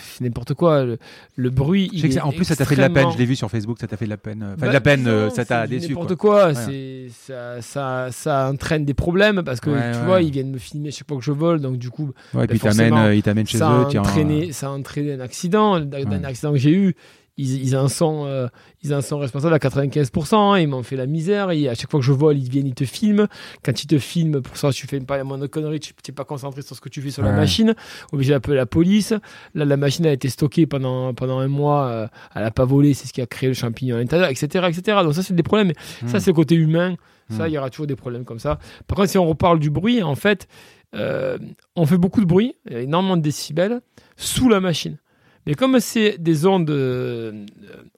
c'est n'importe quoi. Le, le bruit. Je sais que en plus, ça t'a fait de la peine. Je l'ai vu sur Facebook, ça t'a fait de la peine. Enfin, de la peine, euh, ça t'a déçu. N'importe quoi. C'est ça, ça, ça, entraîne des problèmes parce que tu vois, ils viennent me filmer chaque fois que je vole, donc du coup. Ouais, et ben, puis euh, ils t'amènent chez ça eux. A entraîné, ça a entraîné un accident, un accident que j'ai eu ils, en sont, euh, ils en sont responsables à 95%. Hein. ils m'ont fait la misère. Et à chaque fois que je vole, ils viennent, ils te filment. Quand ils te filment, pour ça, tu fais pas la moindre connerie, tu n'es pas concentré sur ce que tu fais sur la machine. Obligé d'appeler la police. Là, la machine a été stockée pendant, pendant un mois. Euh, elle n'a pas volé. C'est ce qui a créé le champignon à l'intérieur, etc., etc. Donc, ça, c'est des problèmes. Ça, hmm. c'est le côté humain. Ça, hmm. il y aura toujours des problèmes comme ça. Par contre, si on reparle du bruit, en fait, euh, on fait beaucoup de bruit, il y a énormément de décibels sous la machine. Mais comme c'est des ondes euh,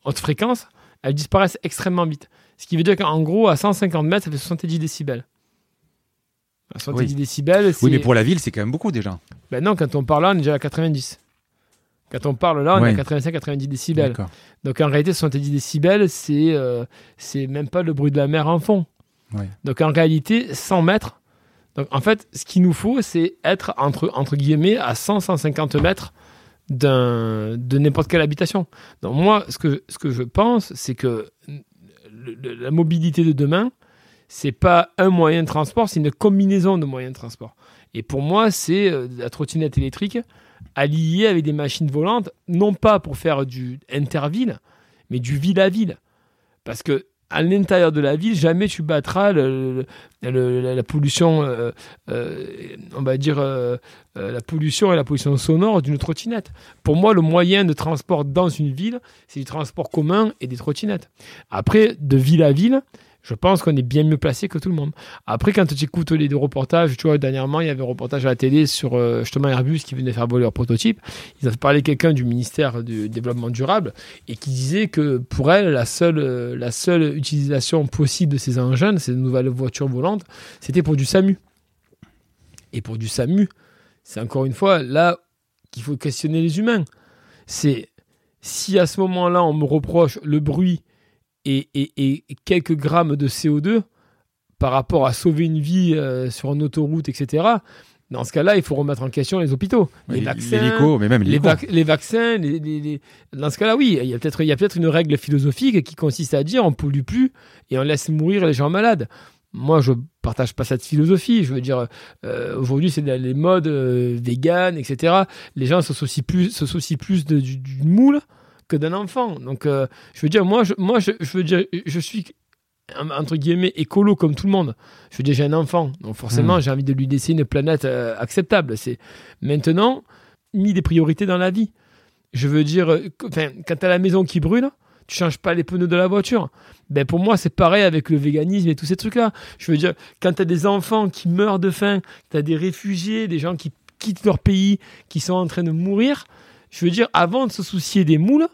haute fréquence, elles disparaissent extrêmement vite. Ce qui veut dire qu'en gros, à 150 mètres, ça fait 70 décibels. 70 oui. décibels, Oui, mais pour la ville, c'est quand même beaucoup déjà. Ben non, quand on parle là, on est déjà à 90. Quand on parle là, on est à 85-90 décibels. Donc en réalité, 70 décibels, c'est euh, c'est même pas le bruit de la mer en fond. Donc en réalité, 100 mètres. Donc en fait, ce qu'il nous faut, c'est être entre, entre guillemets à 100-150 mètres de n'importe quelle habitation. Donc moi, ce que, ce que je pense, c'est que la mobilité de demain, c'est pas un moyen de transport, c'est une combinaison de moyens de transport. Et pour moi, c'est euh, la trottinette électrique alliée avec des machines volantes, non pas pour faire du interville, mais du ville à ville. Parce que à l'intérieur de la ville, jamais tu battras la pollution, euh, euh, on va dire, euh, la pollution et la pollution sonore d'une trottinette. Pour moi, le moyen de transport dans une ville, c'est du transport commun et des trottinettes. Après, de ville à ville, je pense qu'on est bien mieux placé que tout le monde. Après, quand tu écoutes les deux reportages, tu vois, dernièrement, il y avait un reportage à la télé sur euh, justement Airbus qui venait faire voler leur prototype. Ils ont parlé quelqu'un du ministère du Développement durable et qui disait que pour elle, la seule, euh, la seule utilisation possible de ces engins, de ces nouvelles voitures volantes, c'était pour du SAMU. Et pour du SAMU, c'est encore une fois là qu'il faut questionner les humains. C'est si à ce moment-là, on me reproche le bruit et, quelques grammes de CO2 par rapport à sauver une vie euh, sur une autoroute, etc. Dans ce cas-là, il faut remettre en question les hôpitaux, les, vaccins, mais même les, les, vaccins. Dans ce cas-là, oui, il y a peut-être peut, être une règle philosophique qui consiste à dire on pollue plus et on laisse mourir les gens malades. Moi, je partage pas cette philosophie. Je veux dire, euh, aujourd'hui, c'est les modes euh, vegan, etc. Les gens se soucient plus, se soucient plus de, du, du moule d'un enfant. Donc, euh, je veux dire, moi, je, moi, je, veux dire, je suis entre guillemets écolo comme tout le monde. Je veux dire, j'ai un enfant, donc forcément, hmm. j'ai envie de lui laisser une planète euh, acceptable. C'est maintenant mis des priorités dans la vie. Je veux dire, euh, enfin, quand tu as la maison qui brûle, tu changes pas les pneus de la voiture. Ben pour moi, c'est pareil avec le véganisme et tous ces trucs-là. Je veux dire, quand tu as des enfants qui meurent de faim, tu as des réfugiés, des gens qui quittent leur pays, qui sont en train de mourir, je veux dire, avant de se soucier des moules,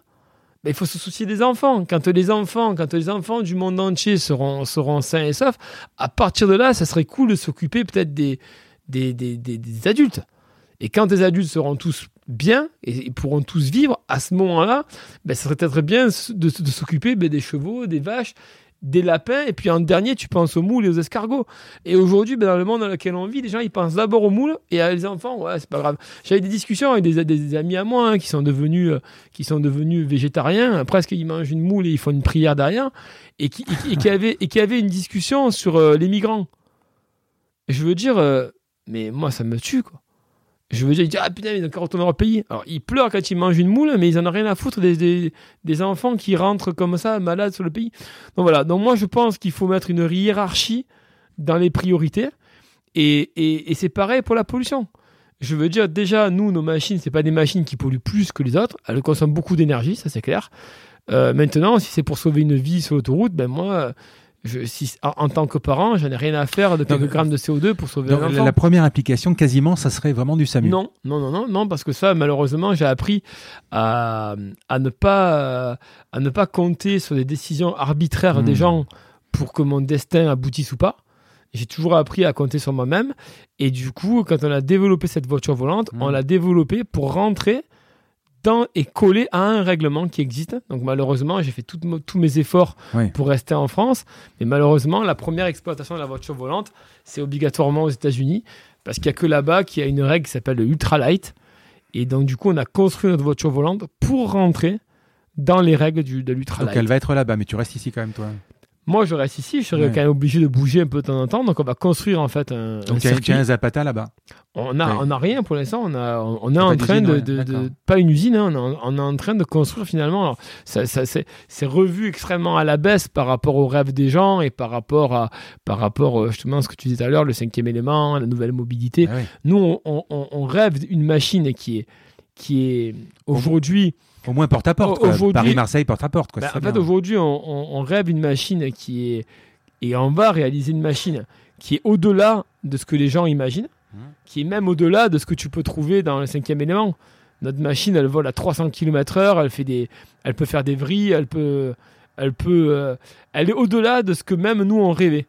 il faut se soucier des enfants. Quand les enfants, quand les enfants du monde entier seront, sains et saufs, à partir de là, ça serait cool de s'occuper peut-être des des, des, des, adultes. Et quand les adultes seront tous bien et, pourront tous vivre, à ce moment-là, ben, ça serait peut-être bien de, de s'occuper ben, des chevaux, des vaches des lapins, et puis en dernier, tu penses aux moules et aux escargots. Et aujourd'hui, ben, dans le monde dans lequel on vit, les gens, ils pensent d'abord aux moules et à les enfants, ouais, c'est pas grave. J'avais des discussions avec des, amis à moi hein, qui, sont devenus, euh, qui sont devenus végétariens, presque ils mangent une moule et ils font une prière derrière, et qui, et, qui, avaient, et une discussion sur euh, les migrants. je veux dire, euh, mais moi, ça me tue, quoi. Je veux dire, ils disent Ah putain, ils ont encore retourner au pays. Alors, ils pleurent quand ils mangent une moule, mais ils en ont rien à foutre des, des, enfants qui rentrent comme ça, malades sur le pays. Donc voilà. Donc, moi, je pense qu'il faut mettre une hiérarchie dans les priorités. Et, et, et c'est pareil pour la pollution. Je veux dire, déjà, nous, nos machines, c'est pas des machines qui polluent plus que les autres. Elles consomment beaucoup d'énergie, ça c'est clair. Euh, maintenant, si c'est pour sauver une vie sur l'autoroute, ben moi, je, si, en, en tant que parent, j'en ai rien à faire de quelques grammes de CO2 pour sauver Donc, un la, enfant. la première application, quasiment, ça serait vraiment du SAMU. Non, non, non, non, non, parce que ça, malheureusement, j'ai appris à, à ne pas à ne pas compter sur les décisions arbitraires Hmm. des gens pour que mon destin aboutisse ou pas. J'ai toujours appris à compter sur moi-même. Et du coup, quand on a développé cette voiture volante, Hmm. on l'a développée pour rentrer dans et coller à un règlement qui existe. Donc malheureusement, j'ai fait tout tous mes efforts Oui. pour rester en France. Mais malheureusement, la première exploitation de la voiture volante, c'est obligatoirement aux États-Unis. Parce qu'il n'y a que là-bas qu'il y a une règle qui s'appelle le ultralight. Et donc, du coup, on a construit notre voiture volante pour rentrer dans les règles du, de Donc l'ultralight. elle va être là-bas, mais tu restes ici quand même, toi. Moi, je reste ici. Je serais Ouais. quand même obligé de bouger un peu de temps en temps. Donc, on va construire en fait un, un Donc as, circuit. un Zapata là-bas. On a, Ouais. on a rien pour l'instant. On a, on, on est Pas en train de, pas une usine. hein, on, est, on est en train de construire finalement. Alors, ça, ça- c'est, revu extrêmement à la baisse par rapport aux rêves des gens et par rapport à, par rapport euh, justement à ce que tu disais tout à l'heure, le cinquième élément, la nouvelle mobilité. Ah. Nous, on, on- on- on rêve d'une machine qui est, qui est aujourd'hui. Au moins porte à porte. Paris-Marseille porte à porte. quoi. C'est en fait, aujourd'hui, on, rêve d'une machine qui est. Et on va réaliser une machine qui est au-delà de ce que les gens imaginent, Mhm. qui est même au-delà de ce que tu peux trouver dans le cinquième élément. Notre machine, elle vole à 300 km/h, elle, fait des, elle peut faire des vrilles, elle peut. Elle, peut, euh, elle est au-delà de ce que même nous on rêvait.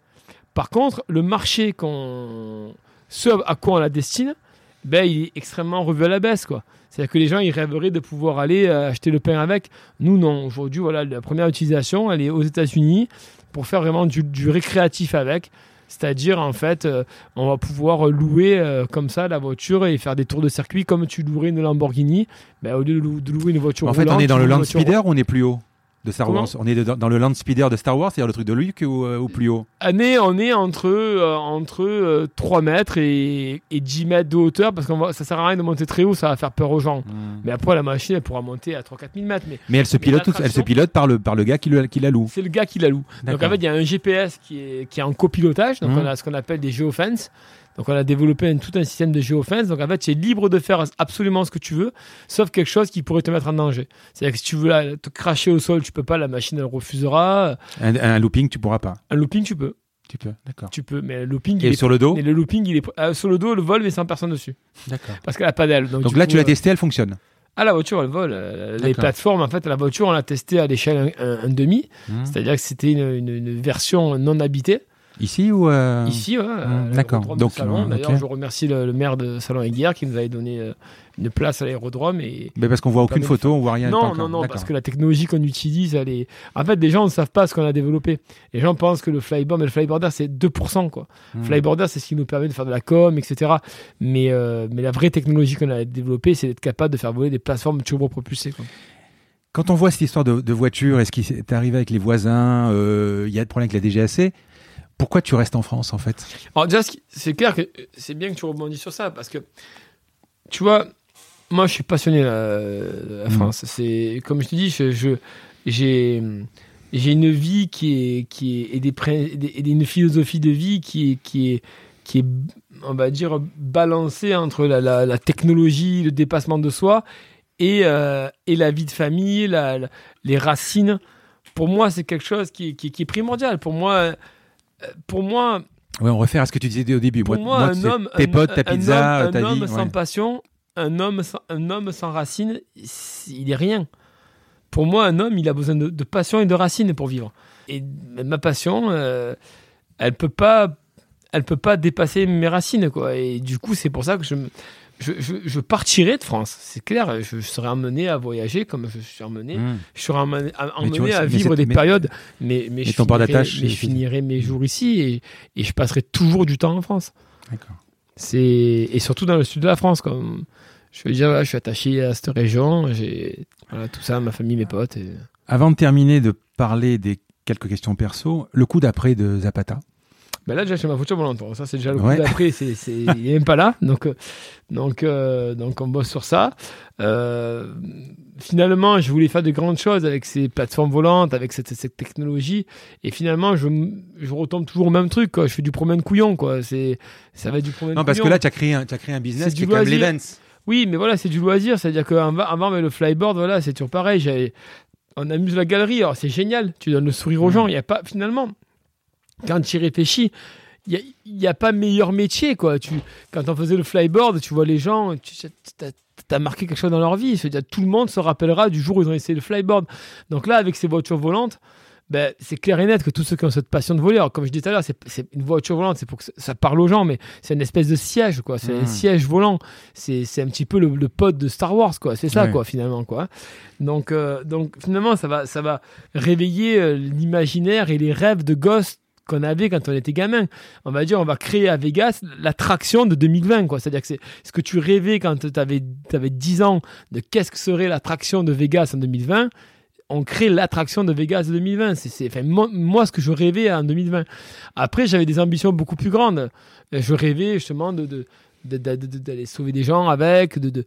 Par contre, le marché qu'on, ce à quoi on la destine, ben, il est extrêmement revu à la baisse. quoi. C'est-à-dire que les gens, ils rêveraient de pouvoir aller euh, acheter le pain avec. Nous, non. Aujourd'hui, voilà, la première utilisation, elle est aux États-Unis pour faire vraiment du, du récréatif avec. C'est-à-dire, en fait, euh, on va pouvoir louer euh, comme ça la voiture et faire des tours de circuit comme tu louerais une Lamborghini. Ben, au lieu de, lou- de louer une voiture En fait, on est dans le Land Speeder ou on est plus haut? De Star Comment Wars On est de- dans le Land Speeder de Star Wars, c'est-à-dire le truc de Luke ou, euh, ou plus haut? Année, on est entre, euh, entre euh, 3 mètres et, et 10 mètres de hauteur parce que ça sert à rien de monter très haut, ça va faire peur aux gens. Mais après, la machine, elle pourra monter à 3-4 000 mètres. Mais Mais elle se pilote, elle se pilote par le, par le gars qui, le- qui la loue. c'est le gars qui la loue. Donc en fait, il y a un GPS qui est, qui est en copilotage. Donc Mhm. on a ce qu'on appelle des géofences. Donc on a développé un- tout un système de géofences. Donc en fait, tu es libre de faire absolument ce que tu veux, sauf quelque chose qui pourrait te mettre en danger. C'est-à-dire que si tu veux là, te cracher au sol, tu peux pas, la machine elle refusera. Un, un looping, tu pourras pas. Un looping, tu peux. Tu peux, d'accord. Tu peux, mais le looping, Et il est, sur le dos mais le looping, il est euh, sur le dos, le vol, mais sans personne dessus. D'accord. Parce qu'elle a pas d'aile. Donc, là, coup, tu l'as euh, testé, elle fonctionne. Ah, la voiture, elle vole. Euh, Les plateformes, en fait, la voiture, on l'a testée à l'échelle 1,5. Hmm. C'est-à-dire que c'était une, une- une version non habitée. Ici ou euh, Ici, ouais, à d'accord. Donc, euh, D'ailleurs, je remercie le, le maire de Salon et Guerre qui nous avait donné euh, une place à l'aérodrome. Et... Mais parce qu'on voit aucune photo, on voit rien. Non, non, non, parce que la technologie qu'on utilise, elle est. En fait, les gens ne savent pas ce qu'on a développé. Les gens pensent que le flyboard, mais le flyboarder, c'est 2%. Quoi. Hmm. Flyboarder, c'est ce qui nous permet de faire de la com, etc. Mais, euh, mais la vraie technologie qu'on a développée, c'est d'être capable de faire voler des plateformes turbopropulsées. Quoi. Quand on voit cette histoire de, de voiture, est-ce qu'il est arrivé avec les voisins euh, Il y a des problèmes avec la DGAC. Pourquoi tu restes en France en fait? Alors déjà, c'est clair que c'est bien que tu rebondis sur ça parce que tu vois, moi je suis passionné de la, Mhm. France. C'est comme je te dis, je, je- j'ai j'ai une vie qui est qui est et des, une philosophie de vie qui est qui est qui est on va dire balancée entre la, la- la technologie, le dépassement de soi et euh, et la vie de famille, la- les racines. Pour moi, c'est quelque chose qui, est- qui, est- qui est primordial. Pour moi, euh, pour moi, Ouais, on réfère à ce que tu disais au début. pour moi, moi, un homme, tes potes, ta un pizza, homme, un vie. homme sans ouais. passion, un homme sans, un homme sans racines, il est rien. Pour moi, un homme, il a besoin de, de passion et de racines pour vivre. Et ma passion, euh, elle peut pas, elle peut pas dépasser mes racines, quoi. Et du coup, c'est pour ça que je, me- je, je, je partirai de France. C'est clair, je, serai emmené à voyager comme je suis emmené. Hmm. Je serai emmené, à, emmené vois, vivre des mais- périodes, mais, mais, je finirai- je mes jours ici et, et je passerai toujours du temps en France. D'accord. C'est et surtout dans le sud de la France, comme je veux dire, je suis attaché à cette région. J'ai voilà, tout ça, ma famille, mes potes. et- Avant de terminer de parler des quelques questions perso, le coup d'après de Zapata. Mais là, déjà, j'ai ma voiture volante. Ça, c'est déjà le coup d'après. C'est, c'est, il n'est même pas là. Donc, euh, donc, euh, donc, on bosse sur ça. Euh, finalement, je voulais faire de grandes choses avec ces plateformes volantes, avec cette, cette technologie. Et finalement, je, je, retombe toujours au même truc. Quoi. Je fais du promène couillon. Quoi. C'est, ça va être du promène Non, parce que là, tu as créé un, créé un business qui est comme l'events. Oui, mais voilà, c'est du loisir. C'est-à-dire qu'avant, avant, mais le flyboard, voilà, c'est toujours pareil. J'avais, on amuse la galerie. Alors, c'est génial. Tu donnes le sourire aux mmh. gens. Il n'y a pas, finalement, quand tu y réfléchis, il n'y a, pas meilleur métier. Quoi. Tu, quand on faisait le flyboard, tu vois les gens, tu as, marqué quelque chose dans leur vie. -dire, tout le monde se rappellera du jour où ils ont essayé le flyboard. Donc là, avec ces voitures volantes, ben, c'est clair et net que tous ceux qui ont cette passion de voler, comme je disais tout à l'heure, c'est une voiture volante, c'est pour que ça parle aux gens, mais c'est une espèce de siège, quoi. C'est un mmh. siège volant. C'est un petit peu le, pote de Star Wars, quoi. C'est ça, quoi, finalement, quoi. Donc, euh, donc finalement, ça va, ça va réveiller euh, l'imaginaire et les rêves de gosses qu'on avait quand on était gamin. On va dire, on va créer à Vegas l'attraction de 2020, quoi. C'est-à-dire que c'est ce que tu rêvais quand tu avais, avais 10 ans de qu'est-ce que serait l'attraction de Vegas en 2020 on crée l'attraction de Vegas de 2020. C'est, enfin, moi, ce que je rêvais en 2020. Après, j'avais des ambitions beaucoup plus grandes. Je rêvais justement de, d'aller sauver des gens avec, de,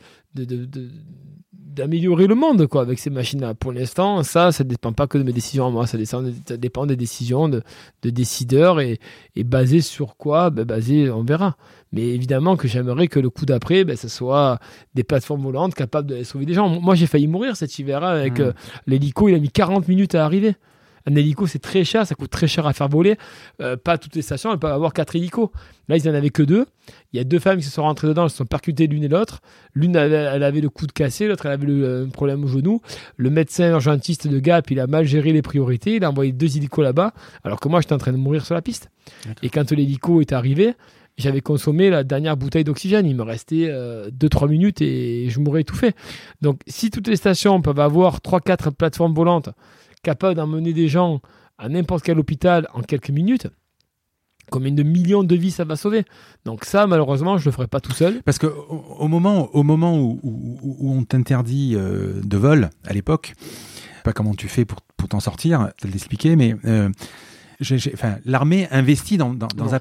d'améliorer le monde quoi avec ces machines-là. Pour l'instant, ça, ça ne dépend pas que de mes décisions à moi, ça dépend, ça dépend des décisions de, décideurs et, et, basé sur quoi? Ben, Basé, on verra. Mais évidemment que j'aimerais que le coup d'après, ben, ce soit des plateformes volantes capables de sauver des gens. Moi, j'ai failli mourir cet hiver avec mmh. euh, l'hélico, il a mis 40 minutes à arriver. Un hélico, c'est très cher, ça coûte très cher à faire voler. Euh, pas toutes les stations, elles peuvent avoir quatre hélicos. Là, ils n'en avaient que deux. Il y a deux femmes qui se sont rentrées dedans, elles se sont percutées l'une et l'autre. L'une, elle, avait le coude cassé, l'autre, elle avait le euh, problème au genou. Le médecin urgentiste de Gap, il a mal géré les priorités. Il a envoyé deux hélicos là-bas, alors que moi, j'étais en train de mourir sur la piste. Et quand l'hélico est arrivé, j'avais consommé la dernière bouteille d'oxygène. Il me restait 2-3 euh, minutes et je mourrais étouffé. Donc, si toutes les stations peuvent avoir 3-4 plateformes volantes capable d'emmener des gens à n'importe quel hôpital en quelques minutes, combien de millions de vies ça va sauver? Donc ça, malheureusement, je le ferai pas tout seul. Parce que au, moment, au moment où, on t'interdit euh, de vol à l'époque, pas comment tu fais pour, pour t'en sortir, te l'expliquer, mais euh, l'armée investit dans, dans, dans un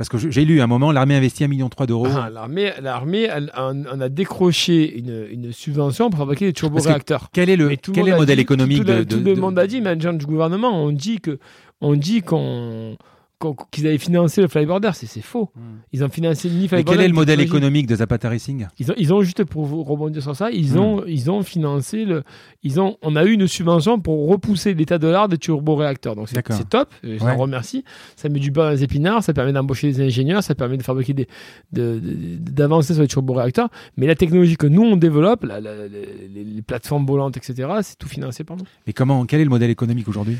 parce que j'ai lu à un moment, l'armée investit 1,3 million d'euros. Ah, l'armée, l'armée on, a décroché une, une, subvention pour fabriquer des turboréacteurs. Quel est le, quel est le modèle économique de, Tout le monde a dit, mais un du gouvernement, on dit que, on dit qu'on qu'ils avaient financé le flyboarder, c'est faux. Hmm. Ils ont financé ni flyboarder. Mais quel est le modèle économique de Zapata Racing? Ils ont, ils ont juste pour rebondir sur ça, ils hmm. ont, ils ont financé le, ils ont, on a eu une subvention pour repousser l'état de l'art des turboréacteurs. Donc c'est top, je vous en remercie. Ça met du beurre dans les épinards, ça permet d'embaucher des ingénieurs, ça permet de fabriquer des, d'avancer sur les turboréacteurs. Mais la technologie que nous on développe, les, plateformes volantes, etc., c'est tout financé par nous. Mais comment, quel est le modèle économique aujourd'hui?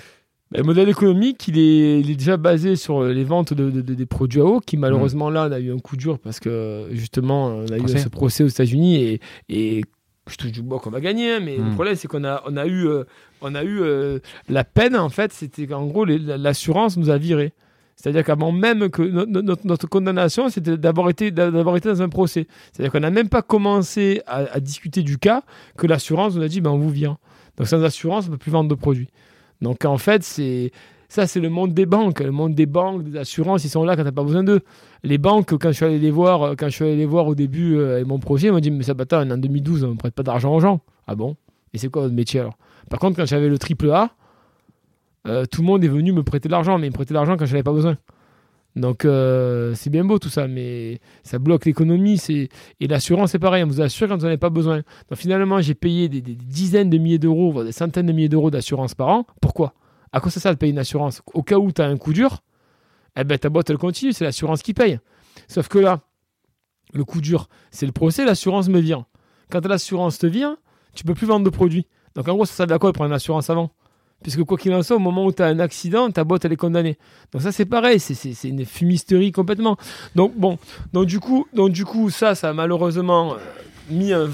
Le modèle économique, il est, il est, déjà basé sur les ventes de, des produits à eau, qui malheureusement là, on a eu un coup dur parce que justement, on a eu ce procès aux États-Unis et, et je touche du bois qu'on va gagner, hein, mais le hmm. problème c'est qu'on a, on a eu, euh, on a eu euh, la peine en fait, c'était qu'en gros l'assurance nous a viré. C'est-à-dire qu'avant même que notre, notre, condamnation, c'était d'avoir été, d'avoir été dans un procès. C'est-à-dire qu'on n'a même pas commencé à, à, discuter du cas que l'assurance nous a dit ben, on vous vient. Donc sans assurance, on ne peut plus vendre de produits. Donc en fait, c'est ça, c'est le monde des banques. Le monde des banques, des assurances, ils sont là quand t'as pas besoin d'eux. Les banques, quand je suis allé les voir, au début euh, mon projet, ils m'ont dit mais ça bâtard, en 2012, on ne prête pas d'argent aux gens. Ah bon? Et c'est quoi votre métier alors? Par contre, quand j'avais le triple A, euh, tout le monde est venu me prêter de l'argent, mais ils me prêtaient de l'argent quand je n'avais pas besoin. Donc euh, c'est bien beau tout ça, mais ça bloque l'économie. Et l'assurance c'est pareil. On vous assure quand vous n'en avez pas besoin. Donc finalement j'ai payé des, dizaines de milliers d'euros, voire des centaines de milliers d'euros d'assurance par an. Pourquoi? À quoi ça sert de payer une assurance? Au cas où tu as un coup dur, eh ben ta boîte elle continue, c'est l'assurance qui paye. Sauf que là, le coup dur, c'est le procès, l'assurance me vient. Quand l'assurance te vient, tu peux plus vendre de produits. Donc en gros ça sert à quoi de prendre une assurance avant? Puisque quoi qu'il en soit, au moment où tu as un accident, ta boîte elle est condamnée. Donc ça c'est pareil, c'est une fumisterie complètement. Donc bon, donc du coup, donc du coup ça, ça a malheureusement euh, mis un,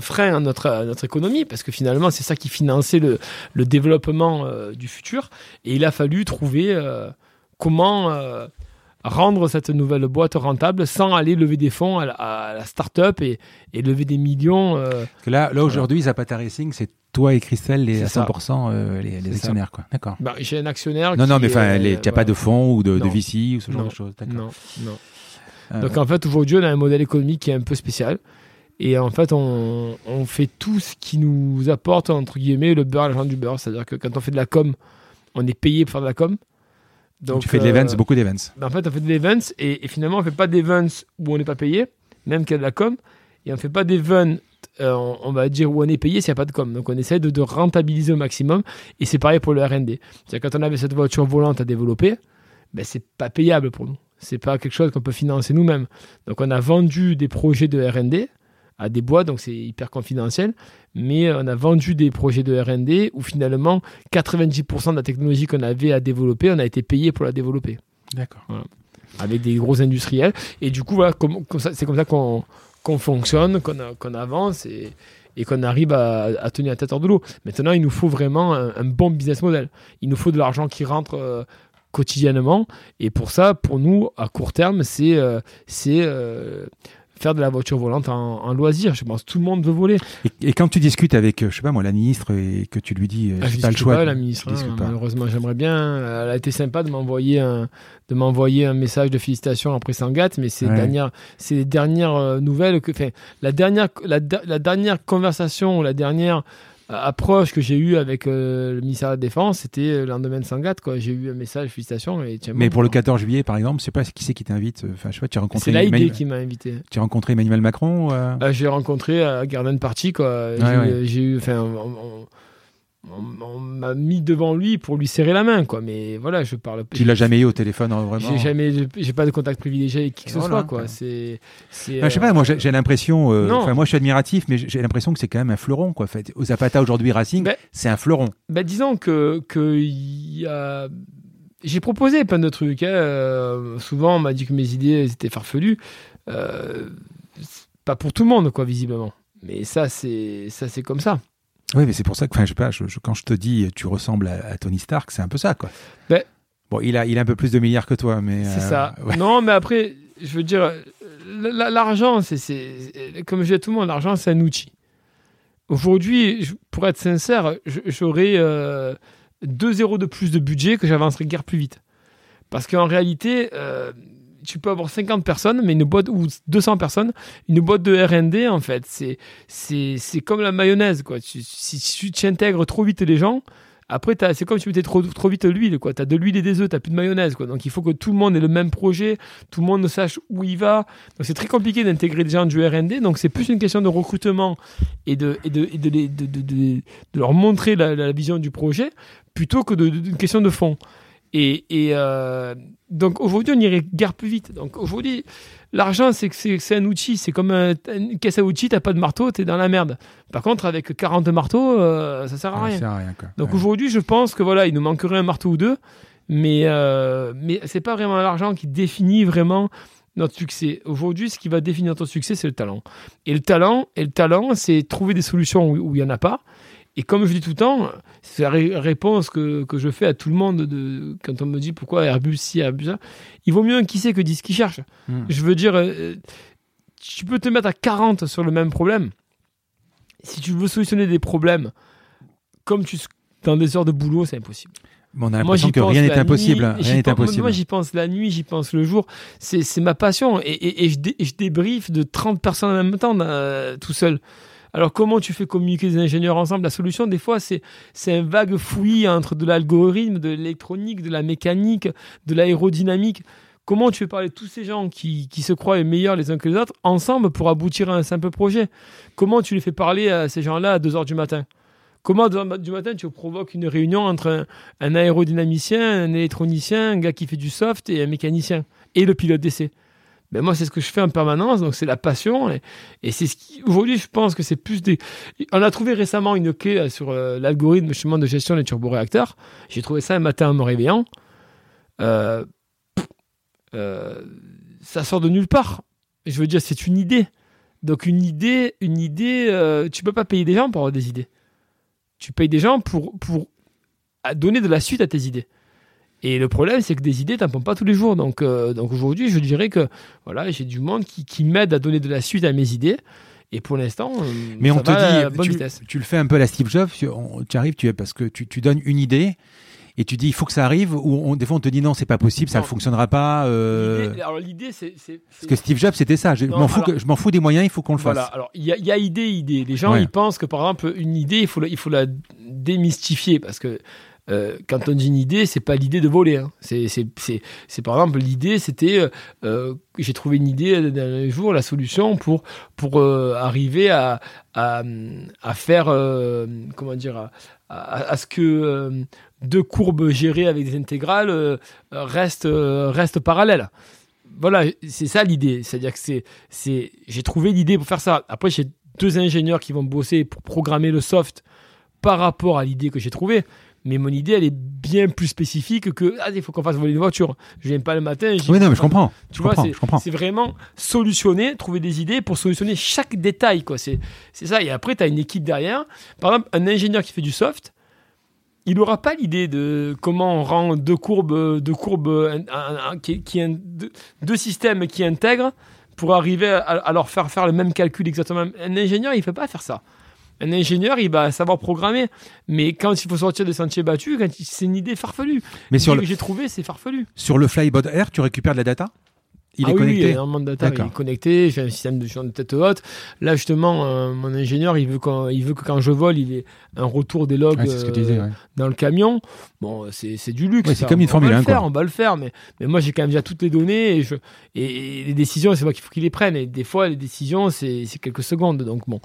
frein à notre, économie, parce que finalement c'est ça qui finançait le, le développement euh, du futur. Et il a fallu trouver euh, comment rendre cette nouvelle boîte rentable sans aller lever des fonds à la, start-up et, et, lever des millions. Euh, là, là aujourd'hui, Zapata Racing, c'est toi et Christelle les, à 100% euh, les, les actionnaires. Quoi. D'accord. Bah, j'ai un actionnaire. Non, non, mais enfin, il n'y a pas de fonds ou de, de VC ou ce genre de choses. Non, non. Euh, Donc en fait, aujourd'hui, on a un modèle économique qui est un peu spécial. Et en fait, on, on, fait tout ce qui nous apporte, entre guillemets, le beurre à l'argent du beurre. C'est-à-dire que quand on fait de la com, on est payé pour faire de la com. Donc, tu fais de l'events, euh, beaucoup d'events. Ben, en fait, on fait de l'events et, finalement, on fait pas d'events où on n'est pas payé, même qu'il y a de la com. Et on fait pas d'events, euh, on, va dire, où on est payé s'il n'y a pas de com. Donc, on essaie de, rentabiliser au maximum. Et c'est pareil pour le RD. C'est-à-dire, quand on avait cette voiture volante à développer, ben, c'est pas payable pour nous. C'est pas quelque chose qu'on peut financer nous-mêmes. Donc, on a vendu des projets de RD à des boîtes, donc c'est hyper confidentiel. Mais on a vendu des projets de RD où finalement 90% de la technologie qu'on avait à développer, on a été payé pour la développer. D'accord. Avec des gros industriels. Et du coup, voilà, c'est comme ça qu'on fonctionne, qu'on avance et, et qu'on arrive à, tenir la tête hors de l'eau. Maintenant, il nous faut vraiment un, bon business model. Il nous faut de l'argent qui rentre. Euh, quotidiennement et pour ça pour nous à court terme c'est euh, c'est euh, faire de la voiture volante en, loisir. Je pense que tout le monde veut voler. Et, quand tu discutes avec, euh, je sais pas moi, la ministre et que tu lui dis, euh, ah, pas le choix. Pas, la ministre, hein, malheureusement, j'aimerais bien. Elle a été sympa de m'envoyer un, de m'envoyer un message de félicitations après Sangat, mais c'est dernières, c'est les dernières euh, nouvelles que, enfin, la dernière, la, la dernière conversation, la dernière approche que j'ai eue avec euh, le ministère de la Défense, c'était euh, de Sangat. Quoi. J'ai eu un message, félicitations. Et Mais pour le 14 juillet, par exemple, je sais pas qui c'est qui t'invite. Enfin, je sais pas, tu as rencontré. C'est l'AID qui m'a invité. Tu as rencontré Emmanuel Macron euh J'ai rencontré à Garden Party. Quoi. j'ai, eu, enfin, on, m'a mis devant lui pour lui serrer la main, quoi. Mais voilà, je parle. Tu l'as jamais eu au téléphone, hein, vraiment J'ai jamais, j'ai pas de contact privilégié avec qui que ce soit, quoi. C'est, je sais pas, moi j'ai l'impression, euh, enfin moi je suis admiratif, mais j'ai l'impression que c'est quand même un fleuron, quoi. Fait, au Zapata aujourd'hui Racing, ben, c'est un fleuron. Ben disons que que y a j'ai proposé plein de trucs. Hein. Euh, souvent, on m'a dit que mes idées étaient farfelues. Euh, pas pour tout le monde, quoi, visiblement. Mais ça, c'est ça, c'est comme ça. Oui, mais c'est pour ça que, enfin, je sais pas, quand je te dis tu ressembles à, Tony Stark, c'est un peu ça, quoi. Ben, bon, il a, il a un peu plus de milliards que toi, mais. C'est ça. Euh, non, mais après, je veux dire, l'argent, c'est, comme je dis à tout le monde, l'argent, c'est un outil. Aujourd'hui, pour être sincère, j'aurais euh, 2 zéros de plus de budget que j'avancerais guère plus vite. Parce qu'en réalité, euh, tu peux avoir 50 personnes, mais une boîte, ou 200 personnes, une boîte de RD, en fait, c'est, c'est, comme la mayonnaise, quoi. si tu intègres trop vite les gens, après, c'est comme si tu mettais trop, trop vite l'huile, quoi. Tu as de l'huile et des œufs, tu plus de mayonnaise, quoi. Donc, il faut que tout le monde ait le même projet, tout le monde sache où il va. Donc, c'est très compliqué d'intégrer des gens du RD. Donc, c'est plus une question de recrutement et de, et de, de, de, de, leur montrer la, vision du projet plutôt que d'une question de fond. Et, et euh, donc aujourd'hui, on irait guère plus vite. Donc aujourd'hui, l'argent, c'est c'est un outil. C'est comme une caisse à outils, t'as pas de marteau, t'es dans la merde. Par contre, avec 40 marteaux, euh, ça sert à rien. Sert à rien Donc aujourd'hui, je pense que voilà, il nous manquerait un marteau ou deux, mais euh, mais c'est pas vraiment l'argent qui définit vraiment notre succès. Aujourd'hui, ce qui va définir notre succès, c'est le talent. Et le talent, et le talent, c'est trouver des solutions où il y en a pas et comme je dis tout le temps, c'est la réponse que, que, je fais à tout le monde de, quand on me dit pourquoi Airbus si, Airbus ça. Il vaut mieux un qui sait que 10 qui cherche. Hmm. Je veux dire, euh, tu peux te mettre à 40 sur le même problème. Si tu veux solutionner des problèmes comme tu, dans des heures de boulot, c'est impossible. on a l'impression que rien n'est impossible. rien n'est impossible. Moi, j'y pense la nuit, j'y pense le jour. C'est ma passion. Et, et, je, je, débriefe de 30 personnes en même temps, euh, tout seul. Alors comment tu fais communiquer les ingénieurs ensemble? La solution, des fois, c'est un vague fouillis entre de l'algorithme, de l'électronique, de la mécanique, de l'aérodynamique. Comment tu fais parler tous ces gens qui, se croient meilleurs les uns que les autres ensemble pour aboutir à un simple projet? Comment tu les fais parler à ces gens-là à 2h du matin? Comment à 2h du matin tu provoques une réunion entre un aérodynamicien, un électronicien, un gars qui fait du soft et un mécanicien et le pilote d'essai? Ben moi c'est ce que je fais en permanence donc c'est la passion et, c'est ce qui aujourd'hui je pense que c'est plus des on a trouvé récemment une clé euh, sur euh, l'algorithme justement de gestion des turboréacteurs. J'ai trouvé ça un matin en me réveillant. Euh, ça sort de nulle part. Je veux dire c'est une idée. Donc une idée une idée tu peux pas payer des gens pour avoir des idées. Tu payes des gens pour pour donner de la suite à tes idées Et le problème, c'est que des idées, t'en prends pas tous les jours. Donc, euh, donc aujourd'hui, je dirais que voilà, j'ai du monde qui, qui m'aide à donner de la suite à mes idées. Et pour l'instant, euh, Mais ça on te va dit, bonne tu, vitesse. tu le fais un peu à la Steve Jobs, tu, on- tu arrives, tu, parce que tu, tu donnes une idée et tu dis il faut que ça arrive, ou on- des fois on te dit non, c'est pas possible, ça ne fonctionnera pas. euh, Alors l'idée, c'est Parce que Steve Jobs, c'était ça. Je m'en fous, fous des moyens, il faut qu'on le Voilà, fasse. alors il y a, il y a idée, idée. Les gens, Ouais. ils pensent que par exemple, une idée, il faut la, il faut la démystifier parce que euh, quand on dit une idée, c'est pas l'idée de voler. hein. C'est, par exemple l'idée, c'était euh, euh, j'ai trouvé une idée un jour, la solution pour pour arriver à, à faire comment dire à, à, ce que deux courbes gérées avec des intégrales restent restent parallèles. Voilà, c'est ça l'idée. C'est-à-dire que c'est, c'est, j'ai trouvé l'idée pour faire ça. Après, j'ai deux ingénieurs qui vont bosser pour programmer le soft par rapport à l'idée que j'ai trouvée. Mais mon idée, elle est bien plus spécifique que ah, il faut qu'on fasse voler une voiture. Je viens pas le matin. Oui, non, mais je comprends. tu je vois, c'est, vraiment solutionner, trouver des idées pour solutionner chaque détail. Quoi. C'est, ça. Et après, tu as une équipe derrière. Par exemple, un ingénieur qui fait du soft, il n'aura pas l'idée de comment on rend deux courbes, deux courbes un- un- un- qui, qui un- deux, deux systèmes qui intègrent pour arriver à, à leur faire faire le même calcul exactement. Un ingénieur, il ne peut pas faire ça. Un ingénieur, il va savoir programmer, mais quand il faut sortir des sentiers battus, quand il- c'est une idée farfelue. Mais sur le, que j'ai trouvé, c'est farfelu. sur le Flybot Air, tu récupères de la data? Il ah est oui, oui, il y a connecté énormément de data, il est connecté, j'ai un système de de tête haute. Là, justement, euh, mon ingénieur, il veut, quand, il veut que quand je vole, il ait un retour des logs Ouais, euh, disais. ouais. dans le camion. Bon, c'est du luxe. Ouais, c'est comme une on Formule va 1, le faire, quoi. On va le faire, mais, mais moi, j'ai quand même déjà toutes les données et, je, et, et les décisions, c'est moi qu'il faut qu'il les prenne. Et des fois, les décisions, c'est c'est quelques secondes. Donc, bon,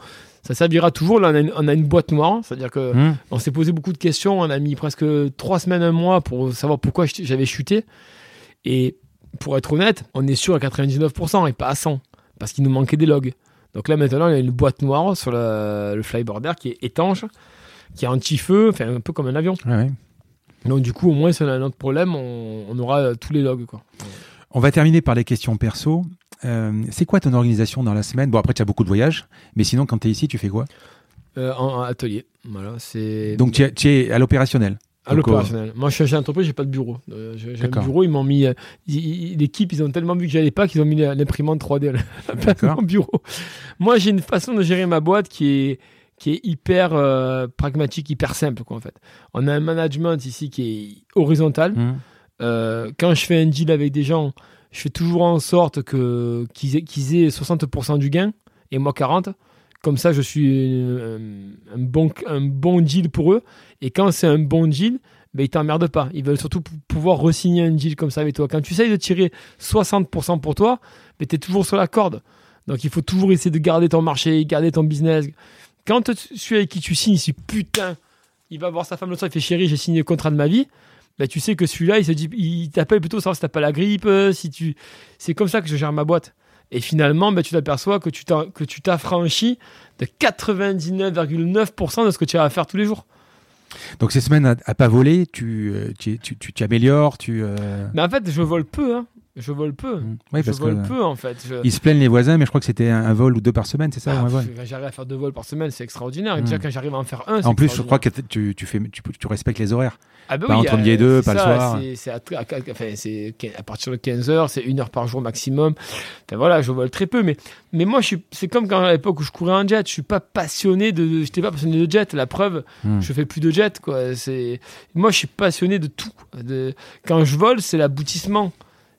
ça servira toujours. Là, on a une, on a une boîte noire, c'est-à-dire que Hum. on s'est posé beaucoup de questions. On a mis presque trois semaines, un mois pour savoir pourquoi j'avais chuté. Et pour être honnête, on est sûr à 99% et pas à 100 parce qu'il nous manquait des logs. Donc là, maintenant, il y a une boîte noire sur le, le flyboarder qui est étanche, qui est anti-feu, enfin un peu comme un avion. Ouais. Donc du coup, au moins, si on a un autre problème, on, on aura tous les logs. Quoi. On va terminer par les questions perso. Euh, c'est quoi ton organisation dans la semaine? Bon, après, tu as beaucoup de voyages, mais sinon, quand tu es ici, tu fais quoi? Euh, en, en atelier. Voilà, c'est Donc, tu es, tu es à l'opérationnel. à l'opérationnel. Moi, je suis chez entreprise, j'ai pas de bureau. Euh, j'ai un bureau, ils m'ont mis. L'équipe, ils ont tellement vu que j'allais pas qu'ils ont mis l'imprimante 3D à mon bureau. Moi, j'ai une façon de gérer ma boîte qui est qui est hyper euh, pragmatique, hyper simple, quoi, en fait. On a un management ici qui est horizontal. Euh, quand je fais un deal avec des gens, je fais toujours en sorte que qu'ils aient, qu'ils aient 60% du gain et moi 40. Comme ça, je suis un, bon, un deal pour eux. Et quand c'est un bon deal, ben, ils t'emmerdent pas. Ils veulent surtout pou- pouvoir re-signer un deal comme ça avec toi. Quand tu essayes de tirer 60% pour toi, ben, tu es toujours sur la corde. Donc il faut toujours essayer de garder ton marché, garder ton business. Quand tu- celui avec qui tu signes, si putain, il va voir sa femme le soir, il fait chérie, j'ai signé le contrat de ma vie. Ben, tu sais que celui-là, il se dit, il t'appelle plutôt savoir si t'as pas la grippe, euh, si tu, c'est comme ça que je gère ma boîte. Et finalement, ben, tu t'aperçois que tu tu t'affranchis de 99,9% de ce que tu as à faire tous les jours. Donc, ces semaines à, à pas voler, tu euh, tu tu- tu t'améliores, tu. euh, Mais en fait, je vole peu, hein. Je vole peu. Oui, je parce que vole peu, en fait. Je- ils se plaignent les voisins, mais je crois que c'était un, un vol ou deux par semaine, c'est ça Ah, j'arrive à faire deux vols par semaine, c'est extraordinaire. Et Mm. déjà, quand j'arrive à en faire un, En plus, je crois que tu, tu, fais, tu, tu respectes les horaires. Ah bah pas oui, entre euh, midi et deux, pas le soir. c'est- à, partir de 15 heures, c'est une heure par jour maximum. Enfin, voilà, je vole très peu, mais, mais moi, c'est comme quand à l'époque où je courais en jet. Je suis pas passionné de, j'étais pas passionné de jet. La preuve, Hmm. je fais plus de jet, quoi. Moi, je suis passionné de tout. De, quand je vole, c'est l'aboutissement.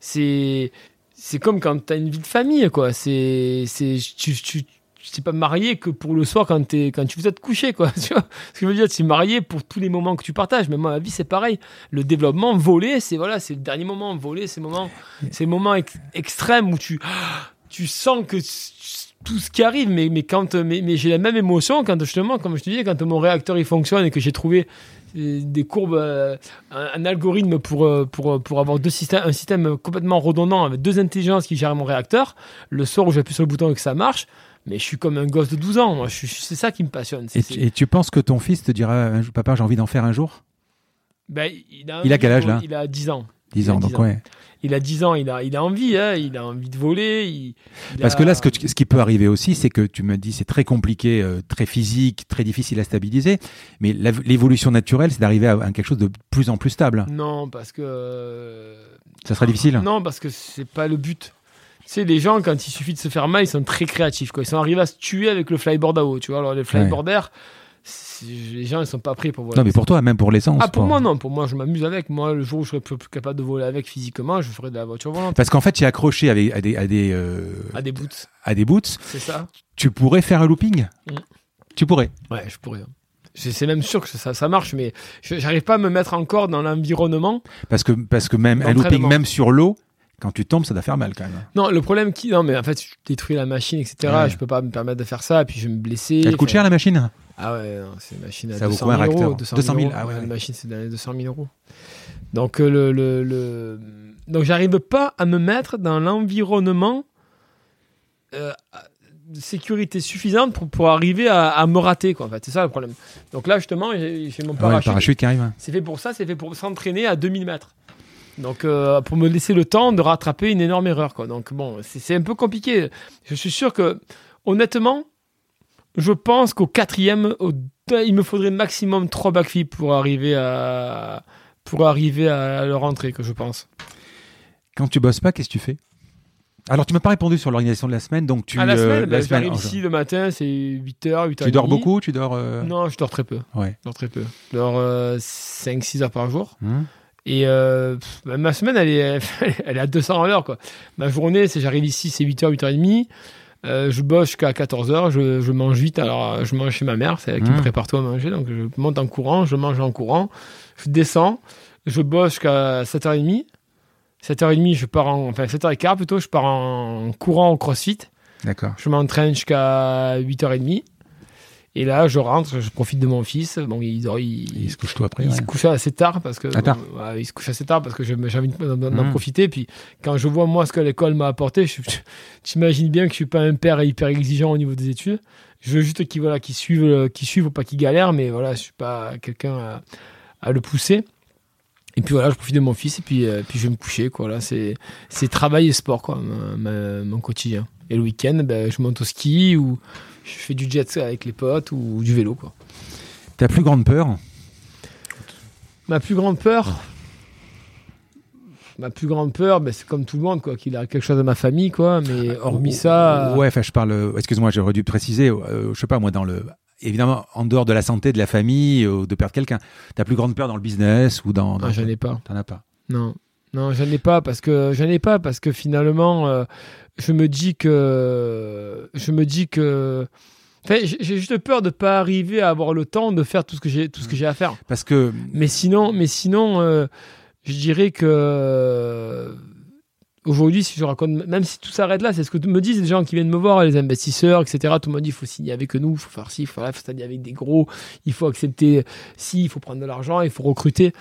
C'est, c'est comme quand tu as une vie de famille, quoi. C'est, c'est, tu, tu, t'es pas marié que pour le soir quand, t'es, quand tu veux te coucher, quoi. Tu vois ce que je veux dire, tu es marié pour tous les moments que tu partages. Mais moi, ma vie, c'est pareil. Le développement, voler, c'est voilà, c'est le dernier moment. Voler, c'est moment, c'est moment ex- extrême où tu, tu sens que tout ce qui arrive, mais, mais quand, mais, mais j'ai la même émotion quand justement, comme je te disais, quand mon réacteur il fonctionne et que j'ai trouvé des courbes, euh, un, un algorithme pour, euh, pour, pour avoir deux systèmes, un système complètement redondant avec deux intelligences qui gèrent mon réacteur. Le soir où j'appuie sur le bouton et que ça marche, mais je suis comme un gosse de 12 ans. Moi, c'est ça qui me passionne. Et, tu- et tu penses que ton fils te dira Papa, j'ai envie d'en faire un jour Ben, il, a Il a quel âge, là? Il a 10 ans. 10 Il a ans, 10 donc ans. ouais. Il a 10 ans, il a, il a envie, hein, il a envie de voler. il- il Parce a- que là, ce, que tu- ce qui peut arriver aussi, c'est que tu me dis, c'est très compliqué, euh, très physique, très difficile à stabiliser. Mais l'évolution naturelle, c'est d'arriver à, à quelque chose de plus en plus stable. Non, parce que. euh, Ça sera difficile. Non, parce que c'est pas le but. Tu sais, les gens, quand il suffit de se faire mal, ils sont très créatifs. Quoi. Ils sont arrivés à se tuer avec le flyboard à eau. Tu vois, alors les flyboarders, les gens, ils sont pas prêts pour voler. Non, mais pour toi, même pour l'essence. Ah, pour quoi. moi, non. Pour moi, je m'amuse avec. Moi, le jour où je serai plus, plus capable de voler avec physiquement, je ferai de la voiture volante. Parce qu'en fait, tu es accroché avec, à des, à des, euh, À des boots, à des boots. c'est ça Tu pourrais faire un looping Mm. Tu pourrais. Ouais, je pourrais. hein. C'est même sûr que ça, ça marche, mais je- j'arrive pas à me mettre encore dans l'environnement. Parce que, parce que même un looping, même sur l'eau, quand tu tombes, ça doit faire mal quand même. Non, le problème qui. Non, mais en fait, je détruis la machine, etc. Ouais. Je peux pas me permettre de faire ça, puis je vais me blesser. Elle coûte cher la machine? Ah ouais, c'est une machine à Ça vaut 200 quoi, 000 un euros. réacteur 200 200 000, euros. ah ouais, Ouais, ouais. Une machine, c'est dans les 200 000 euros. Donc, euh, le, le, le- Donc, j'arrive pas à me mettre dans l'environnement euh, de sécurité suffisante pour, pour arriver à, à me rater, quoi, en fait. C'est ça le problème. Donc là, justement, j'ai mon Ouais, le parachute. parachute qui arrive. hein. C'est fait pour ça, c'est fait pour s'entraîner à 2000 mètres. Donc, euh, pour me laisser le temps de rattraper une énorme erreur. Quoi. Donc, bon, c'est c'est un peu compliqué. Je suis sûr que, honnêtement, je pense qu'au quatrième, au- il me faudrait maximum 3 backflips pour arriver à, pour arriver à leur entrée, que je pense. Quand tu bosses pas, qu'est-ce que tu fais? Alors, tu m'as pas répondu sur l'organisation de la semaine, donc tu. à la euh, semaine, la ben, semaine, ici le matin, c'est 8h, 8h. Tu dors beaucoup Tu dors. euh, Non, je dors très peu. Ouais. Je dors très peu. Je dors 5-6 heures par jour. Hum. Et euh, pff, bah, ma semaine, elle est, elle est à 200 à l'heure. quoi. Ma journée, c'est j'arrive ici, c'est 8h, 8h30. Euh, je bosse jusqu'à 14h, je, je mange vite. Alors, euh, je mange chez ma mère, c'est elle qui Mmh. me prépare tout à manger. Donc, je monte en courant, je mange en courant, je descends, je bosse jusqu'à 7h30. 7h30, je pars en. Enfin, 7h15 plutôt, je pars en courant au crossfit. D'accord. Je m'entraîne jusqu'à 8h30. Et là, je rentre, je profite de mon fils. Bon, il, dort- il, Il se couche tôt après. il ouais. se couche assez tard parce que tard. bon, ouais, il se couche assez tard parce que j'ai envie d'en Mhm. profiter. Puis quand je vois moi ce que l'école m'a apporté, t'imagines bien que je suis pas un père hyper exigeant au niveau des études. Je veux juste qu'il voilà, qu'il suive, euh, qu'il suive, pas qu'il galère, mais voilà, je suis pas quelqu'un à, à le pousser. Et puis voilà, je profite de mon fils et puis, euh, puis je vais me coucher. Quoi. Là, c'est, c'est travail et sport, quoi, ma- ma- mon quotidien. Et le week-end, ben, je monte au ski ou je fais du jet avec les potes ou du vélo. Quoi. Ta plus grande peur Ma plus grande peur, ma plus grande peur, ben, c'est comme tout le monde, quoi, qu'il a quelque chose de ma famille, quoi. Mais hormis ça, Ouais, enfin, je parle. Excuse-moi, j'aurais dû préciser. euh, je sais pas, moi, dans le. Évidemment, en dehors de la santé, de la famille, euh, de perdre quelqu'un. Ta plus grande peur dans le business ou dans. dans ah, j'en ai pas. T'en as pas. Non, non, j'en ai pas parce que j'en ai pas parce que finalement, euh, je me dis que je me dis que. Enfin, j'ai juste peur de pas arriver à avoir le temps de faire tout ce que j'ai tout ce que j'ai à faire. Parce que. Mais sinon, mais sinon, euh, je dirais que aujourd'hui, si je raconte, même si tout s'arrête là, c'est ce que me disent les gens qui viennent me voir, les investisseurs, etc. Tout le monde dit, il faut signer avec nous, il faut faire ci, il faut, il faut signer avec des gros, il faut accepter ci, il faut prendre de l'argent, il faut recruter.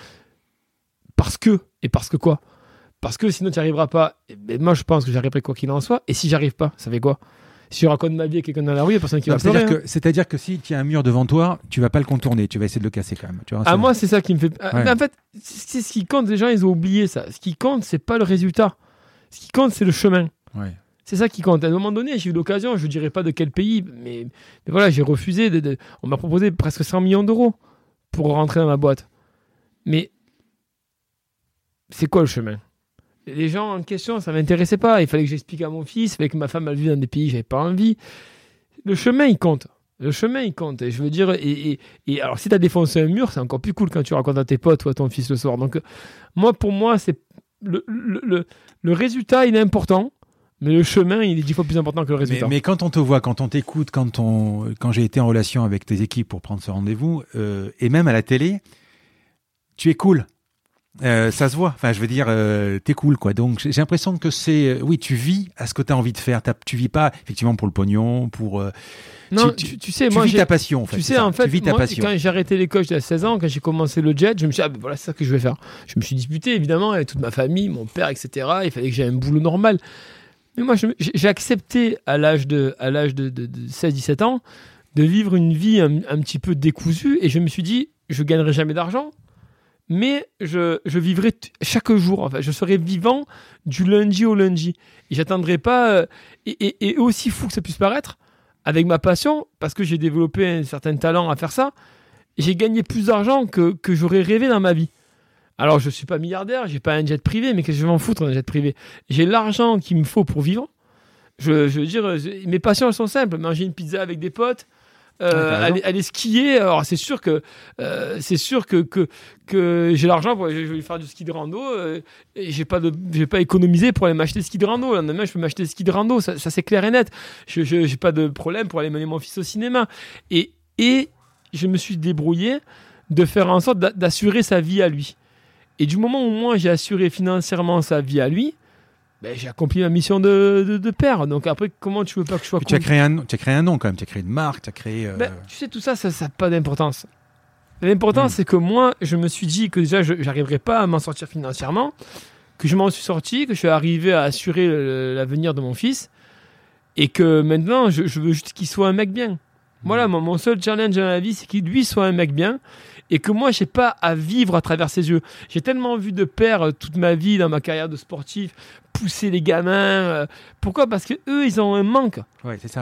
Parce que, et parce que quoi? Parce que sinon tu n'y arriveras pas. Et ben, moi, je pense que j'arriverai quoi qu'il en soit. Et si j'arrive pas, ça fait quoi? Si je raconte ma vie à quelqu'un dans la rue, il n'y a personne qui Non, va pleurer. C'est-à-dire hein. que, c'est-à-dire que si tu as un mur devant toi, tu vas pas le contourner, tu vas essayer de le casser quand même. Tu vois, Ah, moi, c'est ça qui me fait. Ouais. mais en fait, c'est ce qui compte. Les gens, ils ont oublié ça. Ce qui compte, c'est pas le résultat. Ce qui compte, c'est le chemin. Ouais. C'est ça qui compte. À un moment donné, j'ai eu l'occasion, je ne dirais pas de quel pays, mais, mais voilà, j'ai refusé. De, de- on m'a proposé presque 100 millions d'euros pour rentrer dans ma boîte. Mais c'est quoi le chemin? Les gens en question, ça m'intéressait pas. Il fallait que j'explique à mon fils, il fallait que ma femme elle vit dans des pays, j'avais pas envie. Le chemin, il compte. Le chemin, il compte. Et je veux dire, et, et, et alors si tu as défoncé un mur, c'est encore plus cool quand tu racontes à tes potes ou à ton fils le soir. Donc, moi, pour moi, c'est le, le, le, le résultat, il est important, mais le chemin, il est dix fois plus important que le Mais, résultat. mais quand on te voit, quand on t'écoute, quand, on, quand j'ai été en relation avec tes équipes pour prendre ce rendez-vous, euh, et même à la télé, tu es cool. Euh, ça se voit. Enfin, je veux dire, euh, t'es cool, quoi. Donc, j'ai l'impression que c'est, euh, oui, tu vis à ce que tu as envie de faire. T'as- Tu vis pas effectivement pour le pognon, pour. euh, non, tu- tu, tu sais, tu moi, vis ta passion. En fait, tu sais, en fait, tu vis ta moi, passion. quand j'ai arrêté l'école, j'étais à 16 ans, quand j'ai commencé le jet, je me suis dit, ah ben voilà, c'est ça que je vais faire. Je me suis disputé, évidemment, avec toute ma famille, mon père, etc. Il fallait que j'aie un boulot normal. Mais moi, je j'ai j'ai accepté à l'âge de, à l'âge de, de- de 16-17 ans de vivre une vie un, un petit peu décousue et je me suis dit, je gagnerai jamais d'argent. Mais je, je vivrai chaque jour. En fait. Je serai vivant du lundi au lundi. Et j'attendrai pas. Euh, et, et, aussi fou que ça puisse paraître, avec ma passion, parce que j'ai développé un certain talent à faire ça, j'ai gagné plus d'argent que, que j'aurais rêvé dans ma vie. Alors, je suis pas milliardaire, j'ai pas un jet privé, mais qu'est-ce que je m'en foutre d'un jet privé? J'ai l'argent qu'il me faut pour vivre. Je, je veux dire, mes passions elles sont simples. Manger une pizza avec des potes, euh, aller, skier. Alors c'est sûr que euh, c'est sûr que que, que j'ai l'argent pour je vais faire du ski de rando. Euh, et j'ai pas de j'ai pas économisé pour aller m'acheter ski de rando. Demain je peux m'acheter ski de rando. Ça, ça c'est clair et net. Je j'ai pas de problème pour aller mener mon fils au cinéma. Et et je me suis débrouillé de faire en sorte d'assurer sa vie à lui. Et du moment où moi j'ai assuré financièrement sa vie à lui, ben, j'ai accompli ma mission de, de, père. Donc après, comment tu veux pas que je sois. Tu as, créé un, tu as créé un nom quand même, tu as créé une marque, tu as créé. Euh, ben, tu sais, tout ça, ça n'a pas d'importance. L'important, hmm. c'est que moi, je me suis dit que déjà, je n'arriverais pas à m'en sortir financièrement, que je m'en suis sorti, que je suis arrivé à assurer l'avenir de mon fils, et que maintenant, je, veux juste qu'il soit un mec bien. Voilà, hmm. mon, mon, seul challenge dans la vie, c'est qu'il lui soit un mec bien et que moi, j'ai pas à vivre à travers ses yeux. J'ai tellement vu de père euh, toute ma vie dans ma carrière de sportif pousser les gamins. Euh, pourquoi? Parce que eux, ils ont un manque.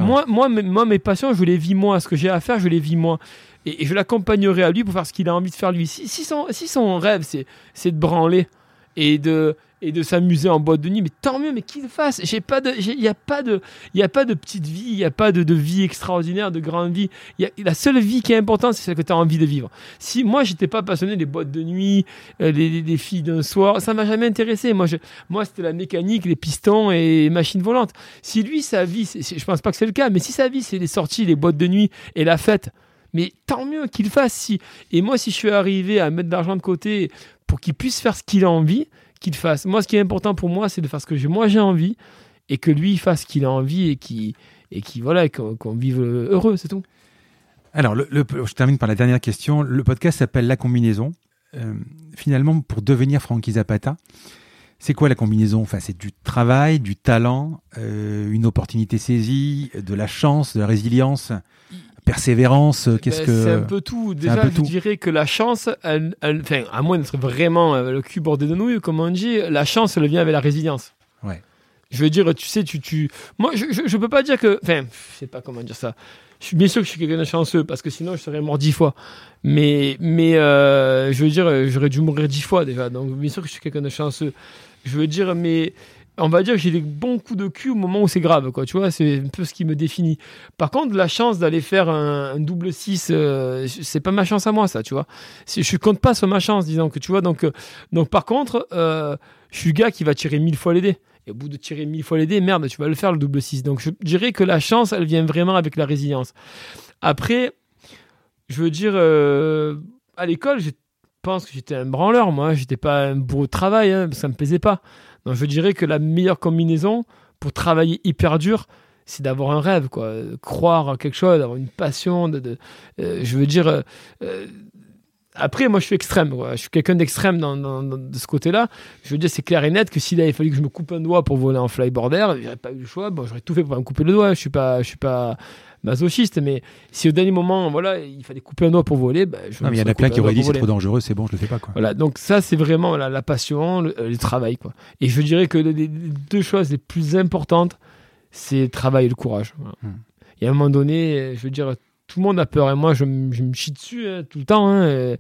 moi, moi, moi, mes passions, je les vis moi. Ce que j'ai à faire, je les vis moi. Et, je l'accompagnerai à lui pour faire ce qu'il a envie de faire lui. Si, si, son, si son rêve, c'est de branler et de, et de s'amuser en boîte de nuit, mais tant mieux, mais qu'il fasse. J'ai pas de, il n'y a pas de, il a pas de petite vie, il n'y a pas de, de, vie extraordinaire, de grande vie. Y a, la seule vie qui est importante, c'est celle que tu as envie de vivre. Si moi, j'étais pas passionné des boîtes de nuit, euh, les, filles d'un soir, ça m'a jamais intéressé. Moi, je, moi, c'était la mécanique, les pistons et machines volantes. Si lui, sa vie, je pense pas que c'est le cas, mais si sa vie, c'est les sorties, les boîtes de nuit et la fête, mais tant mieux qu'il fasse. Si. Et moi, si je suis arrivé à mettre de l'argent de côté pour qu'il puisse faire ce qu'il a envie, qu'il fasse. Moi, ce qui est important pour moi, c'est de faire ce que moi j'ai envie et que lui fasse ce qu'il a envie et qui et qui voilà qu'on vive heureux, c'est tout. Alors, le, je termine par la dernière question. Le podcast s'appelle La combinaison. Euh, finalement, pour devenir Frankie Zapata, c'est quoi la combinaison? Enfin, C'est du travail, du talent, euh, une opportunité saisie, de la chance, de la résilience persévérance euh, Qu'est-ce ben, que c'est un peu tout. Déjà, je dirais que la chance, elle, enfin, à moins d'être vraiment euh, le cul bordé de nouilles, comme on dit, la chance, elle vient avec la résilience. Ouais. Je veux dire, tu sais, tu, tu... moi, je, je, peux pas dire que, enfin, je sais pas comment dire ça. Je suis bien sûr que je suis quelqu'un de chanceux parce que sinon je serais mort dix fois. Mais, mais euh, je veux dire, j'aurais dû mourir dix fois déjà. Donc bien sûr que je suis quelqu'un de chanceux. Je veux dire, mais on va dire que j'ai des bons coups de cul au moment où c'est grave, quoi. Tu vois, c'est un peu ce qui me définit. Par contre, la chance d'aller faire un, double 6, euh, c'est pas ma chance à moi, ça, tu vois. Je compte pas sur ma chance, disons que, tu vois. Donc, euh, donc par contre, euh, je suis le gars qui va tirer mille fois les dés. Et au bout de tirer mille fois les dés, merde, tu vas le faire le double 6. Donc, je dirais que la chance, elle vient vraiment avec la résilience. Après, je veux dire, à l'école, je pense que j'étais un branleur, moi. J'étais pas un beau travail, hein, ça me plaisait pas. Je dirais que la meilleure combinaison pour travailler hyper dur, c'est d'avoir un rêve, quoi. Croire en quelque chose, d'avoir une passion. Euh, je veux dire. Euh, euh, après, moi, je suis extrême. Je suis quelqu'un d'extrême de ce côté-là. Je veux dire, c'est clair et net que s'il avait fallu que je me coupe un doigt pour voler en flyboarder, j'aurais pas eu le choix. Bon, j'aurais tout fait pour me couper le doigt. Je suis pas, je suis pas masochiste, mais si au dernier moment, voilà, il fallait couper un doigt pour voler, ben, je non, mais il y en a plein qui auraient dit c'est trop dangereux, c'est bon, je le fais pas, quoi. Voilà, donc ça, c'est vraiment la, passion, le, travail, quoi. Et je dirais que les, deux choses les plus importantes, c'est le travail et le courage. Hmm. Et à un moment donné, je veux dire, tout le monde a peur, et moi, je, me chie dessus hein, tout le temps, hein,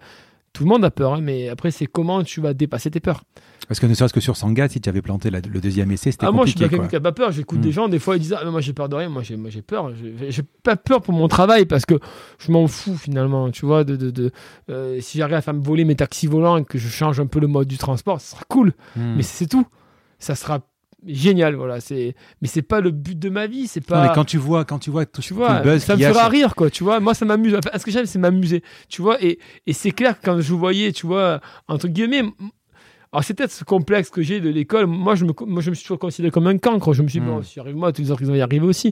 tout le monde a peur, hein, mais après, c'est comment tu vas dépasser tes peurs. Parce que ne serait-ce que sur Sangat, si tu avais planté le deuxième essai, c'était ah, compliqué. Moi, je suis quelqu'un qui n'a pas peur. J'écoute des hmm. gens, des fois, ils disent ah, Moi, j'ai peur de rien. Moi, j'ai peur. J'ai pas peur pour mon travail parce que je m'en fous finalement. Tu vois, de, de, de euh, si j'arrive à faire me voler mes taxis volants et que je change un peu le mode du transport, ça sera cool. Hmm. Mais c'est tout. Ça sera génial voilà c'est mais c'est pas le but de ma vie c'est pas non, mais quand tu vois quand tu vois tout, tu vois, buzz ça me fera rire quoi tu vois moi ça m'amuse enfin, ce que j'aime c'est m'amuser tu vois et, et c'est clair que quand je voyais tu vois entre guillemets Alors c'est peut-être ce complexe que j'ai de l'école. Moi je, me, moi, je me suis toujours considéré comme un cancre. Je me suis dit, bon, Mm. si j'arrive moi, tous les autres, ils vont y arriver aussi.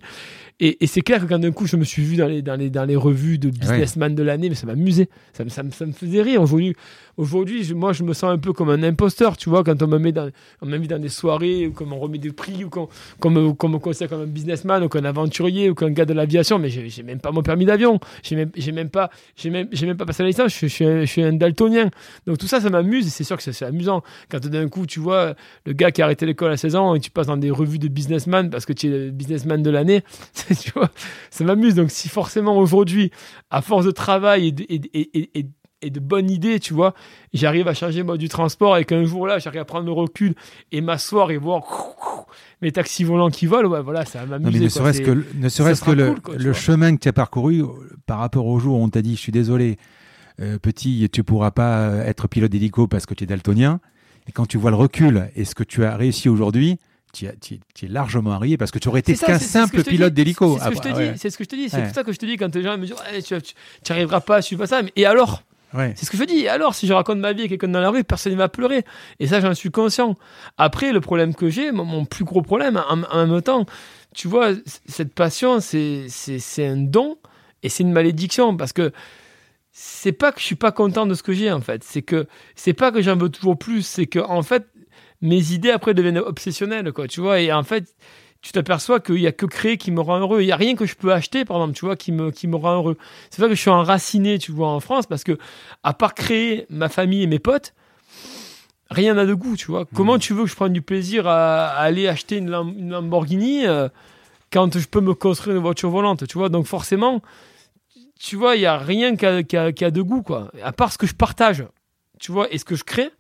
Et, et c'est clair que quand d'un coup, je me suis vu dans les, dans les, dans les revues de businessman de l'année, mais ça m'amusait. Ça, me- ça, me- ça me faisait rire. Aujourd'hui, aujourd'hui moi, je me sens un peu comme un imposteur, tu vois, quand on me met dans, on m'invite dans des soirées, ou on remet des prix, ou qu'on qu'on me, qu'on me considère comme un businessman, ou qu'un aventurier, ou qu'un gars de l'aviation. Mais j'ai même pas mon permis d'avion. J'ai même, même pas, même, même pas passé la licence. Je, suis un, daltonien. Donc tout ça, ça m'amuse. Et c'est sûr que c'est amusant. Quand d'un coup, tu vois le gars qui a arrêté l'école à 16 ans et tu passes dans des revues de businessman parce que tu es le businessman de l'année, tu vois, ça m'amuse. Donc si forcément aujourd'hui, à force de travail et de, et- et- de bonnes idées, tu vois, j'arrive à changer moi du transport et qu'un jour là, j'arrive à prendre le recul et m'asseoir et voir mes taxis volants qui volent, ouais, voilà, ça mais ne serait-ce que, le- ne serait-ce sera que le, cool, quoi, tu le vois. chemin que tu as parcouru euh, par rapport au jour où on t'a dit, je suis désolé, euh, petit, tu pourras pas euh, être pilote d'hélico parce que tu es daltonien. Et quand tu vois le recul et ce que tu as réussi aujourd'hui, tu es largement arrivé parce que tu aurais été qu'un c'est- c'est ce que simple je te pilote dis. d'hélico. C'est ce que je te Ah, ouais. C'est ce que je te dis. C'est Ouais. pour ça que je te dis quand les gens me disent Eh, tu, tu, tu arriveras pas, tu pas ça. Mais- Et alors? C'est ce que je dis. Alors, si je raconte ma vie à quelqu'un dans la rue, personne ne va pleurer. Et ça, j'en suis conscient. Après, le problème que j'ai, mon, plus gros problème, en, même temps, tu vois, cette passion, c'est c'est- un don et c'est une malédiction parce que c'est pas que je suis pas content de ce que j'ai en fait. C'est que c'est pas que j'en veux toujours plus. C'est que en fait, mes idées après deviennent obsessionnelles. Tu vois. Et en fait, tu t'aperçois qu'il y a que créer qui me rend heureux. Il y a rien que je peux acheter, par exemple, tu vois, qui me qui me rend heureux. C'est vrai que je suis enraciné, tu vois, en France parce que à part créer ma famille et mes potes, rien n'a de goût, tu vois. Comment tu veux que je prenne du plaisir à, à aller acheter une, Lam- une Lamborghini euh, quand je peux me construire une voiture volante, tu vois? Donc forcément, tu vois, il y a rien qui a, a de goût, quoi. À part ce que je partage, tu vois, et ce que je crée.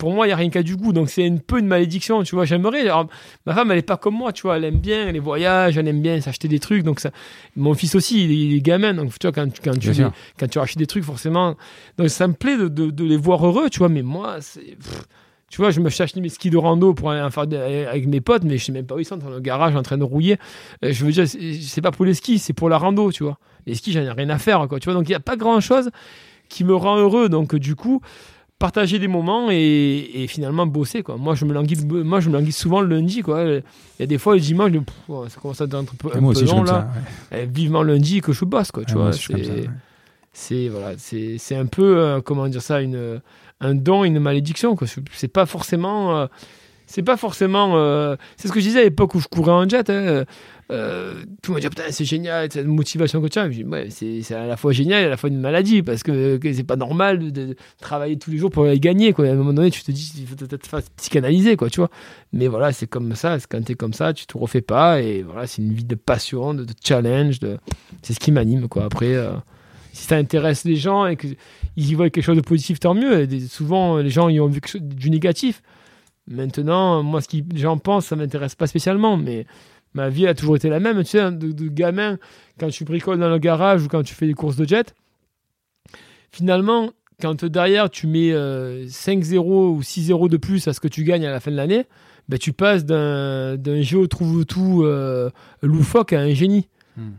Pour moi, il y a rien qui a du goût, donc c'est un peu une malédiction, tu vois. J'aimerais. alors, ma femme, elle est pas comme moi, tu vois. Elle aime bien les voyages, elle aime bien s'acheter des trucs, donc ça. Mon fils aussi, il est, il est gamin, donc tu vois quand, tu- quand tu Bien sûr. quand tu rachètes des trucs, forcément. Donc ça me plaît de, de- de les voir heureux, tu vois, mais moi, c'est. Tu vois, je me suis acheté mes skis de rando pour aller en faire avec mes potes, mais je sais même pas où ils sont, dans le garage en train de rouiller. Euh, Je veux dire, c'est c'est pas pour les skis, c'est pour la rando, tu vois. Les skis, j'en ai rien à faire, quoi, tu vois. Donc il n'y a pas grand chose qui me rend heureux. Donc du coup, partager des moments et, et finalement bosser, quoi. Moi, je me languis, moi, je me languis souvent le lundi, quoi. Il y a des fois, le dimanche, ça commence à être un peu, un Moi peu aussi, long, là. ça. ouais. Eh, vivement lundi que je bosse, quoi, tu Ouais, vois. c'est- ouais. c'est voilà, c'est c'est un peu euh, comment dire ça, une un don, une malédiction quoi. C'est pas forcément euh, c'est pas forcément euh, c'est ce que je disais à l'époque où je courais en jet. Hein, euh, tout le monde dit putain c'est génial, cette motivation que tu as. Ouais, c'est à la fois génial et à la fois une maladie parce que, que c'est pas normal de, travailler tous les jours pour aller gagner quoi. À un moment donné, tu te dis il faut peut-être faire psychanalyser quoi, tu vois. Mais voilà, c'est comme ça. Quand t'es comme ça, tu te refais pas et voilà, c'est une vie de passion, de, challenge, de c'est ce qui m'anime quoi. Après. euh, si ça intéresse les gens et qu'ils y voient quelque chose de positif, tant mieux. Souvent, les gens y ont vu du négatif. Maintenant, moi, ce que les gens pensent, ça m'intéresse pas spécialement, mais ma vie a toujours été la même. Tu sais, hein, de, de gamin, quand tu bricoles dans le garage ou quand tu fais des courses de jet, finalement, quand derrière tu mets euh, 5-0 ou 6-0 de plus à ce que tu gagnes à la fin de l'année, ben, tu passes d'un d'un géo trouve tout euh, loufoque à un génie. Hmm.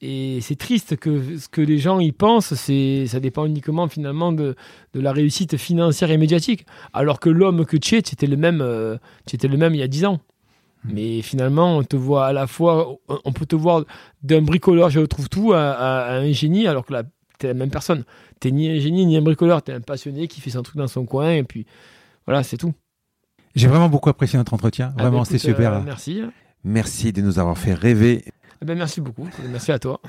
Et c'est triste que ce que les gens y pensent, c'est ça dépend uniquement finalement de, de la réussite financière et médiatique. Alors que l'homme que tu es, tu étais le même, euh, tu étais le même il y a 10 ans. Hmm. Mais finalement, on te voit à la fois, on peut te voir d'un bricoleur, je retrouve tout, à, à- à un génie, alors que là, t'es la même personne. T'es ni un génie ni un bricoleur, t'es un passionné qui fait son truc dans son coin, et puis voilà, c'est tout. J'ai vraiment beaucoup apprécié notre entretien. Ah Vraiment, bah, c'était super. euh, merci. Merci de nous avoir fait rêver. Eh ben, merci beaucoup. Merci à toi.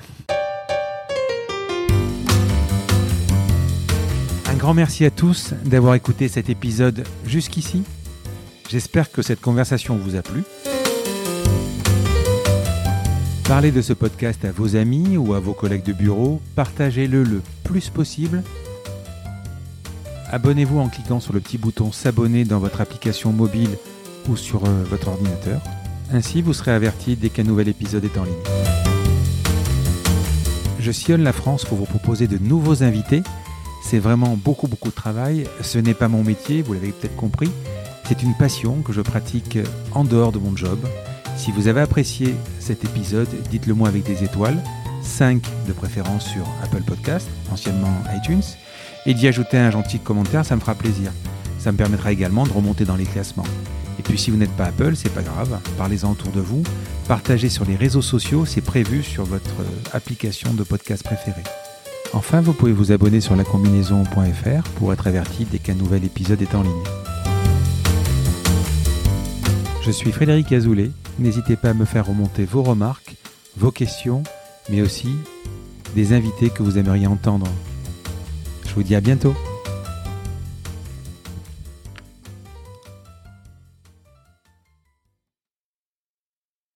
Un grand merci à tous d'avoir écouté cet épisode jusqu'ici. J'espère que cette conversation vous a plu. Parlez de ce podcast à vos amis ou à vos collègues de bureau. Partagez-le le plus possible. Abonnez-vous en cliquant sur le petit bouton s'abonner dans votre application mobile ou sur euh, votre ordinateur. Ainsi, vous serez averti dès qu'un nouvel épisode est en ligne. Je sillonne la France pour vous proposer de nouveaux invités. C'est vraiment beaucoup beaucoup de travail. Ce n'est pas mon métier, vous l'avez peut-être compris. C'est une passion que je pratique en dehors de mon job. Si vous avez apprécié cet épisode, dites-le moi avec des étoiles, 5 de préférence sur Apple Podcast, anciennement iTunes, et d'y ajouter un gentil commentaire, ça me fera plaisir. Ça me permettra également de remonter dans les classements. Et puis si vous n'êtes pas Apple, c'est pas grave, parlez-en autour de vous, partagez sur les réseaux sociaux, c'est prévu sur votre application de podcast préférée. Enfin, vous pouvez vous abonner sur lacombinaison.fr pour être averti dès qu'un nouvel épisode est en ligne. Je suis Frédéric Azoulay. N'hésitez pas à me faire remonter vos remarques, vos questions, mais aussi des invités que vous aimeriez entendre. Je vous dis à bientôt.